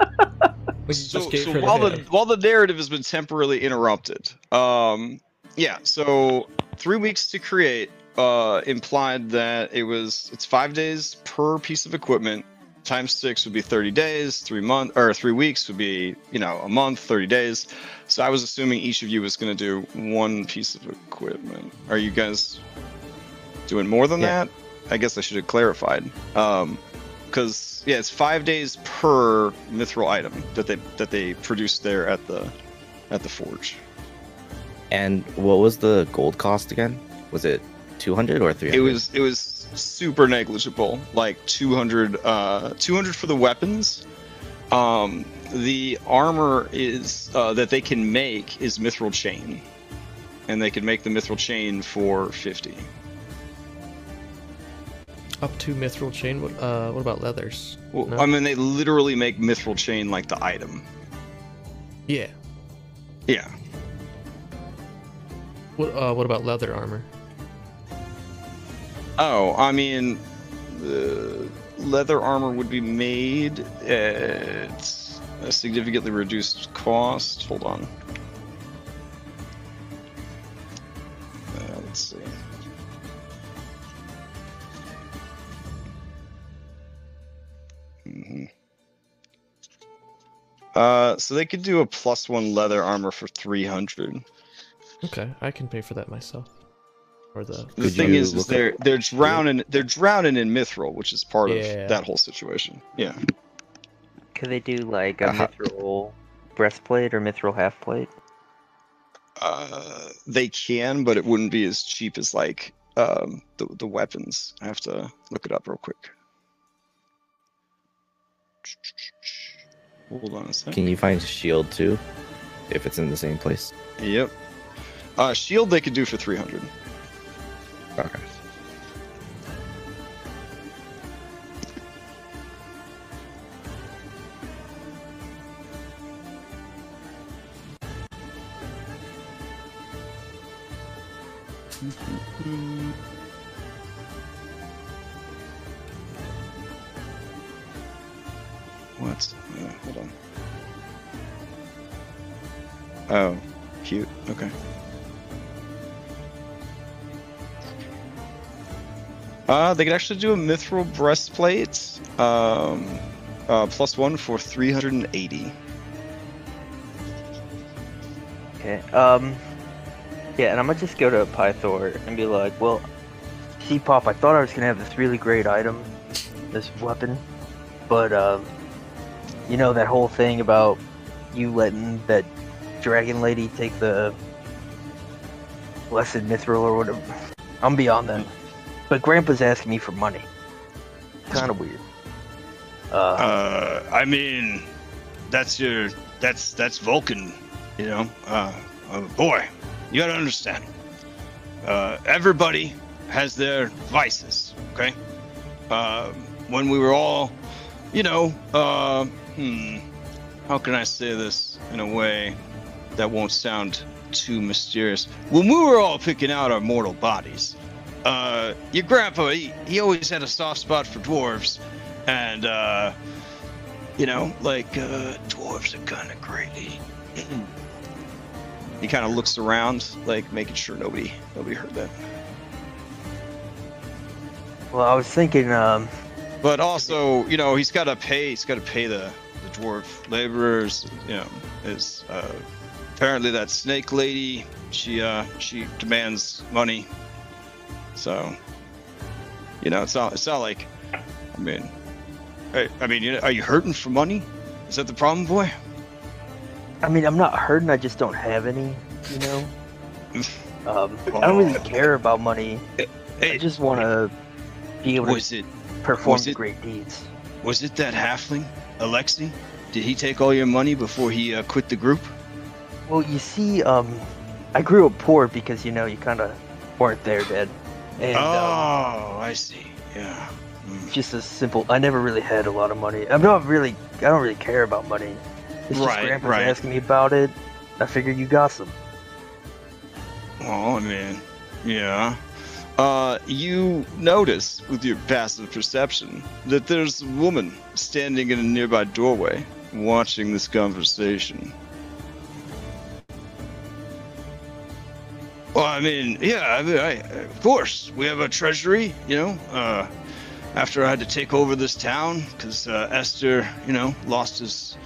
so,
just
so while the
hand.
while the narrative has been temporarily interrupted, um, yeah. So three weeks to create uh, implied that it was it's five days per piece of equipment. Times six would be thirty days. Three month or three weeks would be you know a month, thirty days. So I was assuming each of you was going to do one piece of equipment. Are you guys doing more than
Yeah.
that? I guess I should have clarified. Um, because yeah, it's five days per mithril item that they that they produce there at the at the forge.
And what was the gold cost again? Was it 200 or 300?
It was it was super negligible, like 200 uh 200 for the weapons. Um, the armor is uh, that they can make is mithril chain, and they can make the mithril chain for 50.
Up to mithril chain. What? Uh, what about leathers?
Well,
No?
I mean, they literally make mithril chain like the item.
Yeah.
Yeah.
What? Uh, what about leather armor?
Oh, I mean, the leather armor would be made at a significantly reduced cost. Hold on. Uh, let's see. Hmm Uh, so they could do a plus one leather armor for 300.
Okay, I can pay for that myself. Or the.
The thing is, is they're they're drowning they're drowning in mithril, which is part
Yeah.
of that whole situation. Yeah.
Could they do like a
Uh-huh.
mithril breastplate or mithril half plate?
Uh, they can, but it wouldn't be as cheap as like um, the the weapons. I have to look it up real quick. Hold on a second.
Can you find shield too? If it's in the same place.
Yep. Uh, shield they could do for three hundred.
Okay.
What? Uh, hold on. Oh, cute. Okay. Uh, they could actually do a mithril breastplate. Um, uh, plus one for 380.
Okay. Um. Yeah, and I'm gonna just go to Pythor and be like, well, see, Pop, I thought I was gonna have this really great item, this weapon, but um, you know that whole thing about you letting that dragon lady take the blessed mithril or whatever. I'm beyond that. But Grandpa's asking me for money. Kind of weird. Uh,
Uh, I mean, that's your that's that's Vulcan, you know. Uh, uh boy, you gotta understand. Uh, everybody has their vices, okay? Uh, when we were all, you know, uh, hmm, how can I say this in a way that won't sound too mysterious? When we were all picking out our mortal bodies, uh, your grandpa, he, he always had a soft spot for dwarves, and uh, you know, like uh, dwarves are kind of great.
He kind of looks around, like making sure nobody nobody heard that.
well, I was thinking, um,
But also, you know, he's got to pay. He's got to pay the the dwarf laborers. You know, is uh, apparently that snake lady. She uh she demands money. So, you know, it's not it's not like. I mean, I, I mean, you know, are you hurting for money? Is that the problem, boy?
I mean, I'm not hurting. I just don't have any. You know. Um, I don't really care about money. I just want to be able to
it
perform
was it-
great deeds.
was it that halfling, Alexi? Did he take all your money before he uh, quit the group?
Well, you see, um, I grew up poor because you know you kind of weren't there, Dad. And um,
oh, I see. Yeah. Mm.
just a simple. I never really had a lot of money. I'm not really. I don't really care about money. It's just
Right,
Grandpa's
right.
asking me about it. I figured you got some.
Oh man, yeah. Uh, you notice with your passive perception that there's a woman standing in a nearby doorway watching this conversation.
Well, I mean, yeah, I mean, I, of course, we have a treasury, you know. Uh, after I had to take over this town because uh, Esther, you know, lost his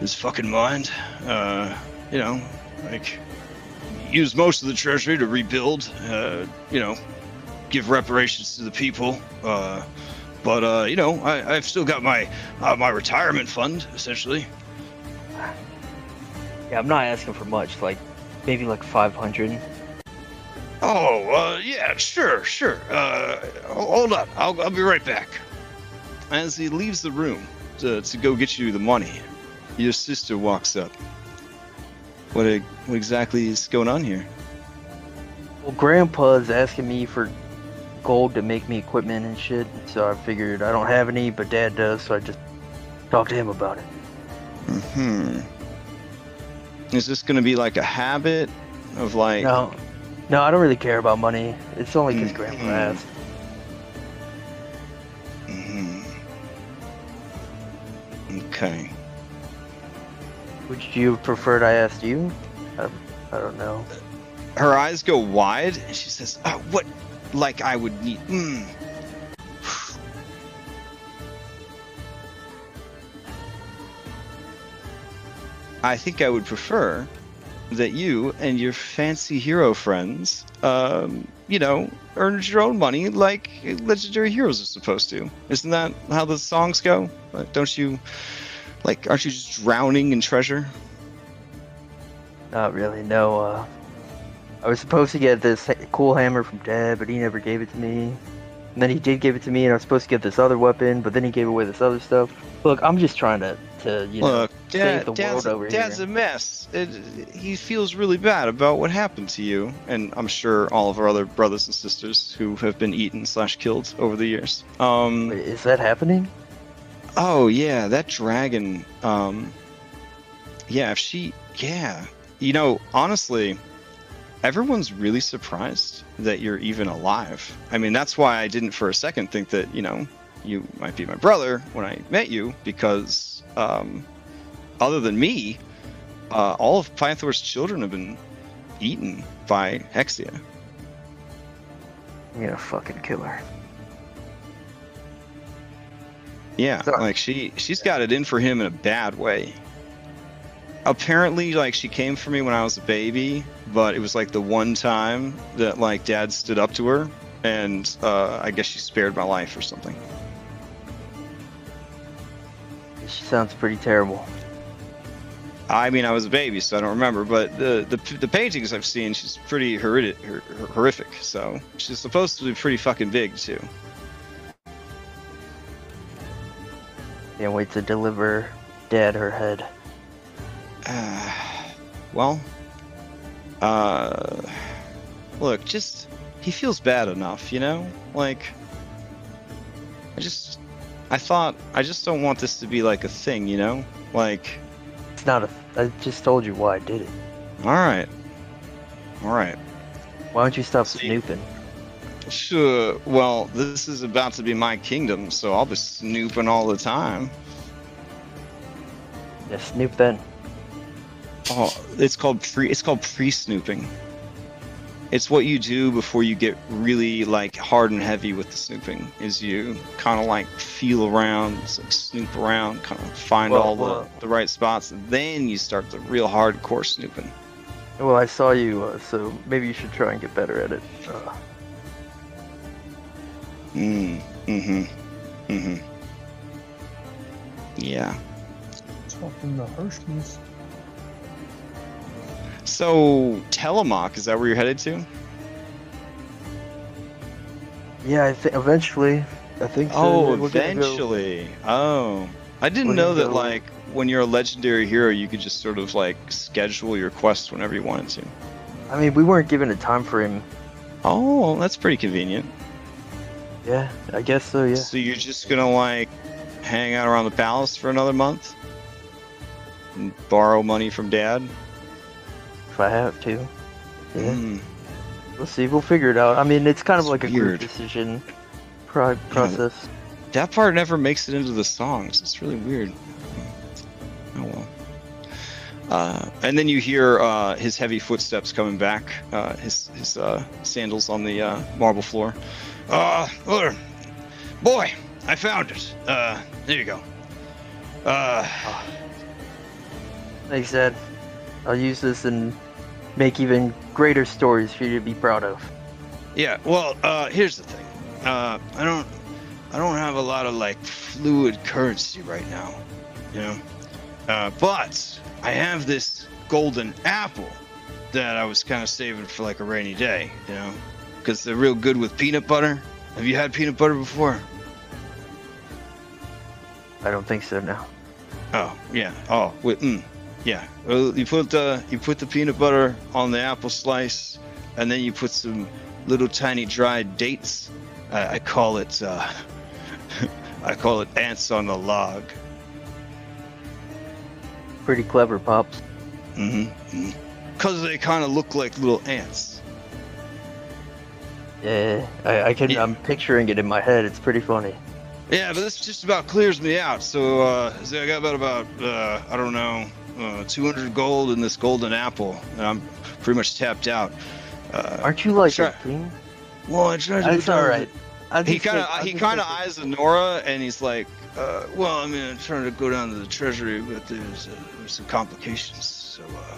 his fucking mind. Uh, you know, like used most of the treasury to rebuild. Uh, you know, give reparations to the people. Uh, but uh, you know, I, I've still got my uh, my retirement fund essentially.
Yeah, I'm not asking for much. Like maybe like 500.
Oh, uh, yeah, sure, sure. Uh, hold on, I'll, I'll be right back.
As he leaves the room to, to go get you the money, your sister walks up. What, what exactly is going on here?
Well, Grandpa's asking me for gold to make me equipment and shit. So I figured I don't have any, but Dad does. So I just talked to him about it.
Hmm. Is this to be like a habit of like?
No, no, I don't really care about money. It's only because Grandpa
Mhm.
asked.
Mhm. Okay.
Would you have preferred I asked you? I, I don't know.
Her eyes go wide, and she says, oh, "What? Like I would need? Mm. I think I would prefer that you and your fancy hero friends, um, you know, earned your own money like legendary heroes are supposed to. Isn't that how the songs go? Like, don't you, like, aren't you just drowning in treasure?
Not really. No. Uh, I was supposed to get this cool hammer from Dad, but he never gave it to me. And then he did give it to me, and I was supposed to get this other weapon, but then he gave away this other stuff. Look, I'm just trying to, to you know,
Look,
save the
Dad's,
world over
Dad's
here.
a mess. It, he feels really bad about what happened to you, and I'm sure all of our other brothers and sisters who have been eaten slash killed over the years. Um,
Wait, is that happening?
oh yeah, that dragon. Um, yeah, if she, yeah, you know, honestly, everyone's really surprised that you're even alive. I mean, that's why I didn't for a second think that you know you might be my brother when I met you, because um, other than me, uh, all of Pythor's children have been eaten by Hexia.
I'm gonna fucking kill her.
Yeah, like she she's got it in for him in a bad way. Apparently, like she came for me when I was a baby, but it was like the one time that like dad stood up to her, and uh, I guess she spared my life or something.
She sounds pretty terrible.
I mean, I was a baby, so I don't remember. But the the, the paintings I've seen, she's pretty horrific. horrific. So she's supposed to be pretty fucking big too.
Can't wait to deliver Dad her head.
Uh, well, uh, look, just he feels bad enough, you know. Like, I just, I thought, I just don't want this to be like a thing, you know. Like,
It's not a. I just told you why I did it.
all right, all right.
Why don't you stop
See-
snooping?
Sure. Well, this is about to be my kingdom, so I'll be snooping all the time.
Yeah, snoop then.
Oh, it's called pre. It's called pre-snooping. It's what you do before you get really like hard and heavy with the snooping. Is you kind of like feel around, like snoop around, kind of find
Well,
all
well-
the, the right spots, and then you start the real hardcore snooping.
Well, I saw you, uh, so maybe you should try and get better at it. Uh,
Mm. Mm-hmm. Mm-hmm. Yeah.
Talking the Hirschmans.
So Telemach, is that where you're headed to?
yeah, I think eventually. I think. So.
Oh,
We're gonna go-
eventually. Oh, I didn't
We're
know that.
go-
Like when you're a legendary hero, you could just sort of like schedule your quests whenever you wanted to.
I mean, we weren't given a time frame.
Oh, that's pretty convenient.
Yeah, I guess so. Yeah.
So you're just gonna like hang out around the palace for another month and borrow money from Dad?
If I have to. Yeah.
Mm.
We'll see. We'll figure it out. I mean, it's kind of
It's
like a group decision pro- process.
That part never makes it into the songs. It's really weird. Oh well. Uh, and then you hear uh, his heavy footsteps coming back. Uh, his his uh, sandals on the uh, marble floor.
Uh, or, boy, I found it. Uh, there you go. Uh,
Thanks, Dad. I'll use this and make even greater stories for you to be proud of.
yeah. Well, uh, here's the thing. Uh, I don't, I don't have a lot of like fluid currency right now, you know. Uh, but I have this golden apple that I was kind of saving for like a rainy day, you know, because they're real good with peanut butter. Have you had peanut butter before?
I don't think so now.
Oh yeah. Oh, with, mm, yeah. Well, you put the you put the peanut butter on the apple slice, and then you put some little tiny dried dates. Uh, I call it uh, I call it ants on the log.
Pretty clever, pops.
Mm-hmm. Cause they kind of look like little ants.
Yeah, I, I can.
Yeah.
I'm picturing it in my head. It's pretty funny.
Yeah, but this just about clears me out. So uh, I got about about uh, I don't know uh, 200 gold in this golden apple, and I'm pretty much tapped out. Uh,
Aren't you like a king?
well, I tried to. Down
all right.
He kind of he kind of eyes Nora and he's like,
Uh, well, I mean, I'm trying to go down to the treasury, but there's, uh, there's some complications. So, uh,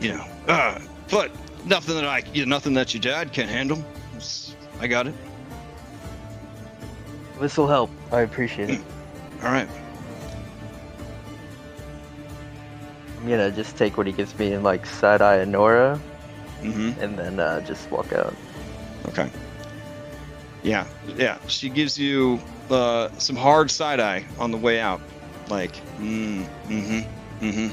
you know, uh, but nothing that I, you know, nothing that your dad can't handle. It's- I got it.
This will help. I appreciate it.
All right.
I'm gonna just take what he gives me and like side eye Nora,
mm-hmm.
and then uh, just walk out.
Okay. Yeah, yeah. She gives you uh, some hard side eye on the way out, like, mm, mm-hmm, mm-hmm.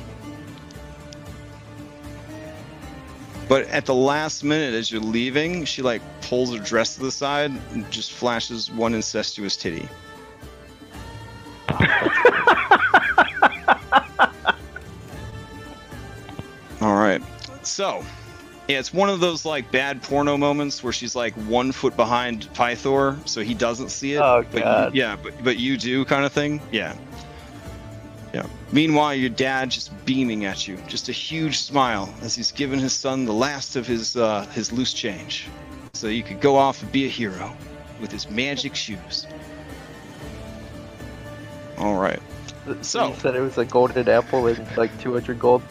But at the last minute, as you're leaving, she like pulls her dress to the side and just flashes one incestuous titty. All right. So, yeah, it's one of those like bad porno moments where she's like one foot behind Pythor, so he doesn't see it.
Oh,
but you-
God.
yeah, but but you do kind of thing. Yeah. Yeah. Meanwhile, your dad just beaming at you, just a huge smile as he's given his son the last of his uh, his loose change, so you could go off and be a hero with his magic shoes. All right. So-
you said it was a golden apple and like 200 gold.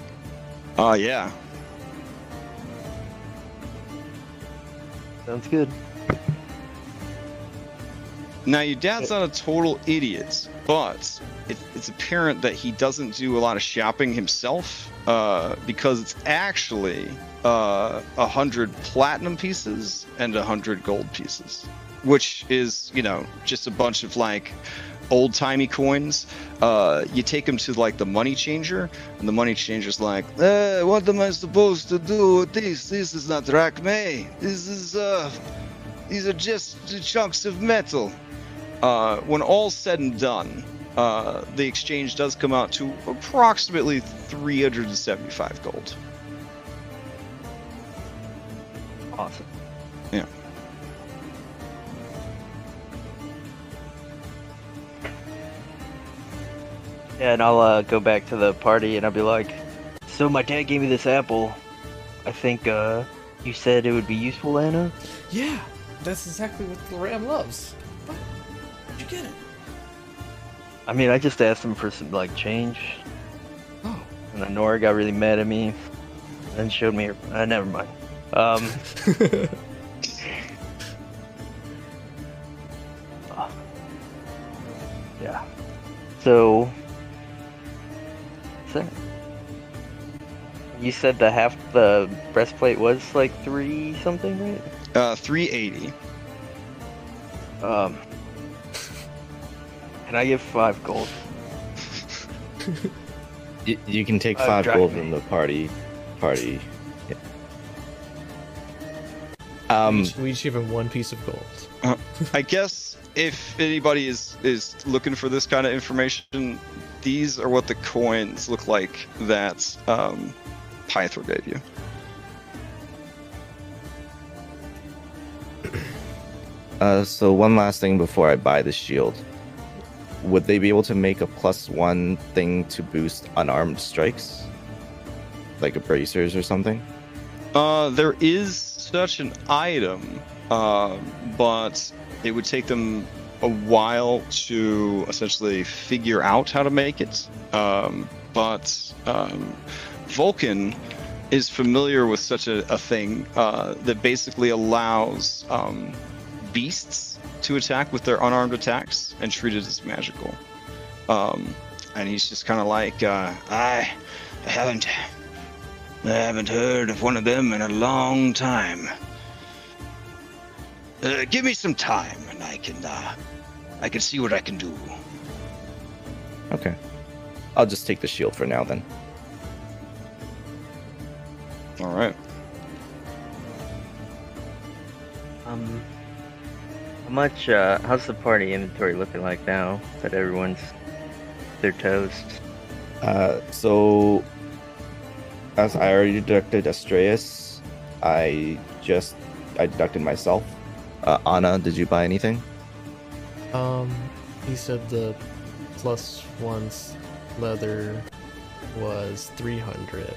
Oh yeah.
Sounds good.
Now your dad's not a total idiot, but it, it's apparent that he doesn't do a lot of shopping himself uh, because it's actually uh, a hundred platinum pieces and a hundred gold pieces, which is you know just a bunch of like old timey coins. Uh, you take them to like the money changer, and the money changer's like, eh, "What am I supposed to do with this? This is not drachmae. This is uh, these are just chunks of metal." Uh, when all's said and done, uh, the exchange does come out to approximately 375 gold.
Awesome.
Yeah,
and I'll uh, go back to the party and I'll be like, so my dad gave me this apple. I think uh, you said it would be useful, Anna.
Yeah, that's exactly what the ram loves. What? Did you get it?
I mean, I just asked him for some like change,
Oh.
and then Nora got really mad at me, and then showed me her. Uh, never mind. Um, yeah. So, so you said the half the breastplate was like three something, right?
Uh, 380.
Um, can I give five gold?
You, you can take
Uh,
five gold
drachmae.
from the party. Party. Yeah. Um,
we, each, we each give him one piece of gold.
I guess if anybody is is looking for this kind of information, these are what the coins look like that um, Pythor gave you.
Uh, so one last thing before I buy the shield. Would they be able to make a plus one thing to boost unarmed strikes? Like a bracers or something?
Uh, there is such an item, uh, but it would take them a while to essentially figure out how to make it. Um, but um, Vulcan is familiar with such a, a thing uh, that basically allows um, beasts to attack with their unarmed attacks and treat it as magical. Um, and he's just kind of like, uh,
I haven't. I haven't heard of one of them in a long time. Uh, give me some time, and I can. Uh, I can see what I can do.
Okay. I'll just take the shield for now then.
all right.
Um, how much? Uh, how's the party inventory looking like now that everyone's their toast?
Uh, so, as I already deducted Astraeus, I just I deducted myself. Uh, Anna, did you buy anything?
Um, he said the plus one's leather was 300.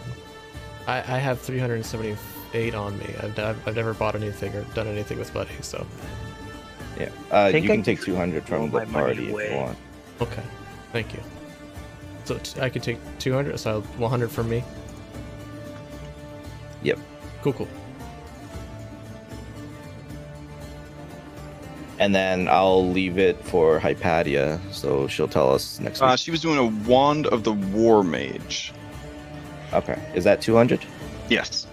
I, I have 378 on me. I've, I've, I've never bought anything or done anything with Buddy, so.
Yeah. Uh, you
think
can take 200 from the party if
away.
you want.
Okay, thank you. So t- I could take 200, so 100 from me.
Yep.
Cool, cool.
And then I'll leave it for Hypatia, so she'll tell us next
Uh,
week.
she was doing a wand of the war mage.
Okay. Is that 200?
Yes.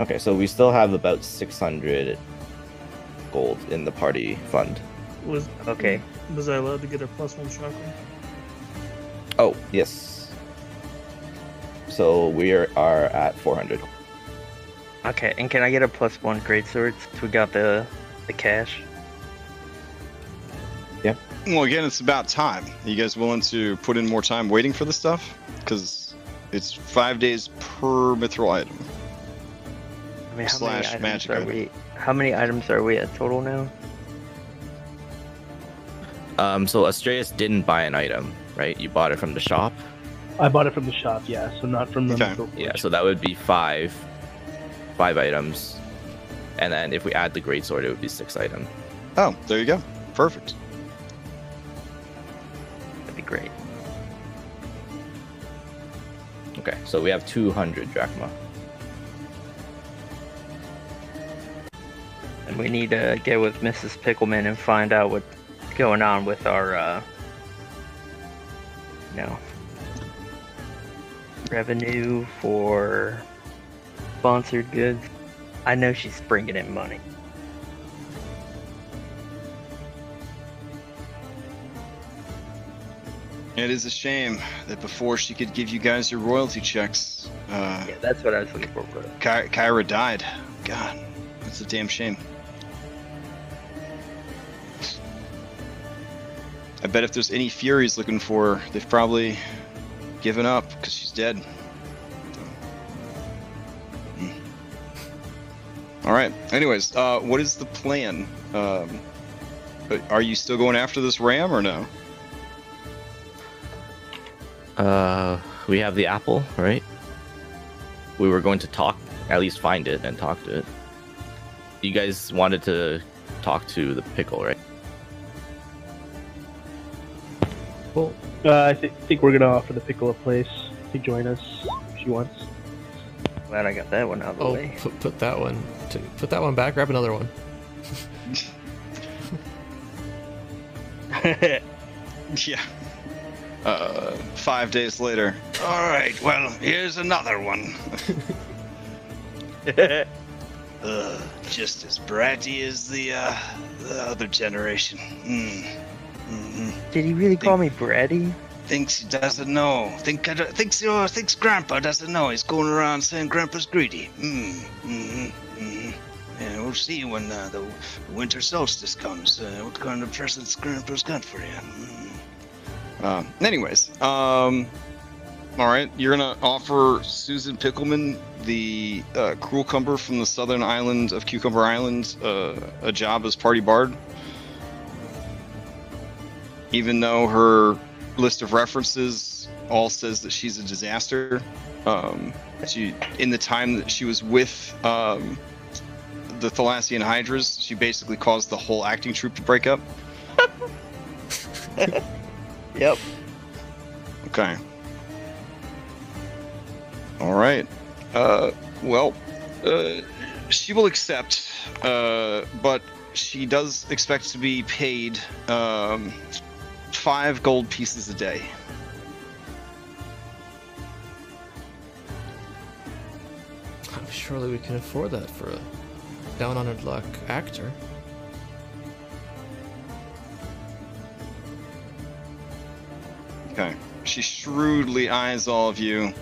Okay, so we still have about 600 gold in the party fund.
Was
Okay.
Was I allowed to get a plus one chakram?
Oh, yes. So we are, are at 400.
Okay, and can I get a plus one greatsword? since We got the the cash. Yeah.
Well, again, it's about time. you guys willing to put in more time waiting for the stuff? Because it's five days per mithril item.
I mean, how
Slash
many items
magic
are
item.
we? How many items are we at total now?
Um, so Astraeus didn't buy an item, right? You bought it from the shop.
I bought it from the shop, yeah, so not from the.
Okay.
Yeah, so that would be five, five items, and then if we add the greatsword, it would be six items.
Oh, there you go. Perfect.
That'd be great.
Okay, so we have 200 drachma.
And we need to get with Mrs. Pickleman and find out what's going on with our, uh, you know, revenue for sponsored goods. I know she's bringing in money.
It is a shame that before she could give you guys your royalty checks, uh,
Yeah, that's what I was looking for. Bro.
Ky- Kyra died. God, that's a damn shame. I bet if there's any Furies looking for her, they've probably given up because she's dead. All right. Anyways, uh, what is the plan? Um, uh, are you still going after this ram or no?
Uh, we have the apple, right? We were going to talk, at least find it and talk to it. You guys wanted to talk to the pickle, right?
Well,
Uh, I thi- think we're gonna offer the pickle a place to join us if she wants.
Glad I got that one out of the
oh,
way.
put, put that one. To, put that one back. Grab another one.
Yeah. Uh, five days later.
All right, well, here's another one. Uh, just as bratty as the uh, the other generation. Mm. hmm
Did he really call me Bratty?
Thinks he doesn't know. Think thinks uh, thinks Grandpa doesn't know. He's going around saying Grandpa's greedy. Mm. Mm-hmm. Mm-hmm. Yeah, we'll see when uh, the winter solstice comes. Uh, what kind of presents Grandpa's got for you? Mm.
Um, anyways, um, all right, you're gonna offer Susan Pickleman, the uh, cruel cumber from the southern island of Cucumber Island, uh, a job as party bard. Even though her list of references all says that she's a disaster, um, she in the time that she was with um, the Thalassian Hydras, she basically caused the whole acting troupe to break up.
Yep.
Okay. All right. Uh, well, uh, she will accept, uh, but she does expect to be paid um, five gold pieces a day.
Surely we can afford that for a down on her luck actor.
Okay. She shrewdly eyes all of you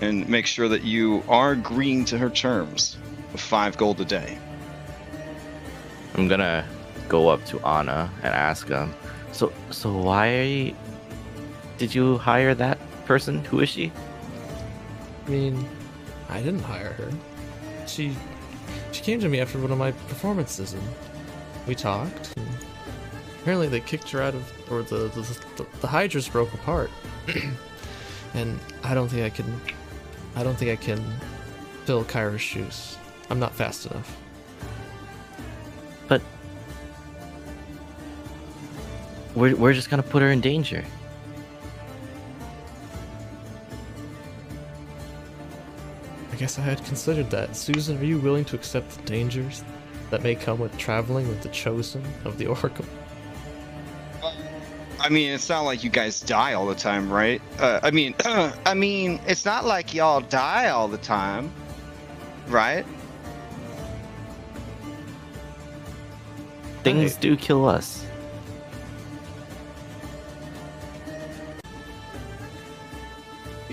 and makes sure that you are agreeing to her terms of five gold a day.
I'm gonna go up to Anna and ask him. So, so why did you hire that person? Who is she?
I mean, I didn't hire her. She she came to me after one of my performances and we talked. And apparently they kicked her out of or the the, the, the Hydras broke apart. and I don't think I can I don't think I can fill Kyra's shoes. I'm not fast enough.
We're we're just gonna put her in danger.
I guess I had considered that. Susan, are you willing to accept the dangers that may come with traveling with the chosen of the Oracle?
I mean, it's not like you guys die all the time, right? Uh, I mean, I mean, it's not like y'all die all the time, right?
Things do kill us.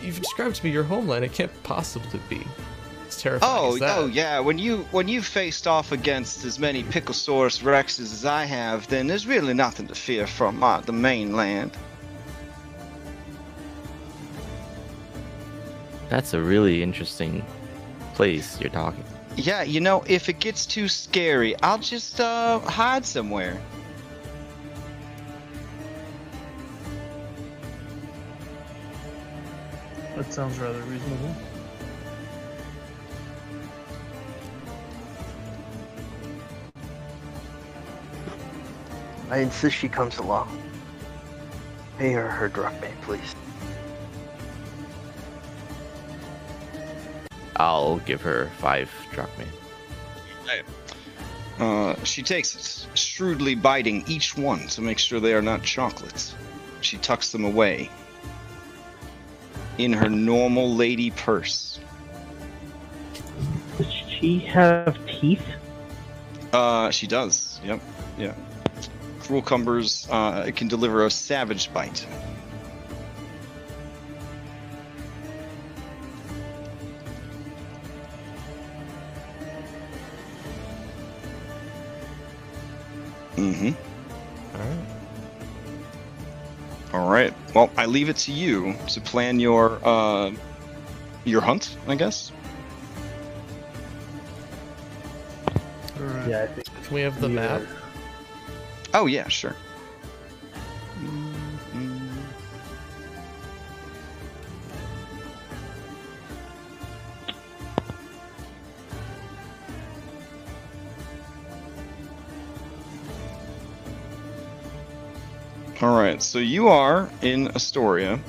You've described to me your homeland. It can't possibly be. It's terrifying.
Oh,
as that.
oh yeah. When you when you faced off against as many Picklesaurus Rexes as I have, then there's really nothing to fear from uh, the mainland.
That's a really interesting place you're talking.
Yeah, you know, if it gets too scary, I'll just uh, hide somewhere.
That sounds rather reasonable.
I insist she comes along. Pay her her drachma, please.
I'll give her five drachma.
Uh, she takes it, shrewdly biting each one to make sure they are not chocolates. She tucks them away in her normal lady purse.
Does she have teeth?
Uh, she does. Yep. Yeah. Cruel cumbers uh, can deliver a savage bite. Mm-hmm.
Alright.
All right. Well, I leave it to you to plan your uh, your hunt. I guess.
Alright.
Yeah, I think.
Can we have the
we
map?
Oh yeah, sure. So you are in Estoria,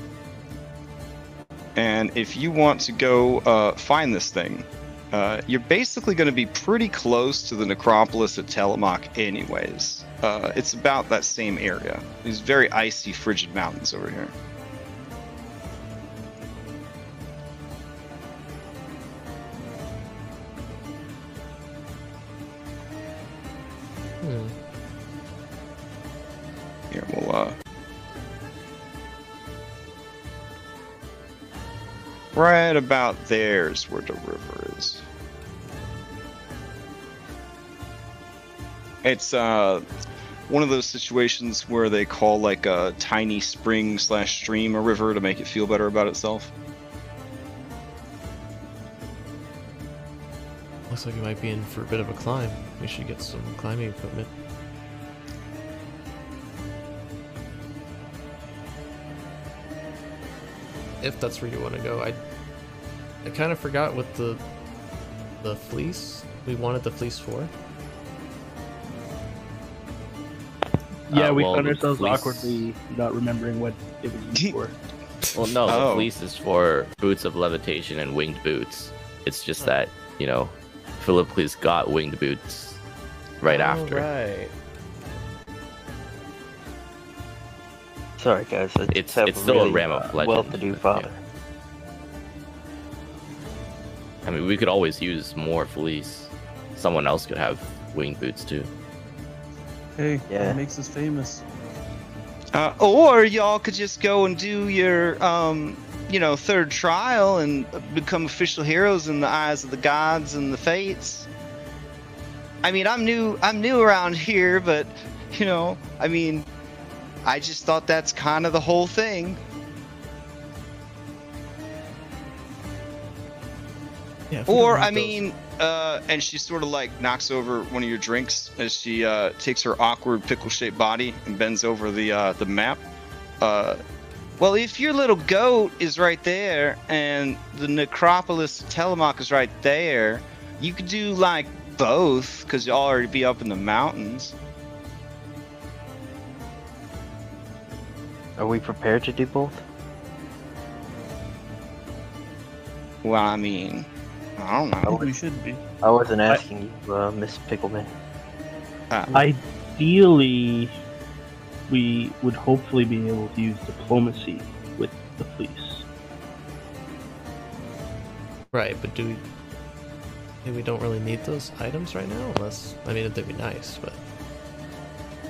and if you want to go uh, find this thing, uh, you're basically going to be pretty close to the necropolis at Telemaque, anyways. Uh, it's about that same area. These very icy, frigid mountains over here. Right about there's where the river is. It's uh one of those situations where they call like a tiny spring slash stream a river to make it feel better about itself.
Looks like we might be in for a bit of a climb. We should get some climbing equipment. If that's where you want to go, I I kind of forgot what the the fleece we wanted the fleece for.
Yeah,
Uh,
we
well,
found
the
ourselves
fleece-
awkwardly not remembering what it was used for.
Well, no,
Oh.
the fleece is for boots of levitation and winged boots. It's just that you know, Philippines got winged boots right after.
Right.
Sorry, guys. I
It's-
just have
it's still a
really,
ram of
uh,
legend.
Well-to-do father.
I mean, we could always use more fleece. Someone else could have wing boots too.
Hey,
Yeah.
what makes us famous?
Uh, or y'all could just go and do your, um, you know, third trial and become official heroes in the eyes of the gods and the fates. I mean, I'm new. I'm new around here, but you know, I mean, I just thought that's kind of the whole thing.
Yeah. if we don't
Or I mean, uh, and she sort of like knocks over one of your drinks as she uh, takes her awkward pickle-shaped body and bends over the uh, the map. Uh, well, if your little goat is right there and the necropolis of Telemaque is right there, you could do like both because you'll already be up in the mountains.
Are we prepared to do both?
Well, I mean, I don't
I
know.
think we should be.
I wasn't asking you, uh, Miss Pickleman.
Ideally, we would hopefully be able to use diplomacy with the police.
Right, but do we? Maybe we don't really need those items right now, unless I mean it'd be nice, but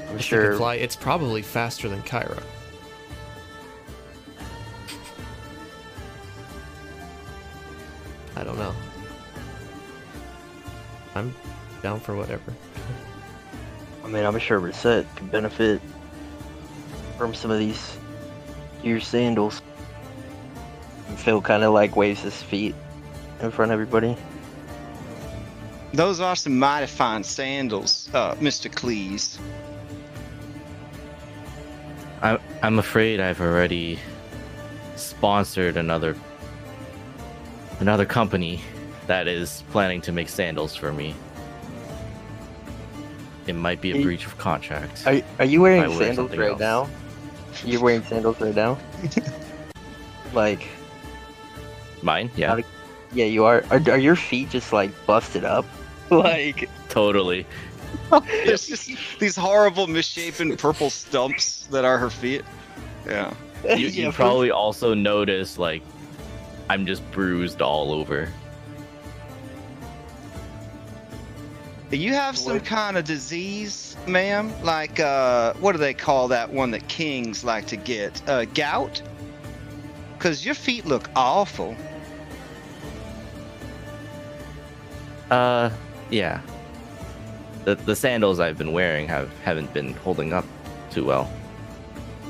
I'm
if we
sure.
fly, it's probably faster than Cairo. I don't know. I'm down for whatever.
I mean, I'm sure Reset could benefit from some of these your sandals. And Phil kind of like waves his feet in front of everybody.
Those are some mighty fine sandals, uh, Mr. Cleese.
I'm I'm afraid I've already sponsored another another company that is planning to make sandals for me. It might be a
Are you-
breach of contract.
Are are you wearing
I wear
sandals right
else.
now? You're wearing sandals right now? like,
Mine? Yeah,
yeah, you are. are. Are your feet just like busted up? Like,
totally.
There's just these horrible misshapen purple stumps that are her feet. Yeah.
You, you probably also notice like I'm just bruised all over.
You have some kind of disease, ma'am? Like, uh, what do they call that one that kings like to get? Uh, gout? Because your feet look awful.
Uh, yeah. The the sandals I've been wearing have haven't been holding up too well.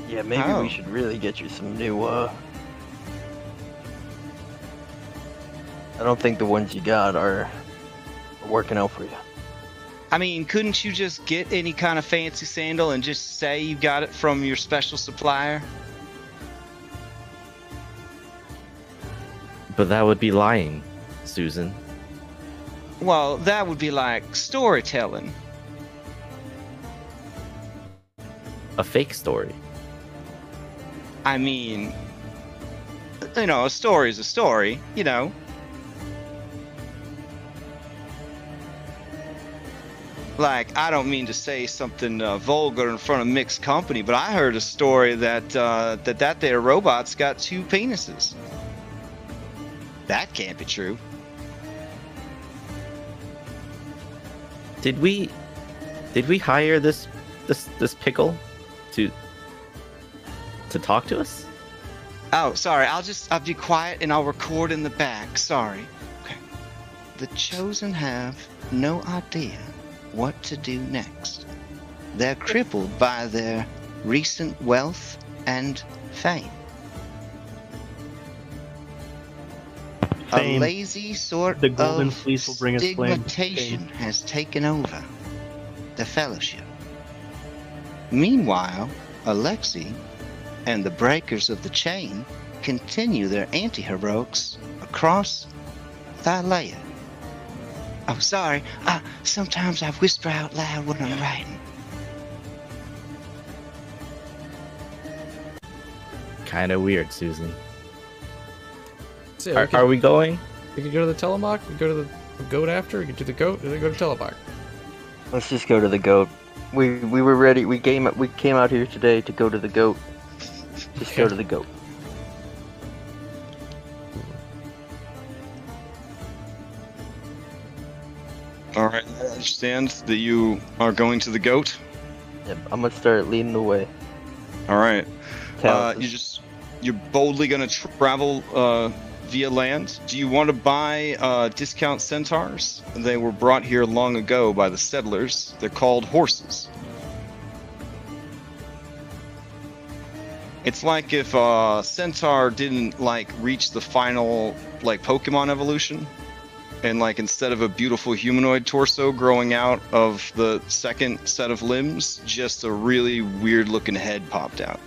Yeah, maybe
Oh.
we should really get you some new, uh... I don't think the ones you got are, are working out for you.
I mean, couldn't you just get any kind of fancy sandal and just say you got it from your special supplier?
But that would be lying, Susan.
Well, that would be like storytelling.
A fake story.
I mean, you know, a story is a story, you know. Like, I don't mean to say something uh, vulgar in front of mixed company, but I heard a story that uh, that that there robot's got two penises. That can't be true.
Did we did we hire this this this pickle to to talk to us?
Oh, sorry. I'll just I'll be quiet and I'll record in the back. Sorry. Okay. The chosen have no idea what to do next. They're crippled by their recent wealth and fame. A lazy sort
The golden
of
fleece will bring us
stigmatization has taken over the fellowship. Meanwhile, Alexei and the breakers of the chain continue their anti-heroics across Thylea. Oh, sorry. Uh, sometimes I whisper out loud when I'm writing.
Kind of weird, Susan.
So yeah, we,
Are, are we going?
we could go to the Telemock, we could go to the goat after, we could do the goat, and then go to Telemock.
Let's just go to the goat. We we were ready. We came we came out here today to go to the goat. Just go to the goat.
Understand that you are going to the goat.
Yep, I'm gonna start leading the way.
All right. Uh, you just you're boldly to travel uh, via land. Do you want to buy uh, discount centaurs? They were brought here long ago by the settlers. They're called horses. It's like if uh, centaur didn't like reach the final like Pokemon evolution, and like instead of a beautiful humanoid torso growing out of the second set of limbs, just a really weird looking head popped out.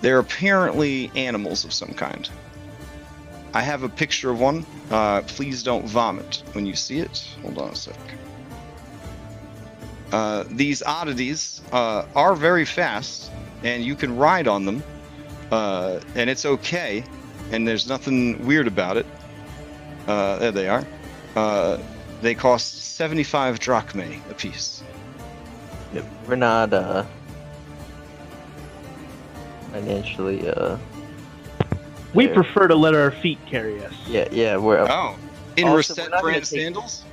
They're apparently animals of some kind. I have a picture of one. Uh, please don't vomit when you see it. Hold on a sec. Uh, these oddities uh, are very fast, and you can ride on them, uh, and it's okay, and there's nothing weird about it. Uh, there they are. Uh, they cost 75 drachmae apiece.
Yep, we're not uh financially uh
We
there.
prefer to let our feet carry us.
yeah yeah we're
Oh, in
Also,
Reset brand
take-
sandals?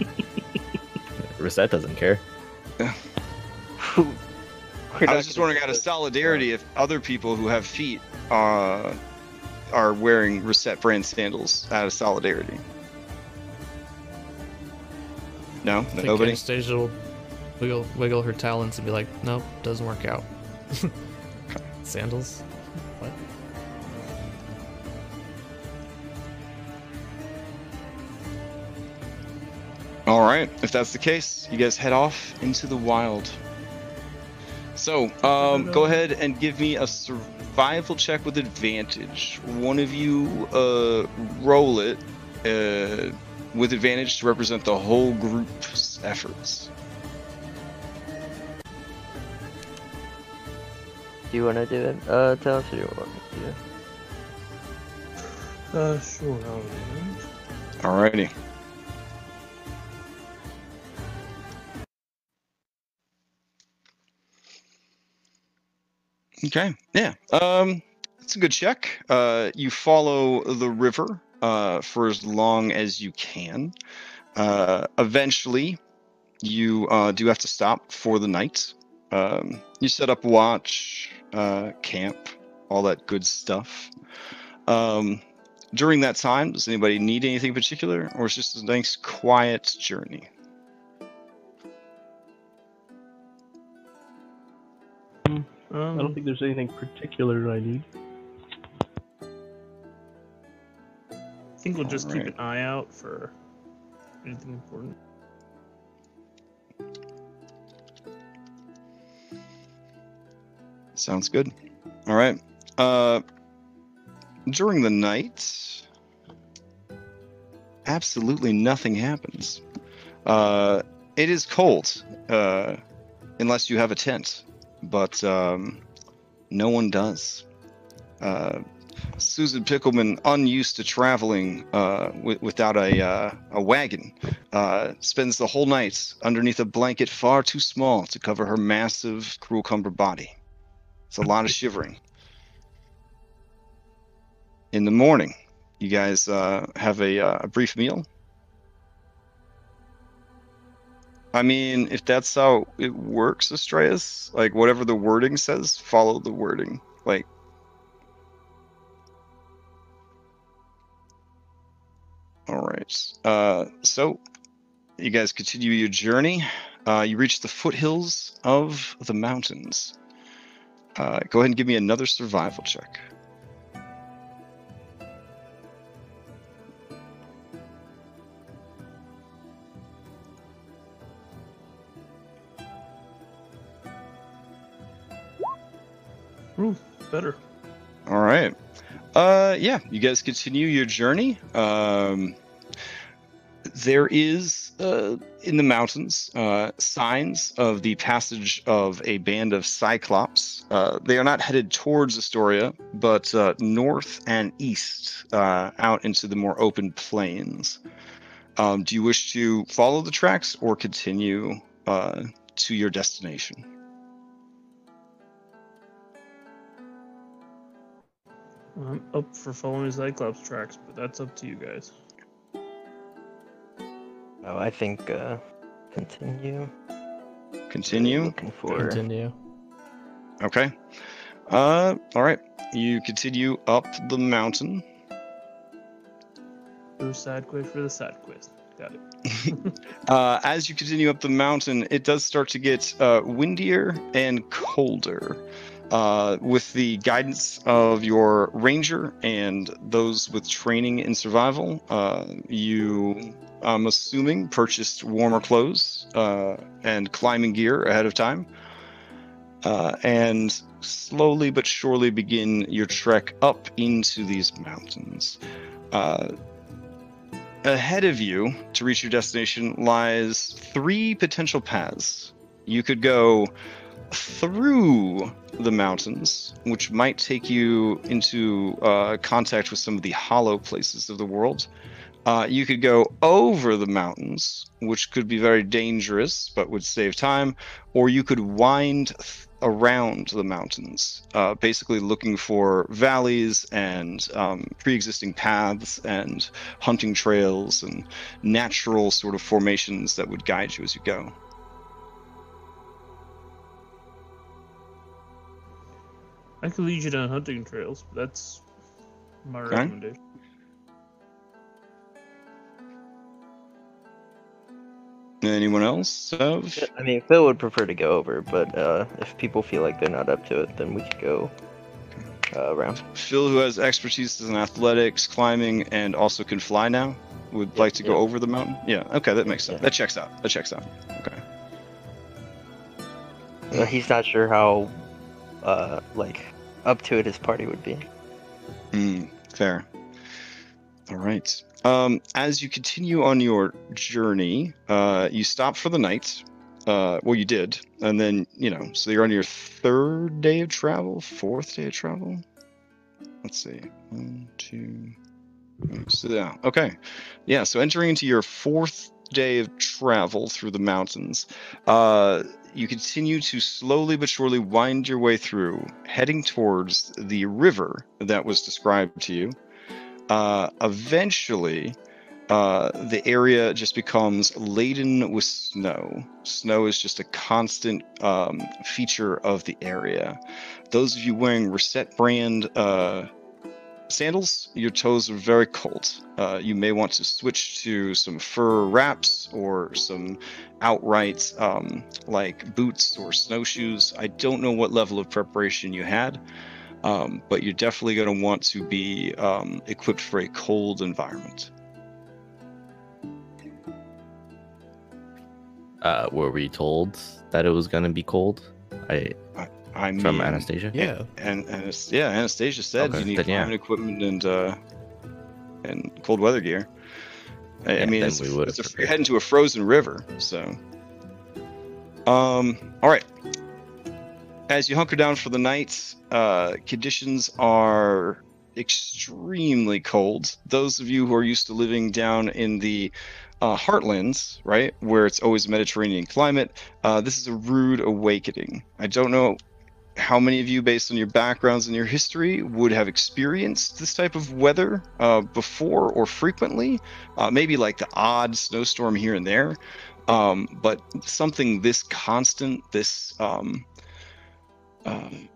Reset doesn't care.
I was just
gonna
wondering out of solidarity if other people who have feet uh, are wearing Reset brand sandals out of solidarity. No,
I think
nobody.
Anastasia will wiggle, wiggle her talons and be like, nope, doesn't work out. Sandals? What?
All right, if that's the case, you guys head off into the wild. So, um, go ahead and give me a survival check with advantage. One of you uh, roll it uh, with advantage to represent the whole group's efforts.
Do you wanna do it? Uh tell us what you want to do.
Uh, sure, I'll do
Alrighty. Okay. Yeah. Um, it's a good check. Uh, you follow the river uh, for as long as you can. Uh, eventually, you uh, do have to stop for the night. Um, you set up watch, uh, camp, all that good stuff. Um, during that time, does anybody need anything in particular, or is just a nice, quiet journey?
Um,
I don't think there's anything particular I need.
I think we'll just keep an eye out for anything important.
Sounds good. All right. Uh, during the night, absolutely nothing happens. Uh, it is cold, uh, unless you have a tent, but um, no one does. Uh, Susan Pickleman, unused to traveling uh, wi- without a uh, a wagon, uh, spends the whole night underneath a blanket far too small to cover her massive, cruel cumber body. It's a lot of shivering. In the morning, you guys uh, have a, uh, a brief meal. I mean, if that's how it works, Astraeus, like whatever the wording says, follow the wording. Like, all right. Uh, so, you guys continue your journey. Uh, you reach the foothills of the mountains. Uh, go ahead and give me another survival check.
Better.
All right. Uh, yeah, you guys continue your journey. Um, there is uh, in the mountains uh, signs of the passage of a band of cyclops. Uh, they are not headed towards Estoria, but uh, north and east uh, out into the more open plains. Um, do you wish to follow the tracks or continue uh, to your destination?
I'm up for following Cyclops tracks, but that's up to you guys.
Oh, I think uh, continue.
Continue.
Looking for.
Continue.
Okay. Uh, all right. You continue up the mountain.
Do side quest for the side quest. Got it.
Uh, as you continue up the mountain, it does start to get uh, windier and colder. Uh, with the guidance of your ranger and those with training in survival, uh, you, I'm assuming, purchased warmer clothes uh, and climbing gear ahead of time. Uh, and slowly but surely begin your trek up into these mountains. Uh, ahead of you to reach your destination lies three potential paths. You could go through the mountains, which might take you into uh, contact with some of the hollow places of the world. Uh, you could go over the mountains, which could be very dangerous but would save time, or you could wind th- around the mountains, uh, basically looking for valleys and um, pre existing paths and hunting trails and natural sort of formations that would guide you as you go.
I could lead you down hunting trails, but that's my
Okay.
recommendation.
Anyone else have?
I mean, Phil would prefer to go over, but uh, if people feel like they're not up to it, then we could go uh, around.
Phil, who has expertise in athletics, climbing, and also can fly now, would
Yep,
like to go over the mountain. Yeah, okay, that makes sense.
Yeah.
That checks out. That checks out. Okay.
Uh, he's not sure how, uh, like, up to it his party would be.
Mm, fair. All right. Um, as you continue on your journey, uh, you stop for the night. Uh, well, you did, and then you know, so you're on your third day of travel, fourth day of travel. Let's see, one, two. So yeah, okay, yeah. So entering into your fourth day of travel through the mountains, uh, you continue to slowly but surely wind your way through, heading towards the river that was described to you. Uh, eventually, uh, the area just becomes laden with snow. Snow is just a constant um, feature of the area. Those of you wearing Reset brand uh, sandals, your toes are very cold. Uh, you may want to switch to some fur wraps or some outright um, like boots or snowshoes. I don't know what level of preparation you had, um, but you're definitely going to want to be um, equipped for a cold environment.
Uh, were we told that it was gonna be cold? I
I mean,
from Anastasia.
Yeah.
and, and yeah, Anastasia said
Okay,
you need
then yeah.
climbing equipment and uh, and cold weather gear. I, I mean, it's,
we
it's a, you're heading to a frozen river, so. Um. All right. As you hunker down for the night, uh, conditions are extremely cold. Those of you who are used to living down in the uh, heartlands, right, where it's always Mediterranean climate, uh, this is a rude awakening. I don't know how many of you, based on your backgrounds and your history, would have experienced this type of weather uh, before or frequently. Uh, maybe like the odd snowstorm here and there, um, but something this constant, this um, um,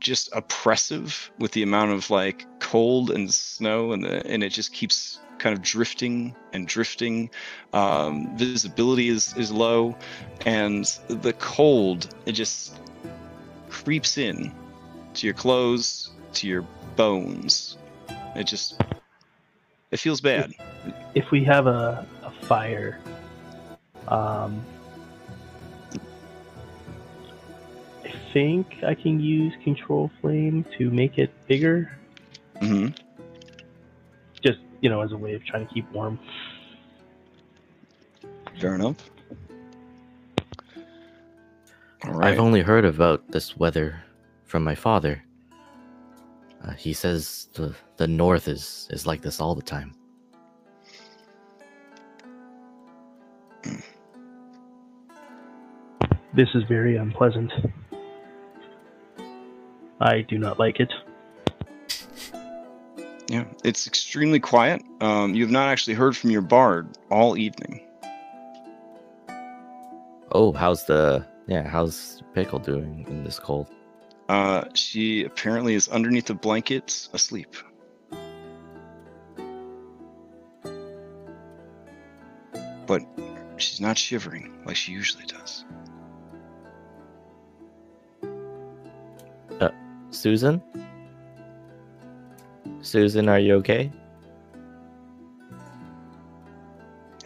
just oppressive with the amount of like cold and snow, and the, and it just keeps kind of drifting and drifting. Um, visibility is is low, and the cold it just creeps in to your clothes, to your bones. It just it feels bad.
If we have a, a fire, um, I think I can use control flame to make it bigger.
Mm-hmm.
Just you know, as a way of trying to keep warm.
Fair enough. All right.
I've only heard about this weather from my father. Uh, he says the the north is is like this all the time.
This is very unpleasant. I do not like it.
Yeah, it's extremely quiet. Um, you have not actually heard from your bard all evening.
Oh, how's the yeah? How's pickle doing in this cold?
Uh, she apparently is underneath the blankets, asleep. But she's not shivering like she usually does.
Uh, Susan? Susan, are you okay?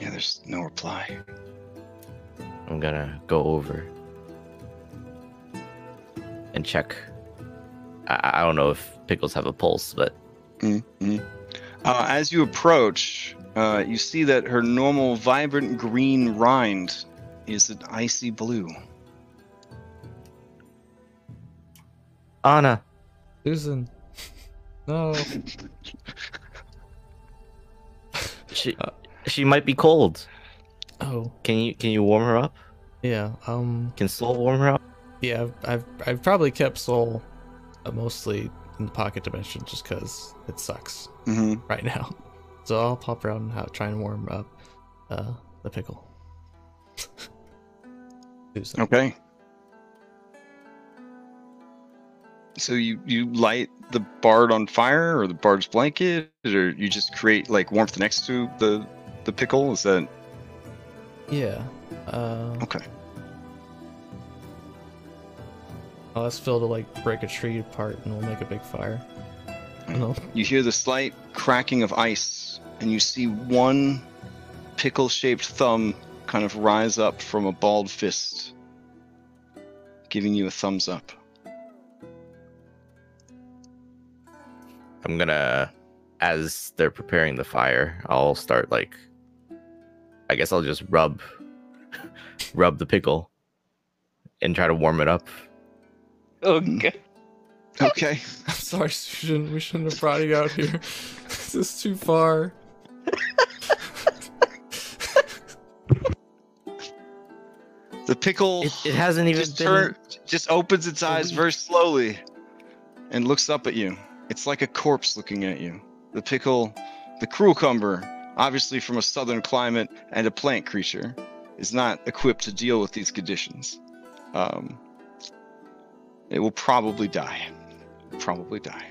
Yeah, there's no reply.
I'm gonna go over and check. I, I don't know if pickles have a pulse, but
Mm-hmm. Uh, as you approach, uh, you see that her normal vibrant green rind is an icy blue.
Anna,
Susan. No.
she she might be cold.
Oh,
Can you can you warm her up?
yeah. Um.
Can Soul warm her up?
Yeah. I've I've, I've probably kept Soul uh, mostly in the pocket dimension just because it sucks
Mm-hmm.
right now. So I'll pop around and try and warm up uh, the pickle.
Okay. So you you light the bard on fire, or the bard's blanket, or you just create like warmth next to the the pickle? Is that
Yeah. Uh,
okay?
I'll ask Phil to like break a tree apart and we'll make a big fire. No.
You hear the slight cracking of ice, and you see one pickle-shaped thumb kind of rise up from a bald fist, giving you a thumbs up.
I'm gonna, as they're preparing the fire, I'll start like, I guess I'll just rub, rub the pickle, and try to warm it up.
Oh god.
Okay.
I'm sorry, Susan. We shouldn't have brought you out here. this is too far.
The pickle
It, it hasn't even
just
been.
turn, just opens its eyes very slowly and looks up at you. It's like a corpse looking at you. The pickle, the cruelcumber, obviously from a southern climate and a plant creature, is not equipped to deal with these conditions. Um, it will probably die. Probably die.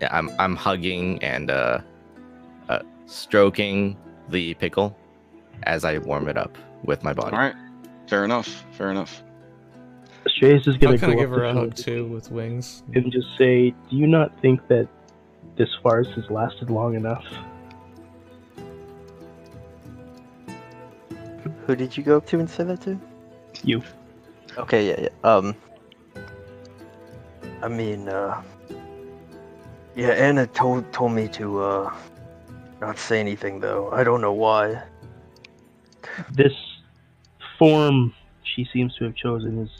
Yeah, I'm I'm hugging and uh, uh, stroking the pickle as I warm it up with my body.
All right. Fair enough. Fair enough.
Astraeus is gonna
I'll kind
go
of give her a hug too with wings.
and just say, "Do you not think that this farce has lasted long enough?"
Who did you go up to and say that to?
You.
Okay, yeah, yeah. Um, I mean, uh, yeah, Anna told told me to uh not say anything though. I don't know why.
This form she seems to have chosen is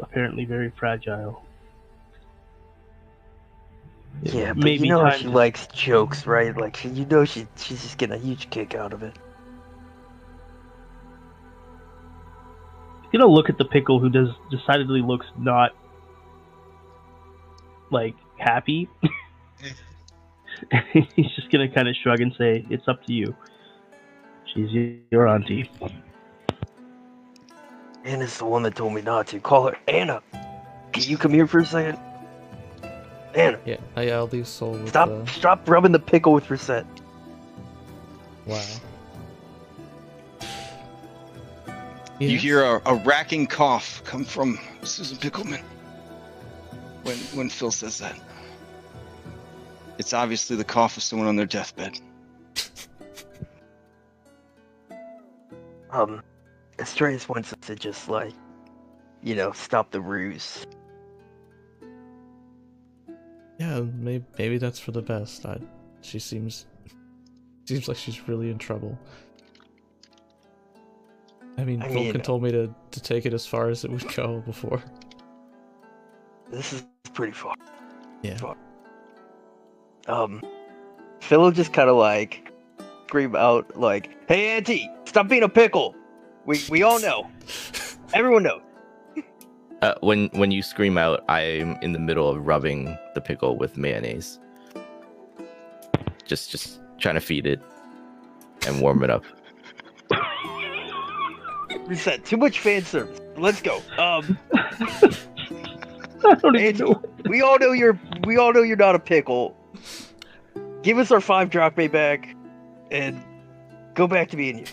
apparently very fragile.
Yeah, but
may be
you know how she
to-
likes jokes, right? Like she, you know she she's just getting a huge kick out of it.
Gonna look at the pickle who does decidedly looks not like happy. He's just gonna kind of shrug and say, "It's up to you. She's your auntie."
Anna's the one that told me not to. Call her Anna. Can you come here for a second? Anna,
Yeah, I, I'll leave Soul with
stop
uh,
stop rubbing the pickle with Reset.
Wow.
You hear a, a racking cough come from Susan Pickleman when when Phil says that. It's obviously the cough of someone on their deathbed.
Um, Estrella wants us to just like, you know, stop the ruse.
Yeah, maybe maybe that's for the best. I, she seems seems like she's really in trouble. I mean,
I
Vulcan
mean-
told me to, to take it as far as it would go before.
This is pretty far.
Yeah.
Far. Um, Phil just kind of like scream out like, "Hey, Auntie, stop being a pickle." We we all know. Everyone knows.
Uh, when when you scream out, I'm in the middle of rubbing the pickle with mayonnaise. Just just trying to feed it and warm it up.
Reset. Too much fan service. Let's go. Um,
I don't even know.
we all know you're. We all know you're not a pickle. Give us our five drachmae back, and go back to being you.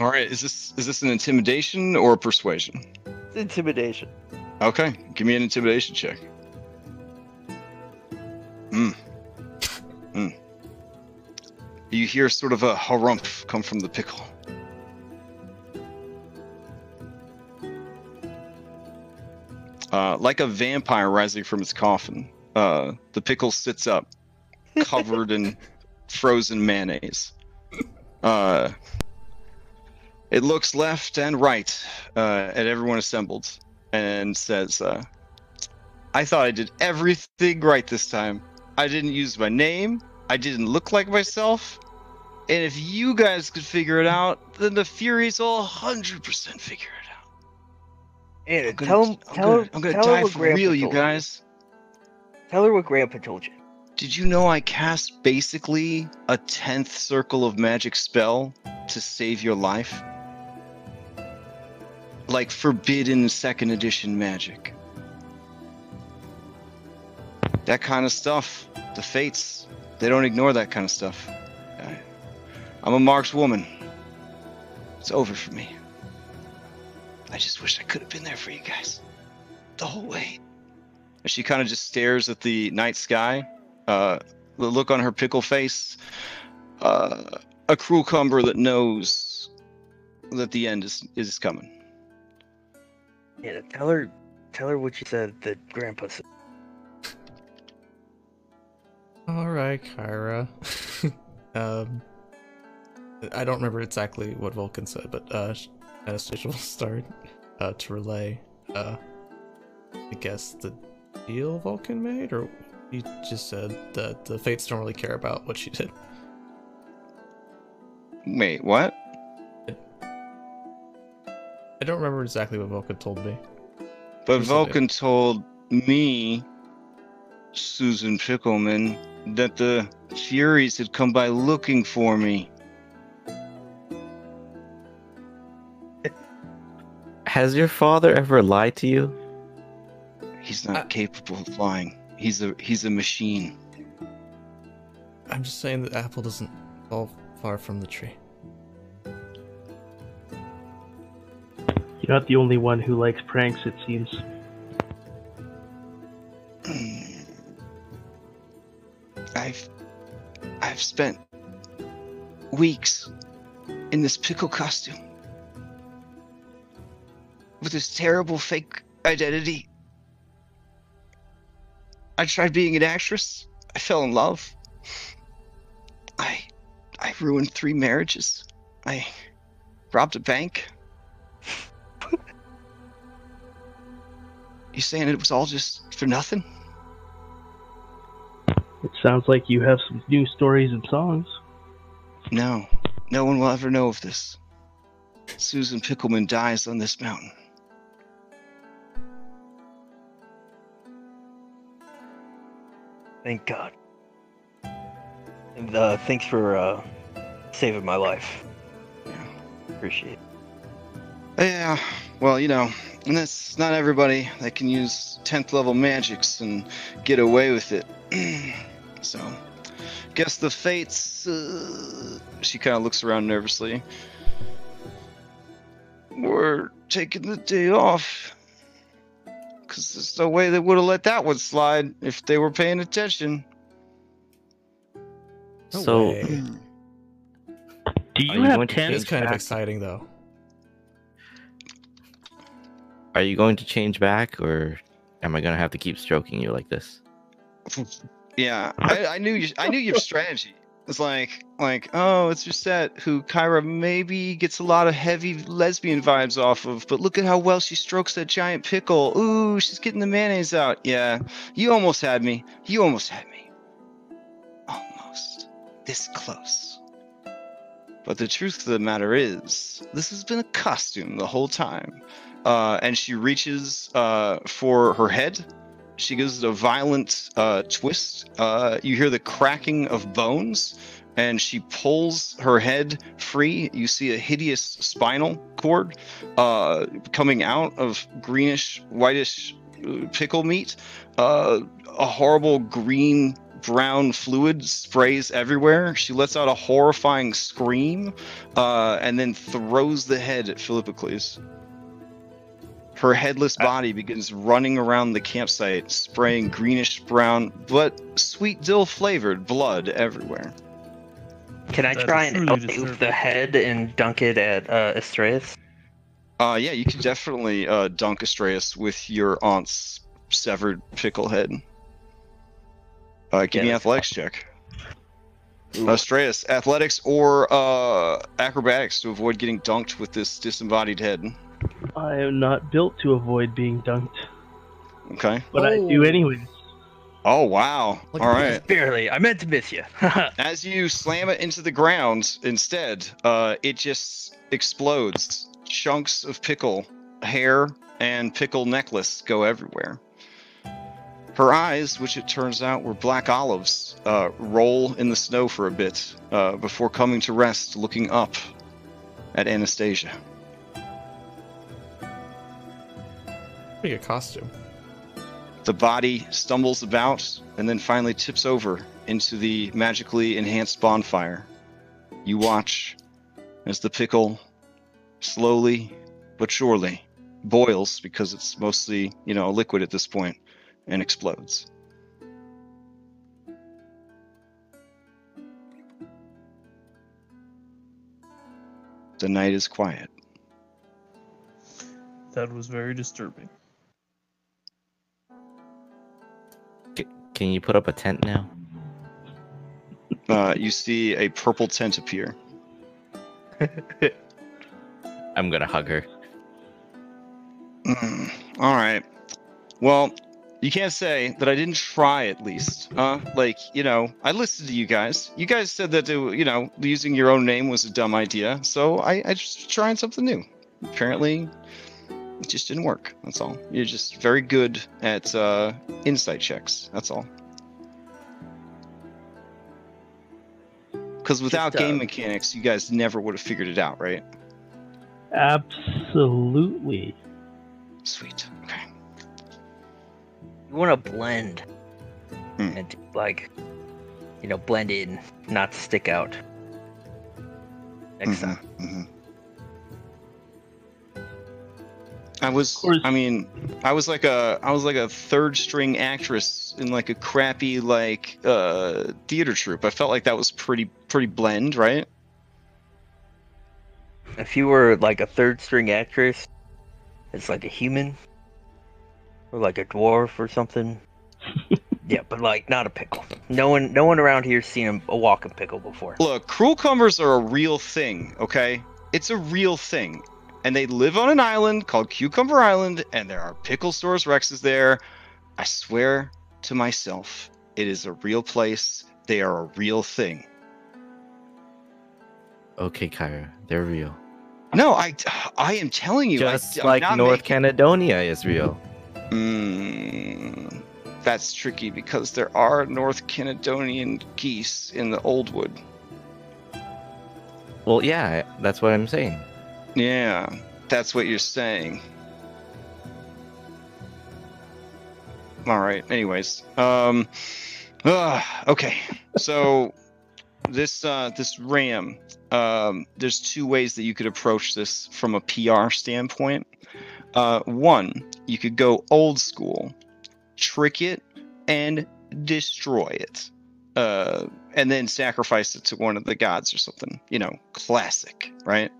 All right, is this is this an intimidation or a persuasion?
It's intimidation.
Okay, give me an intimidation check. Hmm. Hmm. You hear sort of a harumph come from the pickle. Uh, like a vampire rising from its coffin, uh, the pickle sits up, covered in frozen mayonnaise. Uh, it looks left and right uh, at everyone assembled and says, uh, I thought I did everything right this time. I didn't use my name. I didn't look like myself. And if you guys could figure it out, then the Furies will 100% figure it out.
And
I'm gonna,
tell him.
I'm
Tell
gonna,
her.
I'm gonna
tell
die
what
for
Grandpa
real, you guys.
Tell her what Grandpa told you.
Did you know I cast basically a 10th circle of magic spell to save your life? Like forbidden second edition magic. That kind of stuff. The fates, they don't ignore that kind of stuff. I, I'm a marked woman. It's over for me. I just wish I could have been there for you guys. The whole way. And she kind of just stares at the night sky uh, the look on her pickle face, uh, a cruel cumber that knows that the end is is coming.
Anna, tell her. Tell her what you said that Grandpa said.
All right, Kyra. um, I don't remember exactly what Vulcan said, but uh, Anastasia will start uh, to relay. Uh, I guess the deal Vulcan made, or he just said that the Fates don't really care about what she did.
Wait, what?
I don't remember exactly what Vulcan told me.
But? Vulcan told me, Susan Pickleman, that the Furies had come by looking for me.
Has your father ever lied to you?
He's not
Uh,
capable of lying. He's a he's a machine.
I'm just saying that apple doesn't fall far from the tree.
You're not the only one who likes pranks, it seems.
I've I've spent weeks in this pickle costume with this terrible fake identity. I tried being an actress. I fell in love. I I ruined three marriages. I robbed a bank. you saying it was all just for nothing?
It sounds like you have some new stories and songs.
No, no one will ever know of this. Susan Pickleman dies on this mountain.
Thank God. And uh, thanks for uh, saving my life. Yeah, appreciate it.
Yeah, well, you know, and that's not everybody that can use 10th level magics and get away with it. so, guess the fates. Uh, she kind of looks around nervously. We're taking the day off. Because there's no way they would have let that one slide if they were paying attention.
No
so,
way.
Do you
you
have
going to
ten?
It's kind of exciting though.
are you going to change back, or am I gonna have to keep stroking you like this?
Yeah, I, I knew you, I knew your strategy. It's like like oh, it's set who Kyra maybe gets a lot of heavy lesbian vibes off of, but look at how well she strokes that giant pickle. Ooh, she's getting the mayonnaise out. Yeah, you almost had me. You almost had me. Almost. This close. But the truth of the matter is, this has been a costume the whole time. Uh, and she reaches uh, for her head she gives it a violent uh, twist. Uh, you hear the cracking of bones, and she pulls her head free. You see a hideous spinal cord uh, coming out of greenish, whitish uh, pickle meat. Uh, a horrible green brown fluid sprays everywhere. She lets out a horrifying scream uh, and then throws the head at Philippocles. Her headless body begins running around the campsite, spraying greenish brown but sweet dill flavored blood everywhere.
Can I
That
try
is
and
truly
uproot
disturbing.
the head and dunk it at uh, Astraeus?
Uh, yeah, you can definitely uh, dunk Astraeus with your aunt's severed pickle head. Uh, give
Yeah,
me
that's
athletics check. Astraeus, athletics or uh, acrobatics to avoid getting dunked with this disembodied head.
I am not built to avoid being dunked,
Okay.
but I do
Oh.
anyways.
Oh wow!
Look
All
at
right.
Just barely. I meant to miss you.
As you slam it into the ground, instead, uh, it just explodes. Chunks of pickle, hair, and pickle necklace go everywhere. Her eyes, which it turns out were black olives, uh, roll in the snow for a bit uh, before coming to rest, looking up at Anastasia.
Pretty good costume.
The body stumbles about and then finally tips over into the magically enhanced bonfire. You watch as the pickle slowly but surely boils because it's mostly, you know, a liquid at this point and explodes. The night is quiet.
That was very disturbing.
Can you put up a tent now?
Uh, you see a purple tent appear.
I'm gonna hug her.
Mm, all right. Well, You can't say that I didn't try at least. Uh, like, you know, I listened to you guys. You guys said that, it, you know, using your own name was a dumb idea. So I, I just trying something new. Apparently, it just didn't work. That's all. You're just very good at uh, insight checks. That's all. Because without
Just, uh,
game mechanics, you guys never would have figured it out, right?
Absolutely.
Sweet. Okay.
You want to blend
Hmm.
and like, you know, blend in, not stick out. Next
Mhm,
time.
mhm. I was. I mean, I was like a I was like a third string actress in like a crappy like uh theater troupe. I felt like that was pretty pretty blend, right?
If you were like a third string actress, it's like a human or like a dwarf or something. yeah, but like not a pickle. No one, no one around here's seen a, a walking pickle before.
Look, cruel cumbers are a real thing, okay? It's a real thing. And they live on an island called Cucumber Island, and there are Picklesaurus Rexes there. I swear to myself, it is a real place. They are a real thing.
Okay, Kyra, they're real.
No, I, I am telling you,
Just
I,
like North
making-
Caledonia is real.
Mm, that's tricky because there are North Caledonian geese in the Old Wood.
Well, yeah, that's what I'm saying.
Yeah, that's what you're saying. All right. Anyways, um, ah, okay. So this uh, this RAM, um, there's two ways that you could approach this from a PR standpoint. Uh, one, you could go old school, trick it, and destroy it, uh, and then sacrifice it to one of the gods or something. You know, classic, right?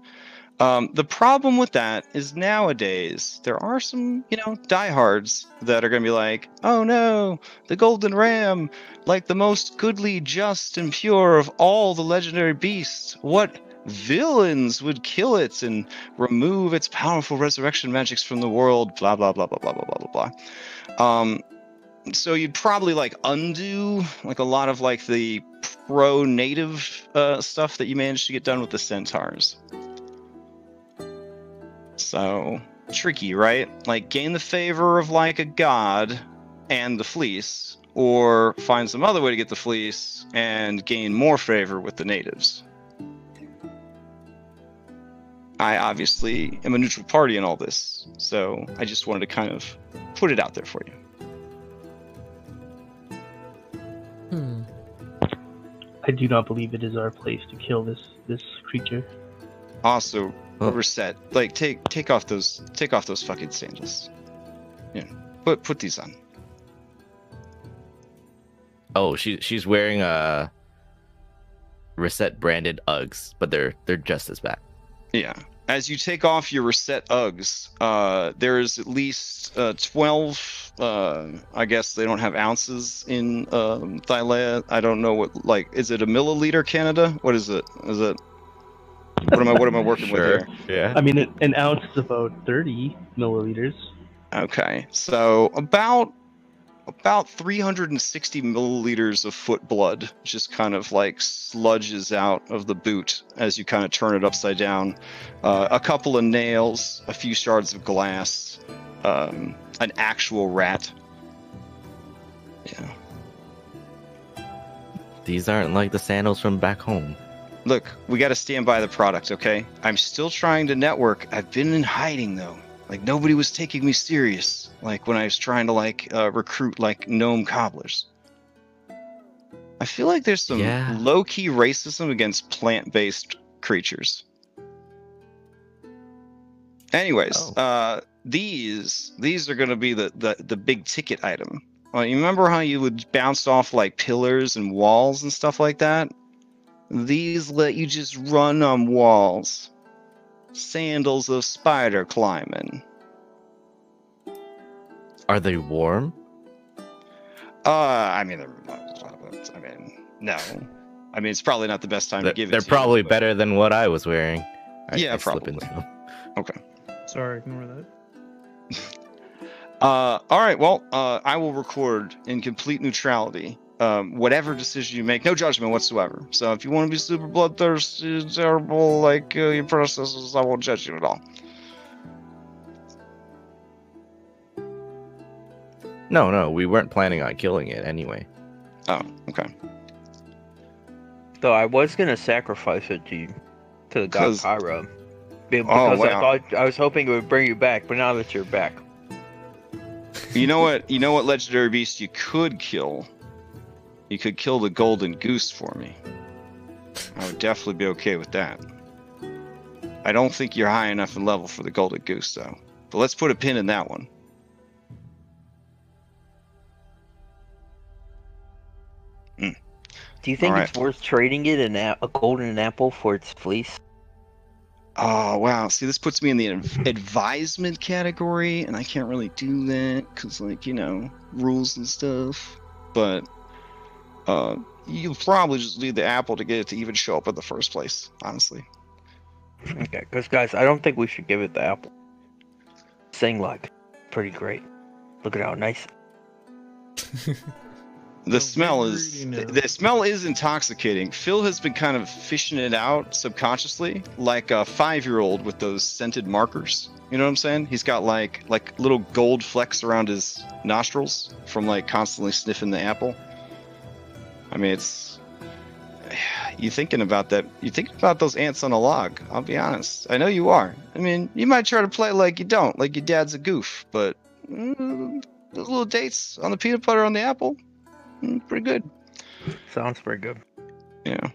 Um, the problem with that is nowadays there are some, you know, diehards that are going to be like, oh no, the golden ram, like the most goodly, just, and pure of all the legendary beasts. What villains would kill it and remove its powerful resurrection magics from the world? Blah, blah, blah, blah, blah, blah, blah, blah, blah. Um, so you'd probably like undo like a lot of like the pro native uh, stuff that you managed to get done with the centaurs. So tricky, right? Like gain the favor of like a god and the fleece, or find some other way to get the fleece and gain more favor with the natives. I obviously am a neutral party in all this, so I just wanted to kind of put it out there for you.
Hmm.
I do not believe it is our place to kill this this creature.
Also, Reset. Like take take off those take off those fucking sandals. Yeah. Put put these on.
Oh, she she's wearing a reset branded Uggs, but they're they're just as bad.
Yeah. As you take off your reset Uggs, uh, there's at least uh, 12, uh, I guess they don't have ounces in um, Thylea. I don't know what, like, is it a milliliter Canada? What is it? Is it, what am I, what am I working with here?
Yeah.
I mean, an- an ounce is about 30 milliliters.
Okay, so about about 360 milliliters of foot blood just kind of like sludges out of the boot as you kind of turn it upside down. Uh, a couple of nails, a few shards of glass, um, an actual rat. Yeah.
These aren't like the sandals from back home.
Look, we got to stand by the product, okay? I'm still trying to network. I've been in hiding though. Like nobody was taking me serious. Like when I was trying to like uh, recruit like gnome cobblers. I feel like there's some
Yeah.
low-key racism against plant-based creatures. Anyways,
Oh.
uh, these these are gonna be the, the the big ticket item. Well, you remember how you would bounce off like pillars and walls and stuff like that? These let you just run on walls. Sandals of spider climbing.
Are they warm?
Uh, I mean, they're not- I mean, no. I mean, it's probably not the best time
They're,
to give it.
they're
to you,
probably
but-
better than what I was wearing. I-
Yeah,
I
probably.
into them.
Sorry, ignore that.
Uh, all right. Well, uh, I will record in complete neutrality. Um, whatever decision you make, no judgment whatsoever. So if you want to be super bloodthirsty, terrible like uh, your predecessors, I won't judge you at all.
No, no, we weren't planning on killing it anyway.
Oh, okay.
Though I was gonna sacrifice it to you, to the god
'Cause-
Kyra. Be-
Oh,
Because I thought I was hoping it would bring you back, but now that you're back,
You know what? You know what legendary beast you could kill? You could kill the golden goose for me. I would definitely be okay with that. I don't think you're high enough in level for the golden goose, though. But let's put a pin in that one. Hmm.
do you think
Alright.
it's worth trading it an a, a golden apple for its fleece?
Oh wow! See, this puts me in the adv- advisement category, and I can't really do that because, like, you know, rules and stuff. But uh, you probably just need the apple to get it to even show up in the first place. Honestly.
Okay, because guys, I don't think we should give it the apple. Sing like, pretty great. Look at how nice.
The smell is
now.
the smell is intoxicating. Phil has been kind of fishing it out subconsciously, like a five-year-old with those scented markers. You know what I'm saying? He's got like like little gold flecks around his nostrils from like constantly sniffing the apple. I mean, it's you thinking about that? You thinking about those ants on a log? I'll be honest. I know you are. I mean, you might try to play like you don't, like your dad's a goof, but mm, those little dates on the peanut butter on the apple. Mm, pretty good.
Sounds pretty good.
Yeah.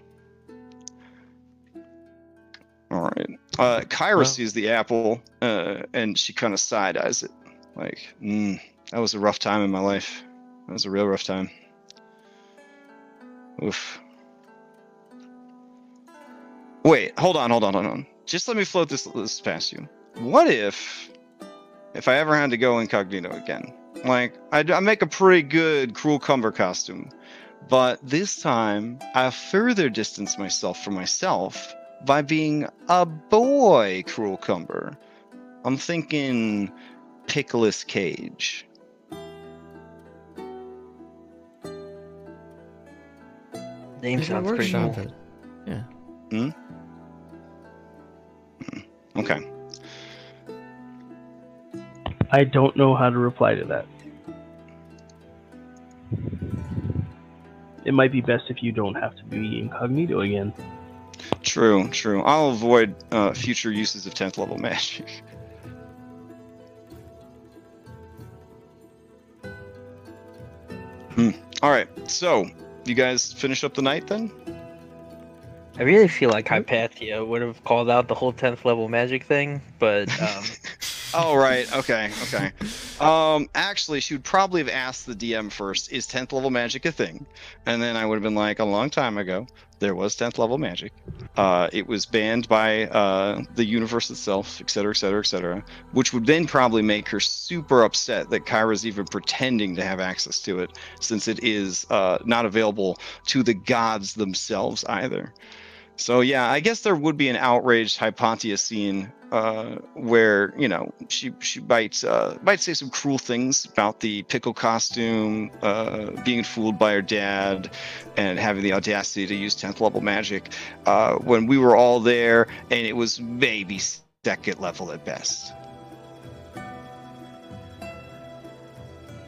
All right. Uh, Kyra
Well-
sees the apple, uh, and she kind of side eyes it, like, mm, "That was a rough time in my life. That was a real rough time." Oof. Wait, hold on, hold on, hold on. Just let me float this, this past you. What if, if I ever had to go incognito again? Like, I, I make a pretty good Cruel Cumber costume, but this time I further distance myself from myself by being a boy Cruel Cumber. I'm thinking Pickles Cage.
Name
You
sounds pretty
workshop
cool.
it. Yeah. Hmm.
Okay.
I don't know how to reply to that. It might be best if you don't have to be incognito again.
True, true. I'll avoid uh, future uses of 10th level magic. Hmm. All right. So, you guys finish up the night then?
I really feel like Hypatia would have called out the whole 10th level magic thing, but um,
Oh right, okay, okay. Um, actually, she would probably have asked the DM first, "Is tenth level magic a thing?" And then I would have been like, "A long time ago, there was tenth level magic. Uh, it was banned by uh, the universe itself, et cetera, et cetera, et cetera." Which would then probably make her super upset that Kyra's even pretending to have access to it, since it is uh, not available to the gods themselves either. So yeah, I guess there would be an outraged Hypatia scene uh, where you know she she might uh, might say some cruel things about the pickle costume, uh, being fooled by her dad, and having the audacity to use tenth level magic uh, when we were all there, and it was maybe second level at best.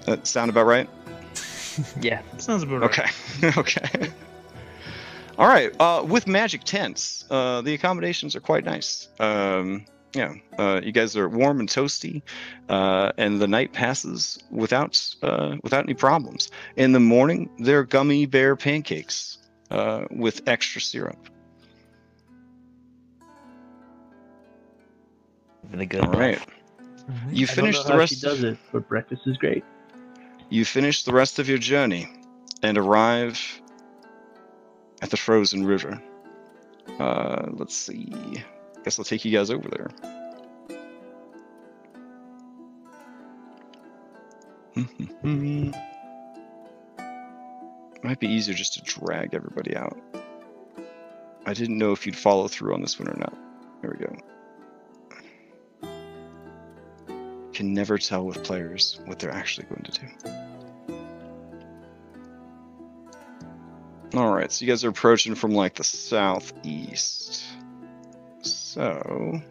That sound about right?
yeah.
Sounds about right.
Okay. okay. All right. Uh, with magic tents, uh, the accommodations are quite nice. Um, yeah. Uh, you guys are warm and toasty, uh, and the night passes without uh, without any problems. In the morning, they're gummy bear pancakes uh, with extra syrup.
Really good.
All right. You
I don't
finish the rest.
she does it, but breakfast is great.
You finish the rest of your journey and arrive at the frozen river. Uh, let's see. Guess I'll take you guys over there. Might be easier just to drag everybody out. I didn't know if you'd follow through on this one or not. There we go. can never tell with players what they're actually going to do. All right, so you guys are approaching from like the southeast. So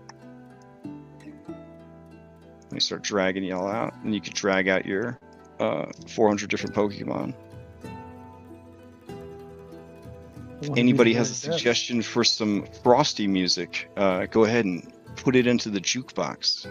let me start dragging y'all out, and you can drag out your uh, 400 different Pokemon. Anybody has a suggestion for some frosty music? Uh, go ahead and put it into the jukebox.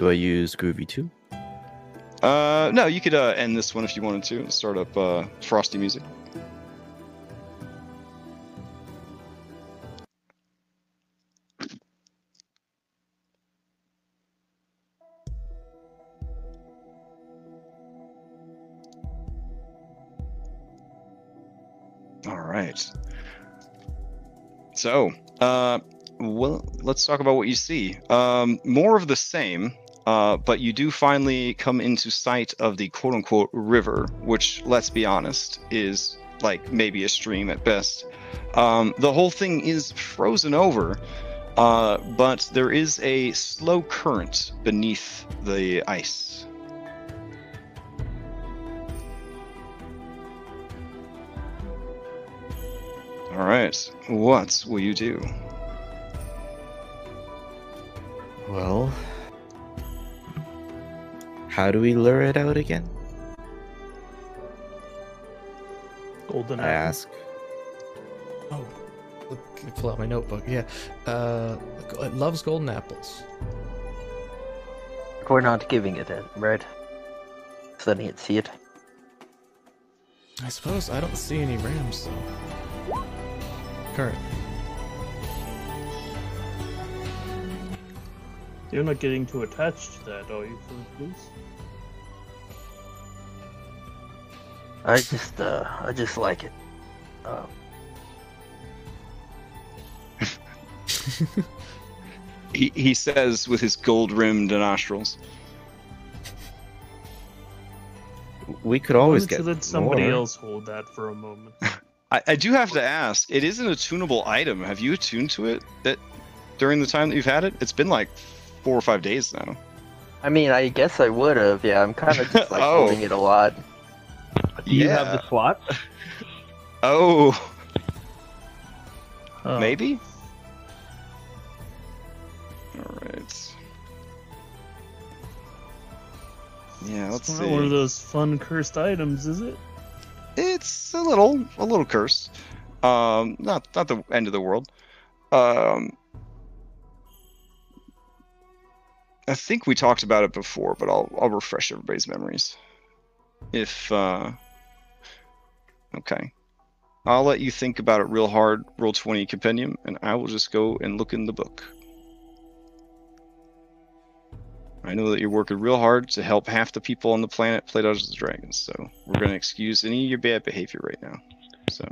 Do I use Groovy too?
Uh, no, you could uh, end this one if you wanted to. and Start up uh, frosty music. All right. So, uh, well, let's talk about what you see. Um, more of the same, uh, but you do finally come into sight of the quote unquote river, which, let's be honest, is like maybe a stream at best. Um, the whole thing is frozen over, uh, but there is a slow current beneath the ice. All right, what will you do?
Well, how do we lure it out again?
Golden
I
apple.
ask.
Oh, let me pull out my notebook. Yeah, uh, it loves golden apples.
We're not giving it it, right? Just letting it see it.
I suppose I don't see any rams though. Currently.
You're not getting too attached to that, are you, Philippines?
I just, uh, I just like it. Uh,
He, he says with his gold rimmed nostrils.
We could always get
let somebody
more.
else hold that for a moment.
I, I do have to ask, it is an attunable item. Have you attuned to it that during the time that you've had it? It's been like four or five days now.
I mean, I guess I would have. Yeah, I'm kind of just like
Oh.
holding it a lot.
Do you have the slots?
Oh,
Oh,
maybe? Alright. Yeah, let's
It's
see.
not one of those fun cursed items, is it?
It's a little a little cursed. Um not not the end of the world. Um I think we talked about it before, but I'll I'll refresh everybody's memories. If uh Okay. I'll let you think about it real hard, Roll20 compendium, and I will just go and look in the book. I know that you're working real hard to help half the people on the planet play Dungeons and Dragons, so we're gonna excuse any of your bad behavior right now. So,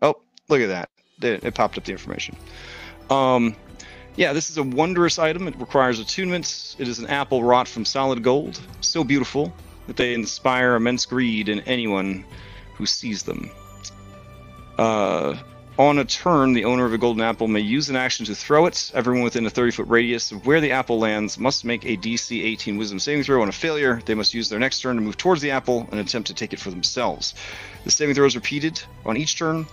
oh, look at that! It, it popped up the information. Um, yeah, this is a wondrous item. It requires attunements. It is an apple wrought from solid gold, so beautiful that they inspire immense greed in anyone who sees them. Uh, on a turn, the owner of a golden apple may use an action to throw it. Everyone within a 30 foot radius of where the apple lands must make a DC 18 wisdom saving throw. On a failure, they must use their next turn to move towards the apple and attempt to take it for themselves. The saving throw is repeated on each turn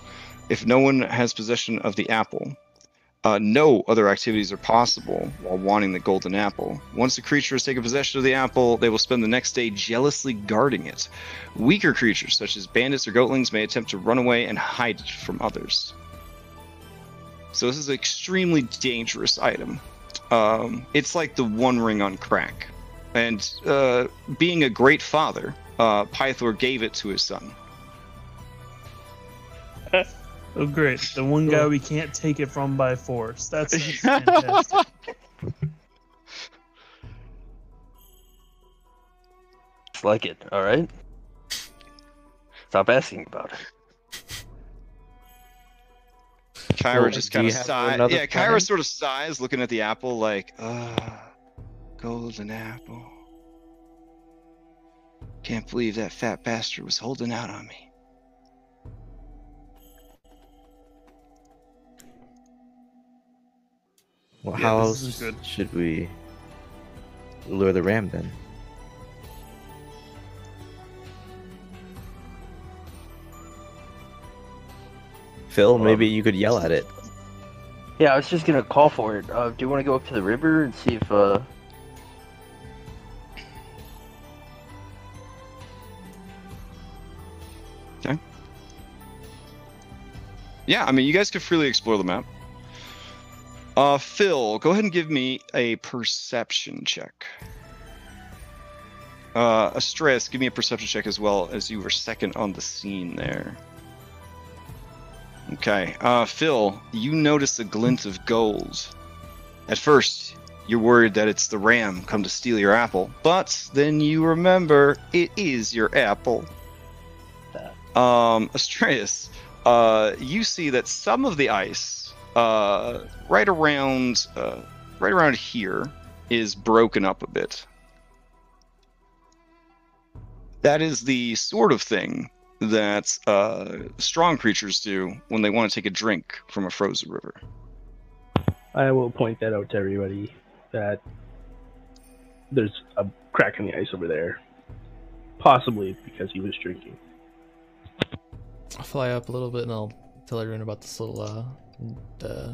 if no one has possession of the apple. Uh, no other activities are possible while wanting the golden apple. Once the creature has taken possession of the apple, they will spend the next day jealously guarding it. Weaker creatures, such as bandits or goatlings, may attempt to run away and hide it from others. So this is an extremely dangerous item. Um, it's like the One Ring on crack. and uh, being a great father, uh, Pythor gave it to his son.
Oh, great. The one guy we can't take it from by force. That's, that's fantastic.
Just like it, alright? Stop asking about it.
Kyra
Well,
just kind of sighs.
another
Yeah,
plan?
Kyra sort of sighs, looking at the apple, like, ah, golden apple. Can't believe that fat bastard was holding out on me.
Well,
Yeah,
how else
good.
should we lure the ram then? Phil, maybe you could yell at it.
Yeah, I was just gonna call for it. Uh, do you want to go up to the river and see if, uh...
Yeah, I mean, you guys could freely explore the map. Uh, Phil, go ahead and give me a perception check. Uh, Astraeus, give me a perception check as well, as you were second on the scene there. Okay, uh, Phil, you notice a glint of gold. At first, you're worried that it's the ram come to steal your apple, but then you remember it is your apple. Um, Astraeus, uh, you see that some of the ice, uh, right around, uh, right around here, is broken up a bit. That is the sort of thing that uh, strong creatures do when they want to take a drink from a frozen river.
I will point that out to everybody that there's a crack in the ice over there. Possibly because he was drinking.
I'll fly up a little bit and I'll tell everyone about this little uh, uh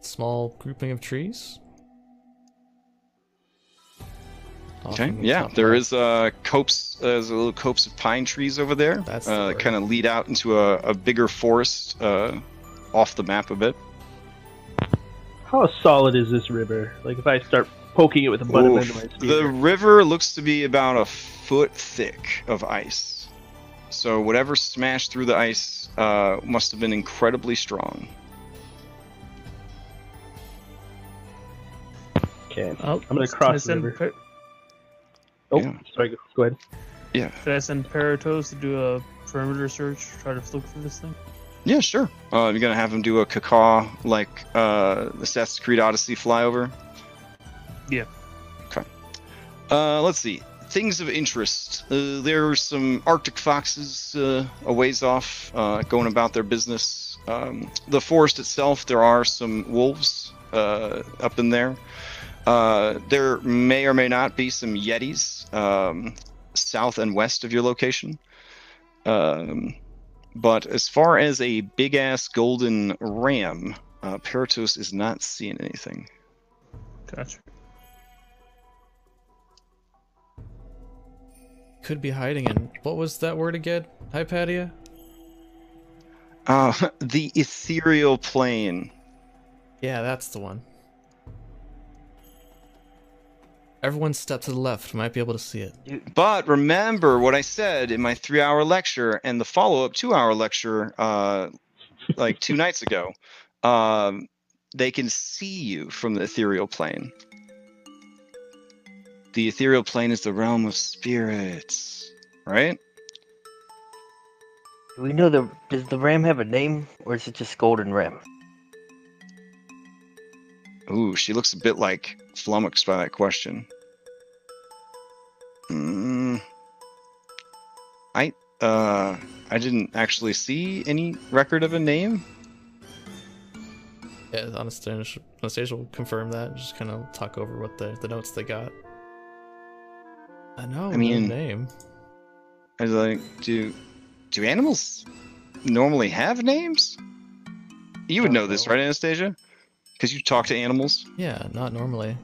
small grouping of trees.
Okay. Yeah,
there is
there
left.
is uh, copse. Uh, there's a little copse of pine trees over there.
That's the
uh,
word.
kind of lead out into a, a bigger forest uh, off the map a bit.
How solid is this river? Like if I start poking it with the butt of
Oof.
my
The river looks to be about a foot thick of ice. So whatever smashed through the ice uh, must have been incredibly strong.
Okay.
Oh,
I'm gonna cross the
send
river.
Per-
Oh,
Yeah.
sorry. Go, go ahead.
Yeah.
Can I send Paratos to do a perimeter search, try to look for this thing?
Yeah, sure. Uh, you're gonna have him do a cacaw like uh, Assassin's Creed Odyssey flyover.
Yeah.
Okay. Uh, let's see. Things of interest. Uh, there are some Arctic foxes uh, a ways off, uh, going about their business. Um, the forest itself, there are some wolves uh, up in there. Uh, there may or may not be some yetis um, south and west of your location. Um, but as far as a big ass golden ram, uh, Paratos is not seeing anything.
Gotcha.
Could be hiding in what was that word again? Hypatia?
Uh, the ethereal plane.
Yeah, that's the one. Everyone step to the left. Might be able to see it.
But remember what I said in my three hour lecture and the follow up two hour lecture, uh, like two nights ago. Um, they can see you from the ethereal plane. The ethereal plane is the realm of spirits, right?
Do we know the... Does the ram have a name, or is it just Golden Ram?
Ooh, she looks a bit like flummoxed by that question. Mm, I uh, I didn't actually see any record of a name.
Yeah, Anastasia, Anastasia will confirm that. Just kind of talk over what the, the notes they got. I know.
I mean-
name.
I was like, do do animals normally have names? You would
Don't
know this, right, Anastasia? Because you talk to animals.
Yeah, not normally.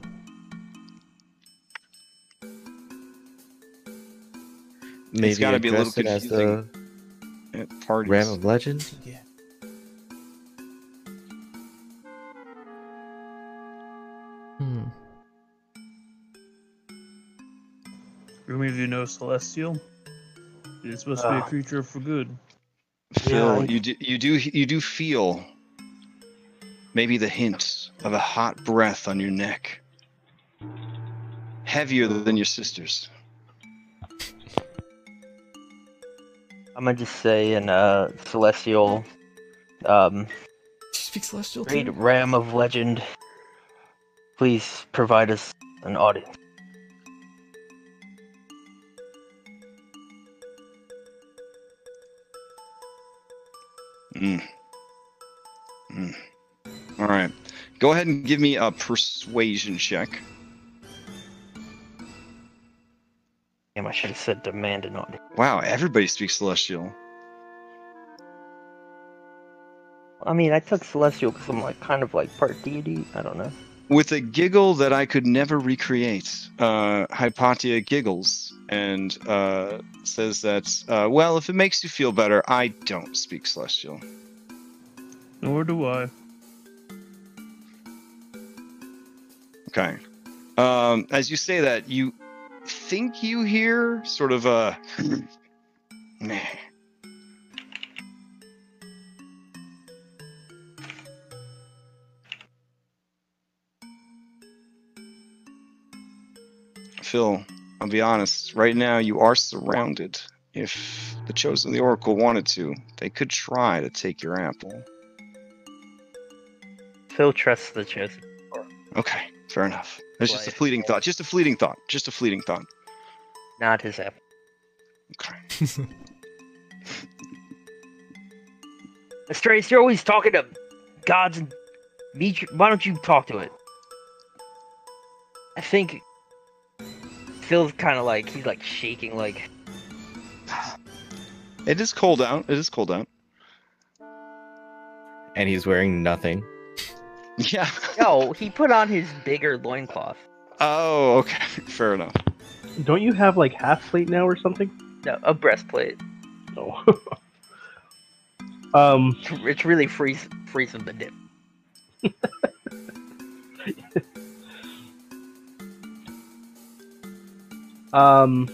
Maybe
gotta be a little
address it as the
At.
Ram of Legend.
Yeah.
You know Celestial? It's supposed to be a
Ah.
creature for good.
Phil,
I-
you do you do you do feel maybe the hint of a hot breath on your neck, heavier than your sister's.
I'm gonna just say in uh celestial, um,
Do you speak celestial
great
too?
ram of legend. Please provide us an audience.
Mm. Mm. All right, go ahead and give me a persuasion check.
Damn, I should have said demand an audience.
Wow, everybody speaks celestial.
I mean, I took celestial because I'm like kind of like part deity. I don't know.
With a giggle that I could never recreate, uh, Hypatia giggles and uh, says that, uh, well, if it makes you feel better, I don't speak celestial.
Nor do I.
Okay. Um, as you say that, you think you hear sort of a. Phil, I'll be honest. Right now, you are surrounded. If the Chosen the Oracle wanted to, they could try to take your apple.
Phil trusts the chosen.
Okay, fair enough. It's just a fleeting thought. Just a fleeting thought. Just a fleeting thought.
Not his apple.
Okay.
Astraeus, you're always talking to gods and meet. Why don't you talk to it? I think Phil's kind of like he's like shaking, like
It is cold out. It is cold out.
And he's wearing nothing.
Yeah.
no. He put on his bigger loincloth.
Oh, okay. Fair enough.
Don't you have like half plate now or something?
No, a breastplate.
No. um,
It's really freeze freezing the dip.
Um,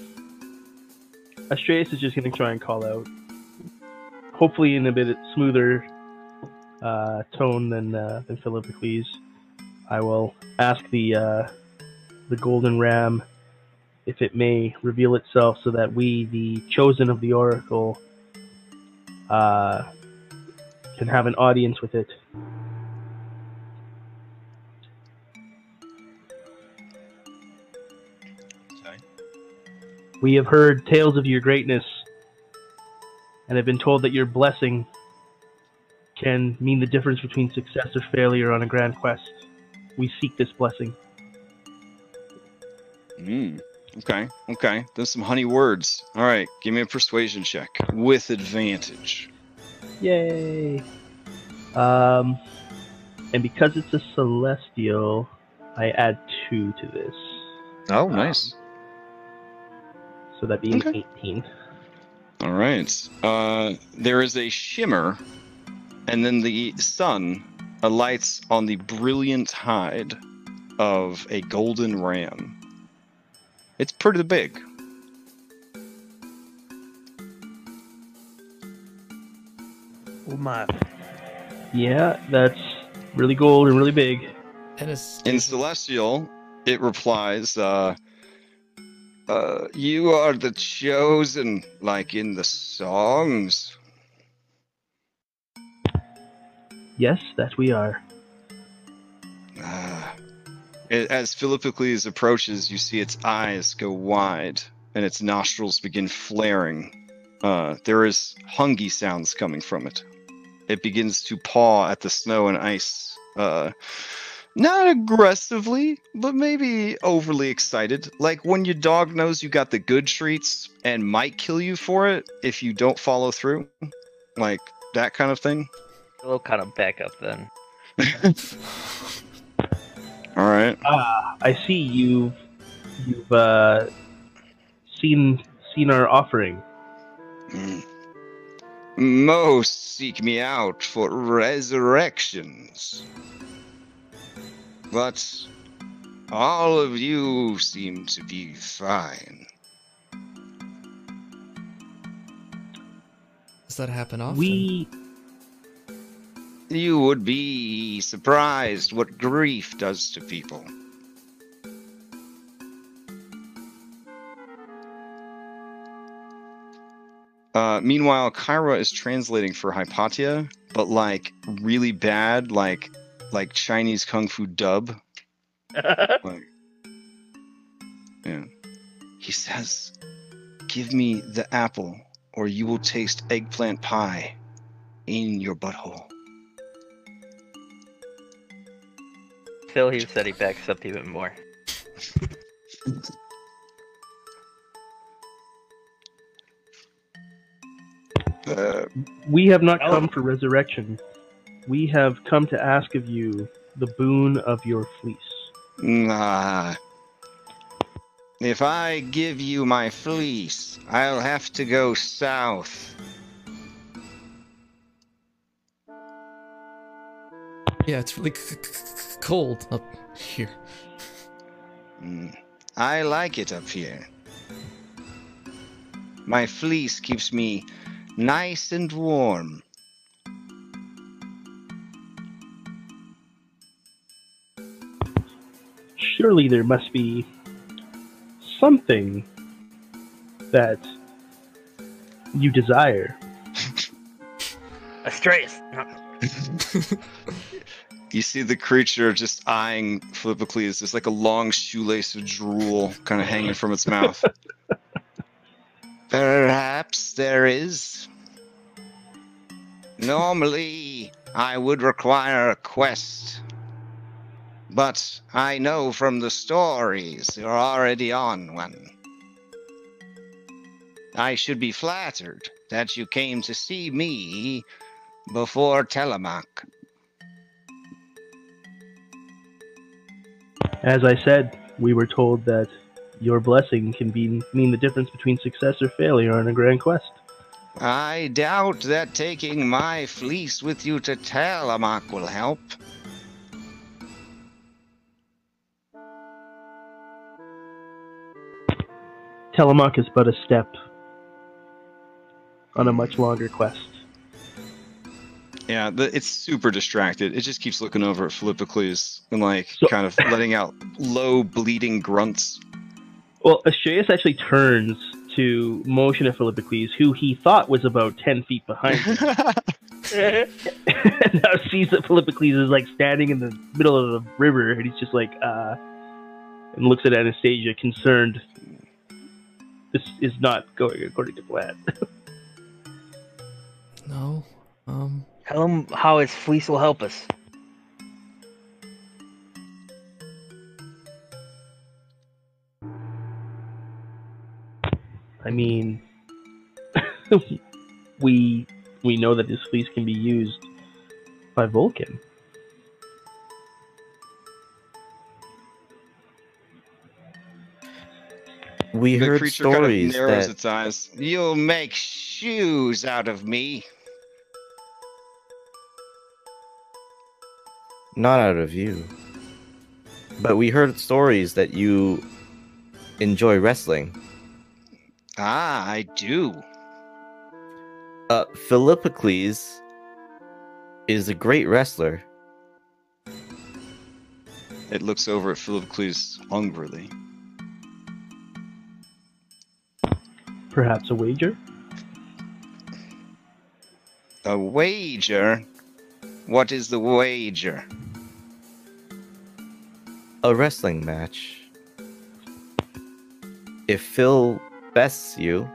Astraeus is just gonna try and call out, hopefully in a bit smoother uh, tone than uh, than Philippocles. I will ask the uh, the golden ram if it may reveal itself, so that we, the chosen of the oracle, uh, can have an audience with it. We have heard tales of your greatness and have been told that your blessing can mean the difference between success or failure on a grand quest. We seek this blessing.
Mm. Okay. Okay. There's some honey words. All right. Give me a persuasion check with advantage.
Yay! Um, and because it's a celestial, I add two to this.
Oh,
nice. So that being
Okay.
18.
All right. Uh, there is a shimmer, and then the sun alights on the brilliant hide of a golden ram. It's pretty big.
Oh my.
Yeah, that's really gold and really big.
And it's
In Celestial, it replies, uh, uh, You are the chosen, like in the songs.
Yes, that we are.
Ah. As Philippocles approaches, you see its eyes go wide and its nostrils begin flaring. Uh, there is hungy sounds coming from it. It begins to paw at the snow and ice. Uh, not aggressively, but maybe overly excited. Like when your dog knows you got the good treats and might kill you for it if you don't follow through. Like that kind of thing.
We'll kind of back up then.
All right.
Ah, I see you've you've uh, seen seen our offering.
Mm. Most seek me out for resurrections. But all of you seem to be fine.
Does that happen often?
We.
You would be surprised what grief does to people.
Uh, meanwhile, Kyra is translating for Hypatia, but like really bad, like like Chinese kung fu dub. Like, yeah. He says, "Give me the apple, or you will taste eggplant pie in your butthole."
Phil he said he backs up even more.
Uh,
we have not come for resurrection. We have come to ask of you the boon of your fleece.
Nah. If I give you my fleece, I'll have to go south.
Yeah, it's really c- c- c- cold up here.
Mm, I like it up here. My fleece keeps me nice and warm.
Surely there must be something that you desire.
Astraeus! No.
You see the creature just eyeing Philippocles. There's like a long shoelace of drool kind of hanging from its mouth.
Perhaps there is. Normally, I would require a quest. But I know from the stories you're already on one. I should be flattered that you came to see me before Telemaque.
As I said, we were told that your blessing can be mean the difference between success or failure on a grand quest.
I doubt that taking my fleece with you to Telemaque will help.
Telemaque is but a step on a much longer quest.
Yeah, the, it's super distracted. It just keeps looking over at Philippocles and like
So-
kind of letting out low bleeding grunts.
Well, Astraeus actually turns to motion at Philippocles, who he thought was about 10 feet behind him. and now sees that Philippocles is like standing in the middle of the river, and he's just like, uh, and looks at Anastasia, concerned. This is not going according to plan.
No. Um.
Tell him how his fleece will help us.
I mean, we we know that his fleece can be used by Vulcan.
We
the
heard
creature kind of
stories
narrows
that
its eyes.
You'll make shoes out of me.
not out of you, but we heard stories that you enjoy wrestling.
Ah, I do.
Uh, Philippocles is a great wrestler.
It looks over at Philippocles hungrily.
Perhaps a wager?
A wager? What is the wager?
A wrestling match. If Phil bests you,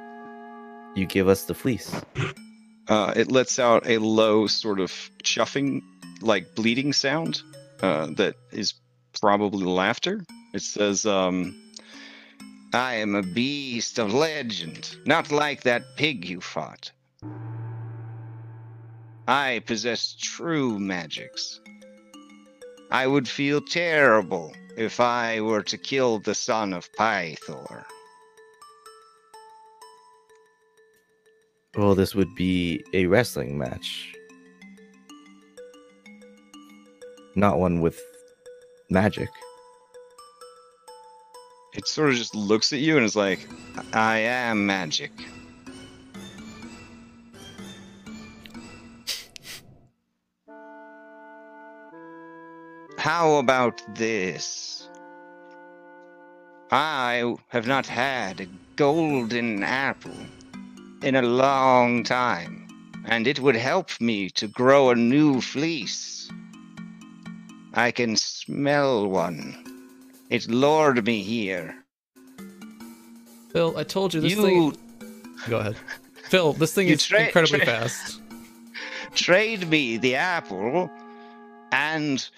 you give us the fleece.
Uh, it lets out a low sort of chuffing, like bleeding sound uh, that is probably laughter. It says, um,
I am a beast of legend, not like that pig you fought. I possess true magics. I would feel terrible if I were to kill the son of Pythor.
Well, this would be a wrestling match. Not one with magic
it sort of just looks at you and is like,
I am magic.
How about this? I have not had a golden apple in a long time, and it would help me to grow a new fleece. I can smell one it lured me here.
Phil, I told you this
You
thing. Go ahead. Phil, this thing is
tra-
incredibly
tra-
fast.
trade me the apple, and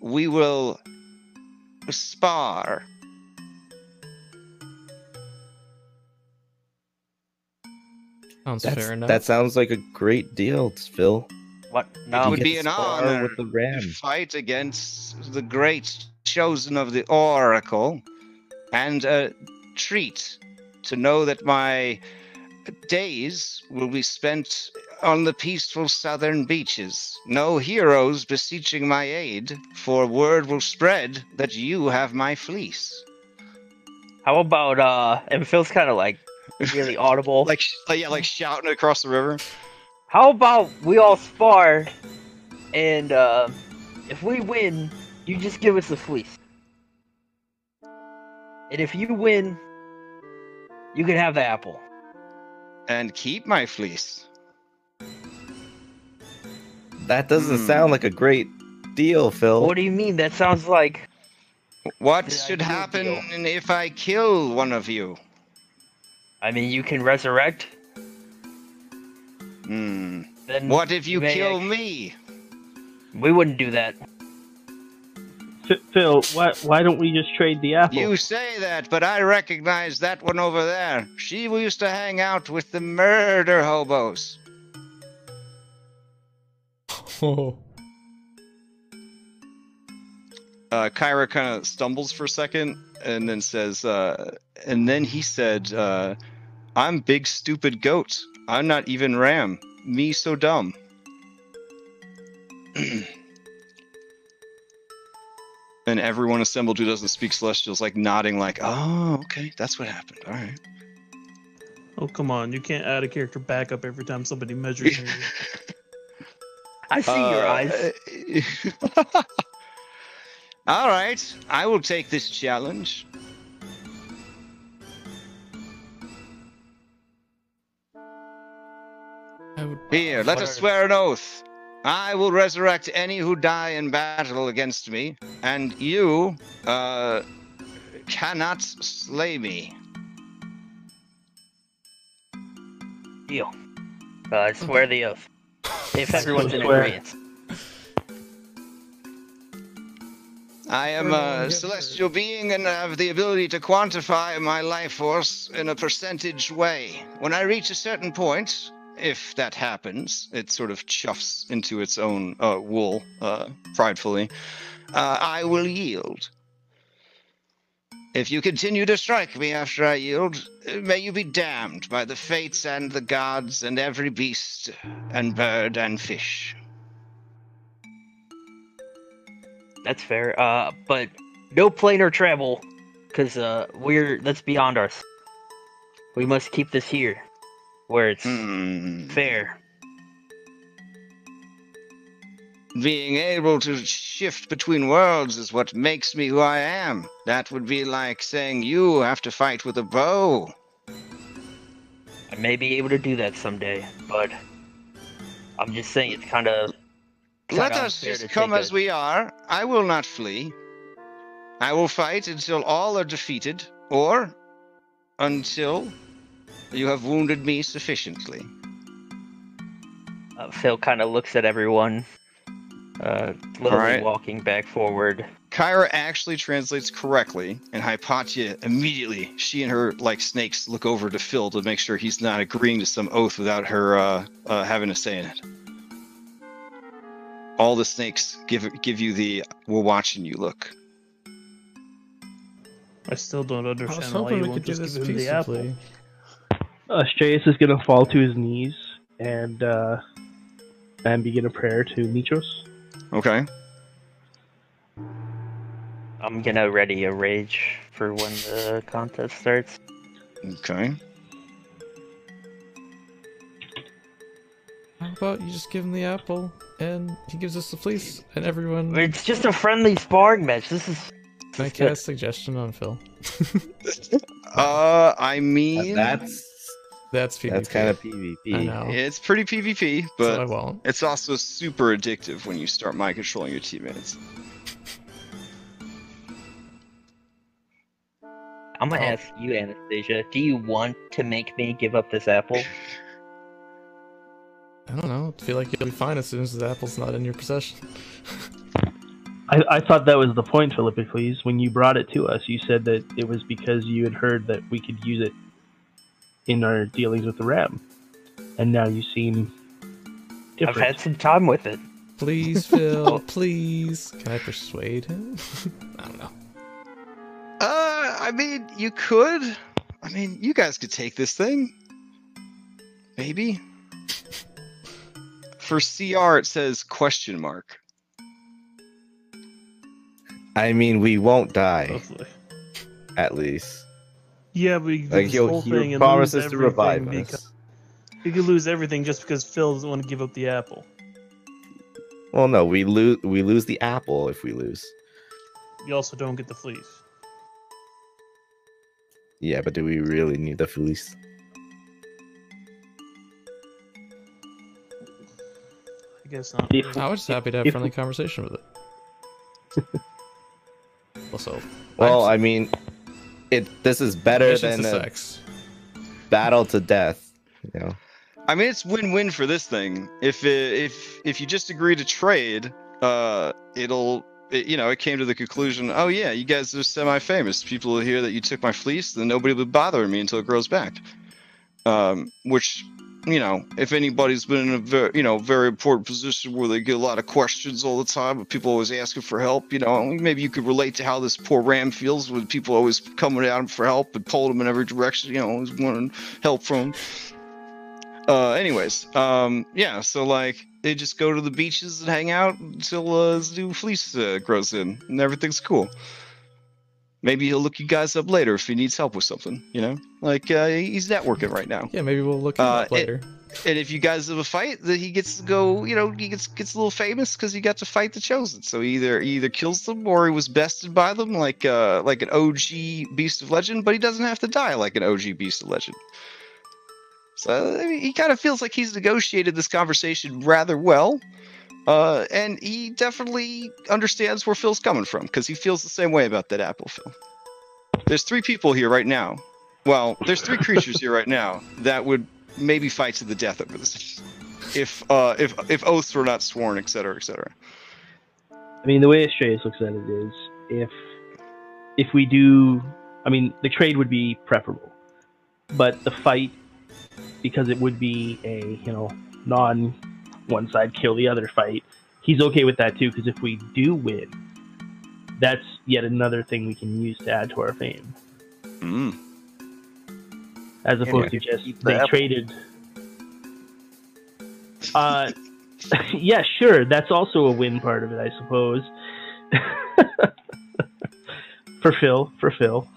we will spar.
Sounds
That's,
fair enough.
that sounds like a great deal, Phil.
What?
it would be an honor
with the ram.
to fight against the great chosen of the Oracle, and a treat to know that my days will be spent on the peaceful southern beaches. No heroes beseeching my aid, for word will spread that you have my fleece.
How about uh? And Phil's kind of like really audible.
Like, like yeah, like shouting across the river.
How about we all spar, and uh, if we win, you just give us the fleece. And if you win, you can have the apple.
And keep my fleece.
That doesn't
Hmm.
sound like a great deal, Phil.
What do you mean? That sounds like
What should happen
deal.
if I kill one of you?
I mean, you can resurrect.
Hmm.
Then
What if you kill
I-
me?
We wouldn't do that.
F- Phil, why why don't we just trade the apple?
You say that, but I recognize that one over there. She used to hang out with the murder hobos.
Oh.
Uh, Kyra kind of stumbles for a second and then says, uh, and then he said, uh, I'm big stupid goat. I'm not even ram. Me so dumb. and everyone assembled who doesn't speak celestials like nodding like, oh, okay, that's what happened. All right.
Oh come on, you can't add a character back up every time somebody measures you.
I see your
Uh,
eyes.
All right, I will take this challenge.
I would.
Here, let us swear an oath. I will resurrect any who die in battle against me, and you, uh, cannot slay me.
Deal. Uh, I swear the oath. If everyone's in agreement.
I am a celestial being and have the ability to quantify my life force in a percentage way. When I reach a certain point, if that happens, it sort of chuffs into its own uh, wool uh, pridefully. Uh, I will yield. If you continue to strike me after I yield, may you be damned by the fates and the gods and every beast and bird and fish.
That's fair. Uh, but no planar travel, cause uh, we're that's beyond us. We must keep this here, where it's
Hmm.
fair.
Being able to shift between worlds is what makes me who I am. That would be like saying you have to fight with a bow.
I may be able to do that someday, but I'm just saying it's kind of.
Let us just come as we are. I will not flee. I will fight until all are defeated, or until you have wounded me sufficiently.
Uh, Phil kind of looks at everyone, uh, slowly
Alright.
walking back forward.
Kyra actually translates correctly, and Hypatia immediately, she and her like snakes look over to Phil to make sure he's not agreeing to some oath without her uh, uh, having a say in it. All the snakes give give you the "we're watching you" look.
I still don't understand why you
we
won't
do
just
this
give him the apple.
Peaceably.
Astraeus is gonna fall to his knees and uh, and begin a prayer to Mitros.
Okay.
I'm gonna ready a rage for when the contest starts.
Okay.
How about you just give him the apple? and he gives us the fleece, and everyone.
It's just a friendly sparring match. This is.
Can I cast a suggestion on Phil?
Uh, I mean,
That's
That's PvP.
that's kind of PvP.
I
PvP.
know.
it's pretty PvP, but
won't.
it's also super addictive when you start mind controlling your teammates.
I'm gonna
Oh.
ask you, Anastasia. Do you want to make me give up this apple?
I don't know. I feel like you'll be fine as soon as the apple's not in your possession.
I, I thought that was the point, Philippocles. When you brought it to us, you said that it was because you had heard that we could use it in our dealings with the Ram, and now you seem different.
I've had some time with it.
Please, Phil. please. Can I persuade him? I don't know.
Uh, I mean, you could. I mean, you guys could take this thing. Maybe. For CR, it says question mark.
I mean, we won't die,
Hopefully.
at least.
Yeah, but you could do
Like
this
he'll,
whole
he
thing and
promises
lose
to
everything
revive
because
us.
you could lose everything just because Phil doesn't want to give up the apple.
Well, no, we lose. We lose the apple if we lose.
You also don't get the fleece.
Yeah, but do we really need the fleece?
I guess not.
If-
I was just happy to have
If-
friendly conversation with it. also,
Well,
I'm-
I mean, it. This is better
missions
than
to
a
sex.
battle to death. You know.
I mean, it's win-win for this thing. If it, if if you just agree to trade, uh, it'll it, you know it came to the conclusion. Oh yeah, you guys are semi-famous. People will hear that you took my fleece, then nobody will bother me until it grows back. Um, which you know, if anybody's been in a very you know very important position where they get a lot of questions all the time, people always asking for help, you know, maybe you could relate to how this poor ram feels when people always coming at him for help and pulling him in every direction. You know, always wanting help from him uh anyways um yeah so like they just go to the beaches and hang out until uh, his new fleece uh, grows in and everything's cool maybe he'll look you guys up later if he needs help with something you know? Like uh, he's networking right now.
Yeah, maybe we'll look him
Uh,
up later.
and if you guys have a fight that he gets to go you know he gets gets a little famous because he got to fight the chosen. So he either he either kills them or he was bested by them like uh like an og beast of legend but he doesn't have to die like an og beast of legend. So I mean, he kind of feels like he's negotiated this conversation rather well uh and he definitely understands where phil's coming from because he feels the same way about that apple phil. There's three people here right now. Well there's three creatures here right now that would maybe fight to the death over this. If uh if if oaths were not sworn et cetera et cetera.
I mean, the way Astraeus looks at it is, if if we do, I mean, the trade would be preferable, but the fight, because it would be a you know non one side kill the other fight, he's okay with that too. Because if we do win, that's yet another thing we can use to add to our fame,
mm.
as opposed
we
to just
the
they
apple.
traded. Uh, yeah, sure. That's also a win part of it, I suppose. for Phil, for Phil.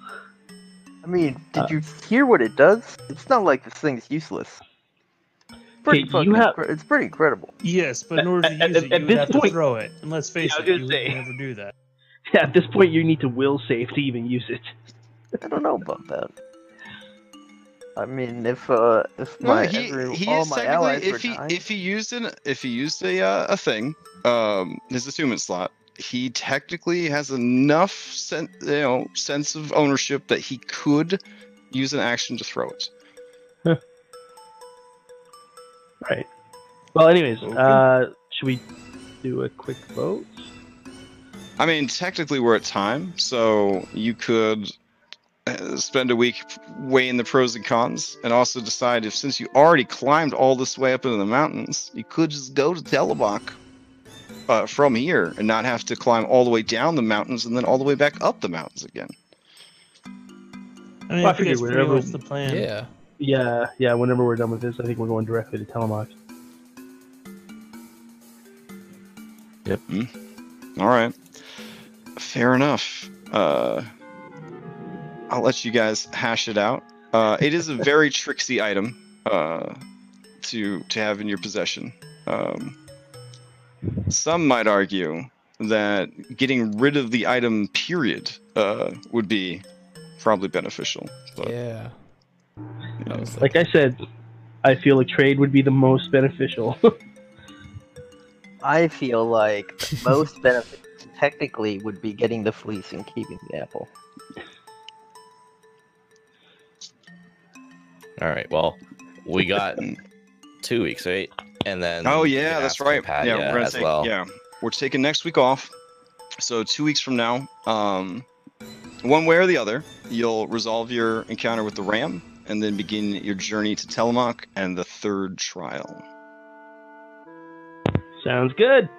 I mean, did
Uh,
you hear what it does? It's not like this thing's useless. Pretty
Okay, you
fucking
have-
it's pretty incredible.
Yes, but in order to
At-
use
at-
it,
at
you
this
would have to throw it. And let's face
Yeah,
it,
gonna
you would
say.
never do that.
At this point, you need to will save to even use it.
I don't know about that. I mean, if uh, if
Well,
my
he,
every,
he
all
is
my allies
technically
were
if he
dying,
if he used an if he used a uh, a thing um his attunement slot he technically has enough sen- you know sense of ownership that he could use an action to throw it
Right. Well, anyways,
Okay.
uh, should we do a quick vote?
I mean, technically, we're at time, so you could uh, spend a week weighing the pros and cons, and also decide if, since you already climbed all this way up into the mountains, you could just go to Telebach uh, from here and not have to climb all the way down the mountains and then all the way back up the mountains again.
I mean,
Well, I
I think that's
figured
pretty much the plan.
Yeah.
Yeah, yeah. Whenever we're done with this, I think we're going directly to Telemark.
All right, fair enough. Uh, I'll let you guys hash it out. Uh, it is a very tricksy item uh, to to have in your possession. Um, some might argue that getting rid of the item period uh, would be probably beneficial. But
Yeah.
Yeah.
I
Like I said, I feel like trade would be the most beneficial.
I feel like most benefit technically would be getting the fleece and keeping the apple.
All right. Well, we got two weeks, right? And then
Oh yeah, that's right.
Pat,
yeah, we're
as
take,
well.
yeah, we're taking next week off. So two weeks from now, um, one way or the other, you'll resolve your encounter with the ram, and then begin your journey to Telemach and the third trial.
Sounds good.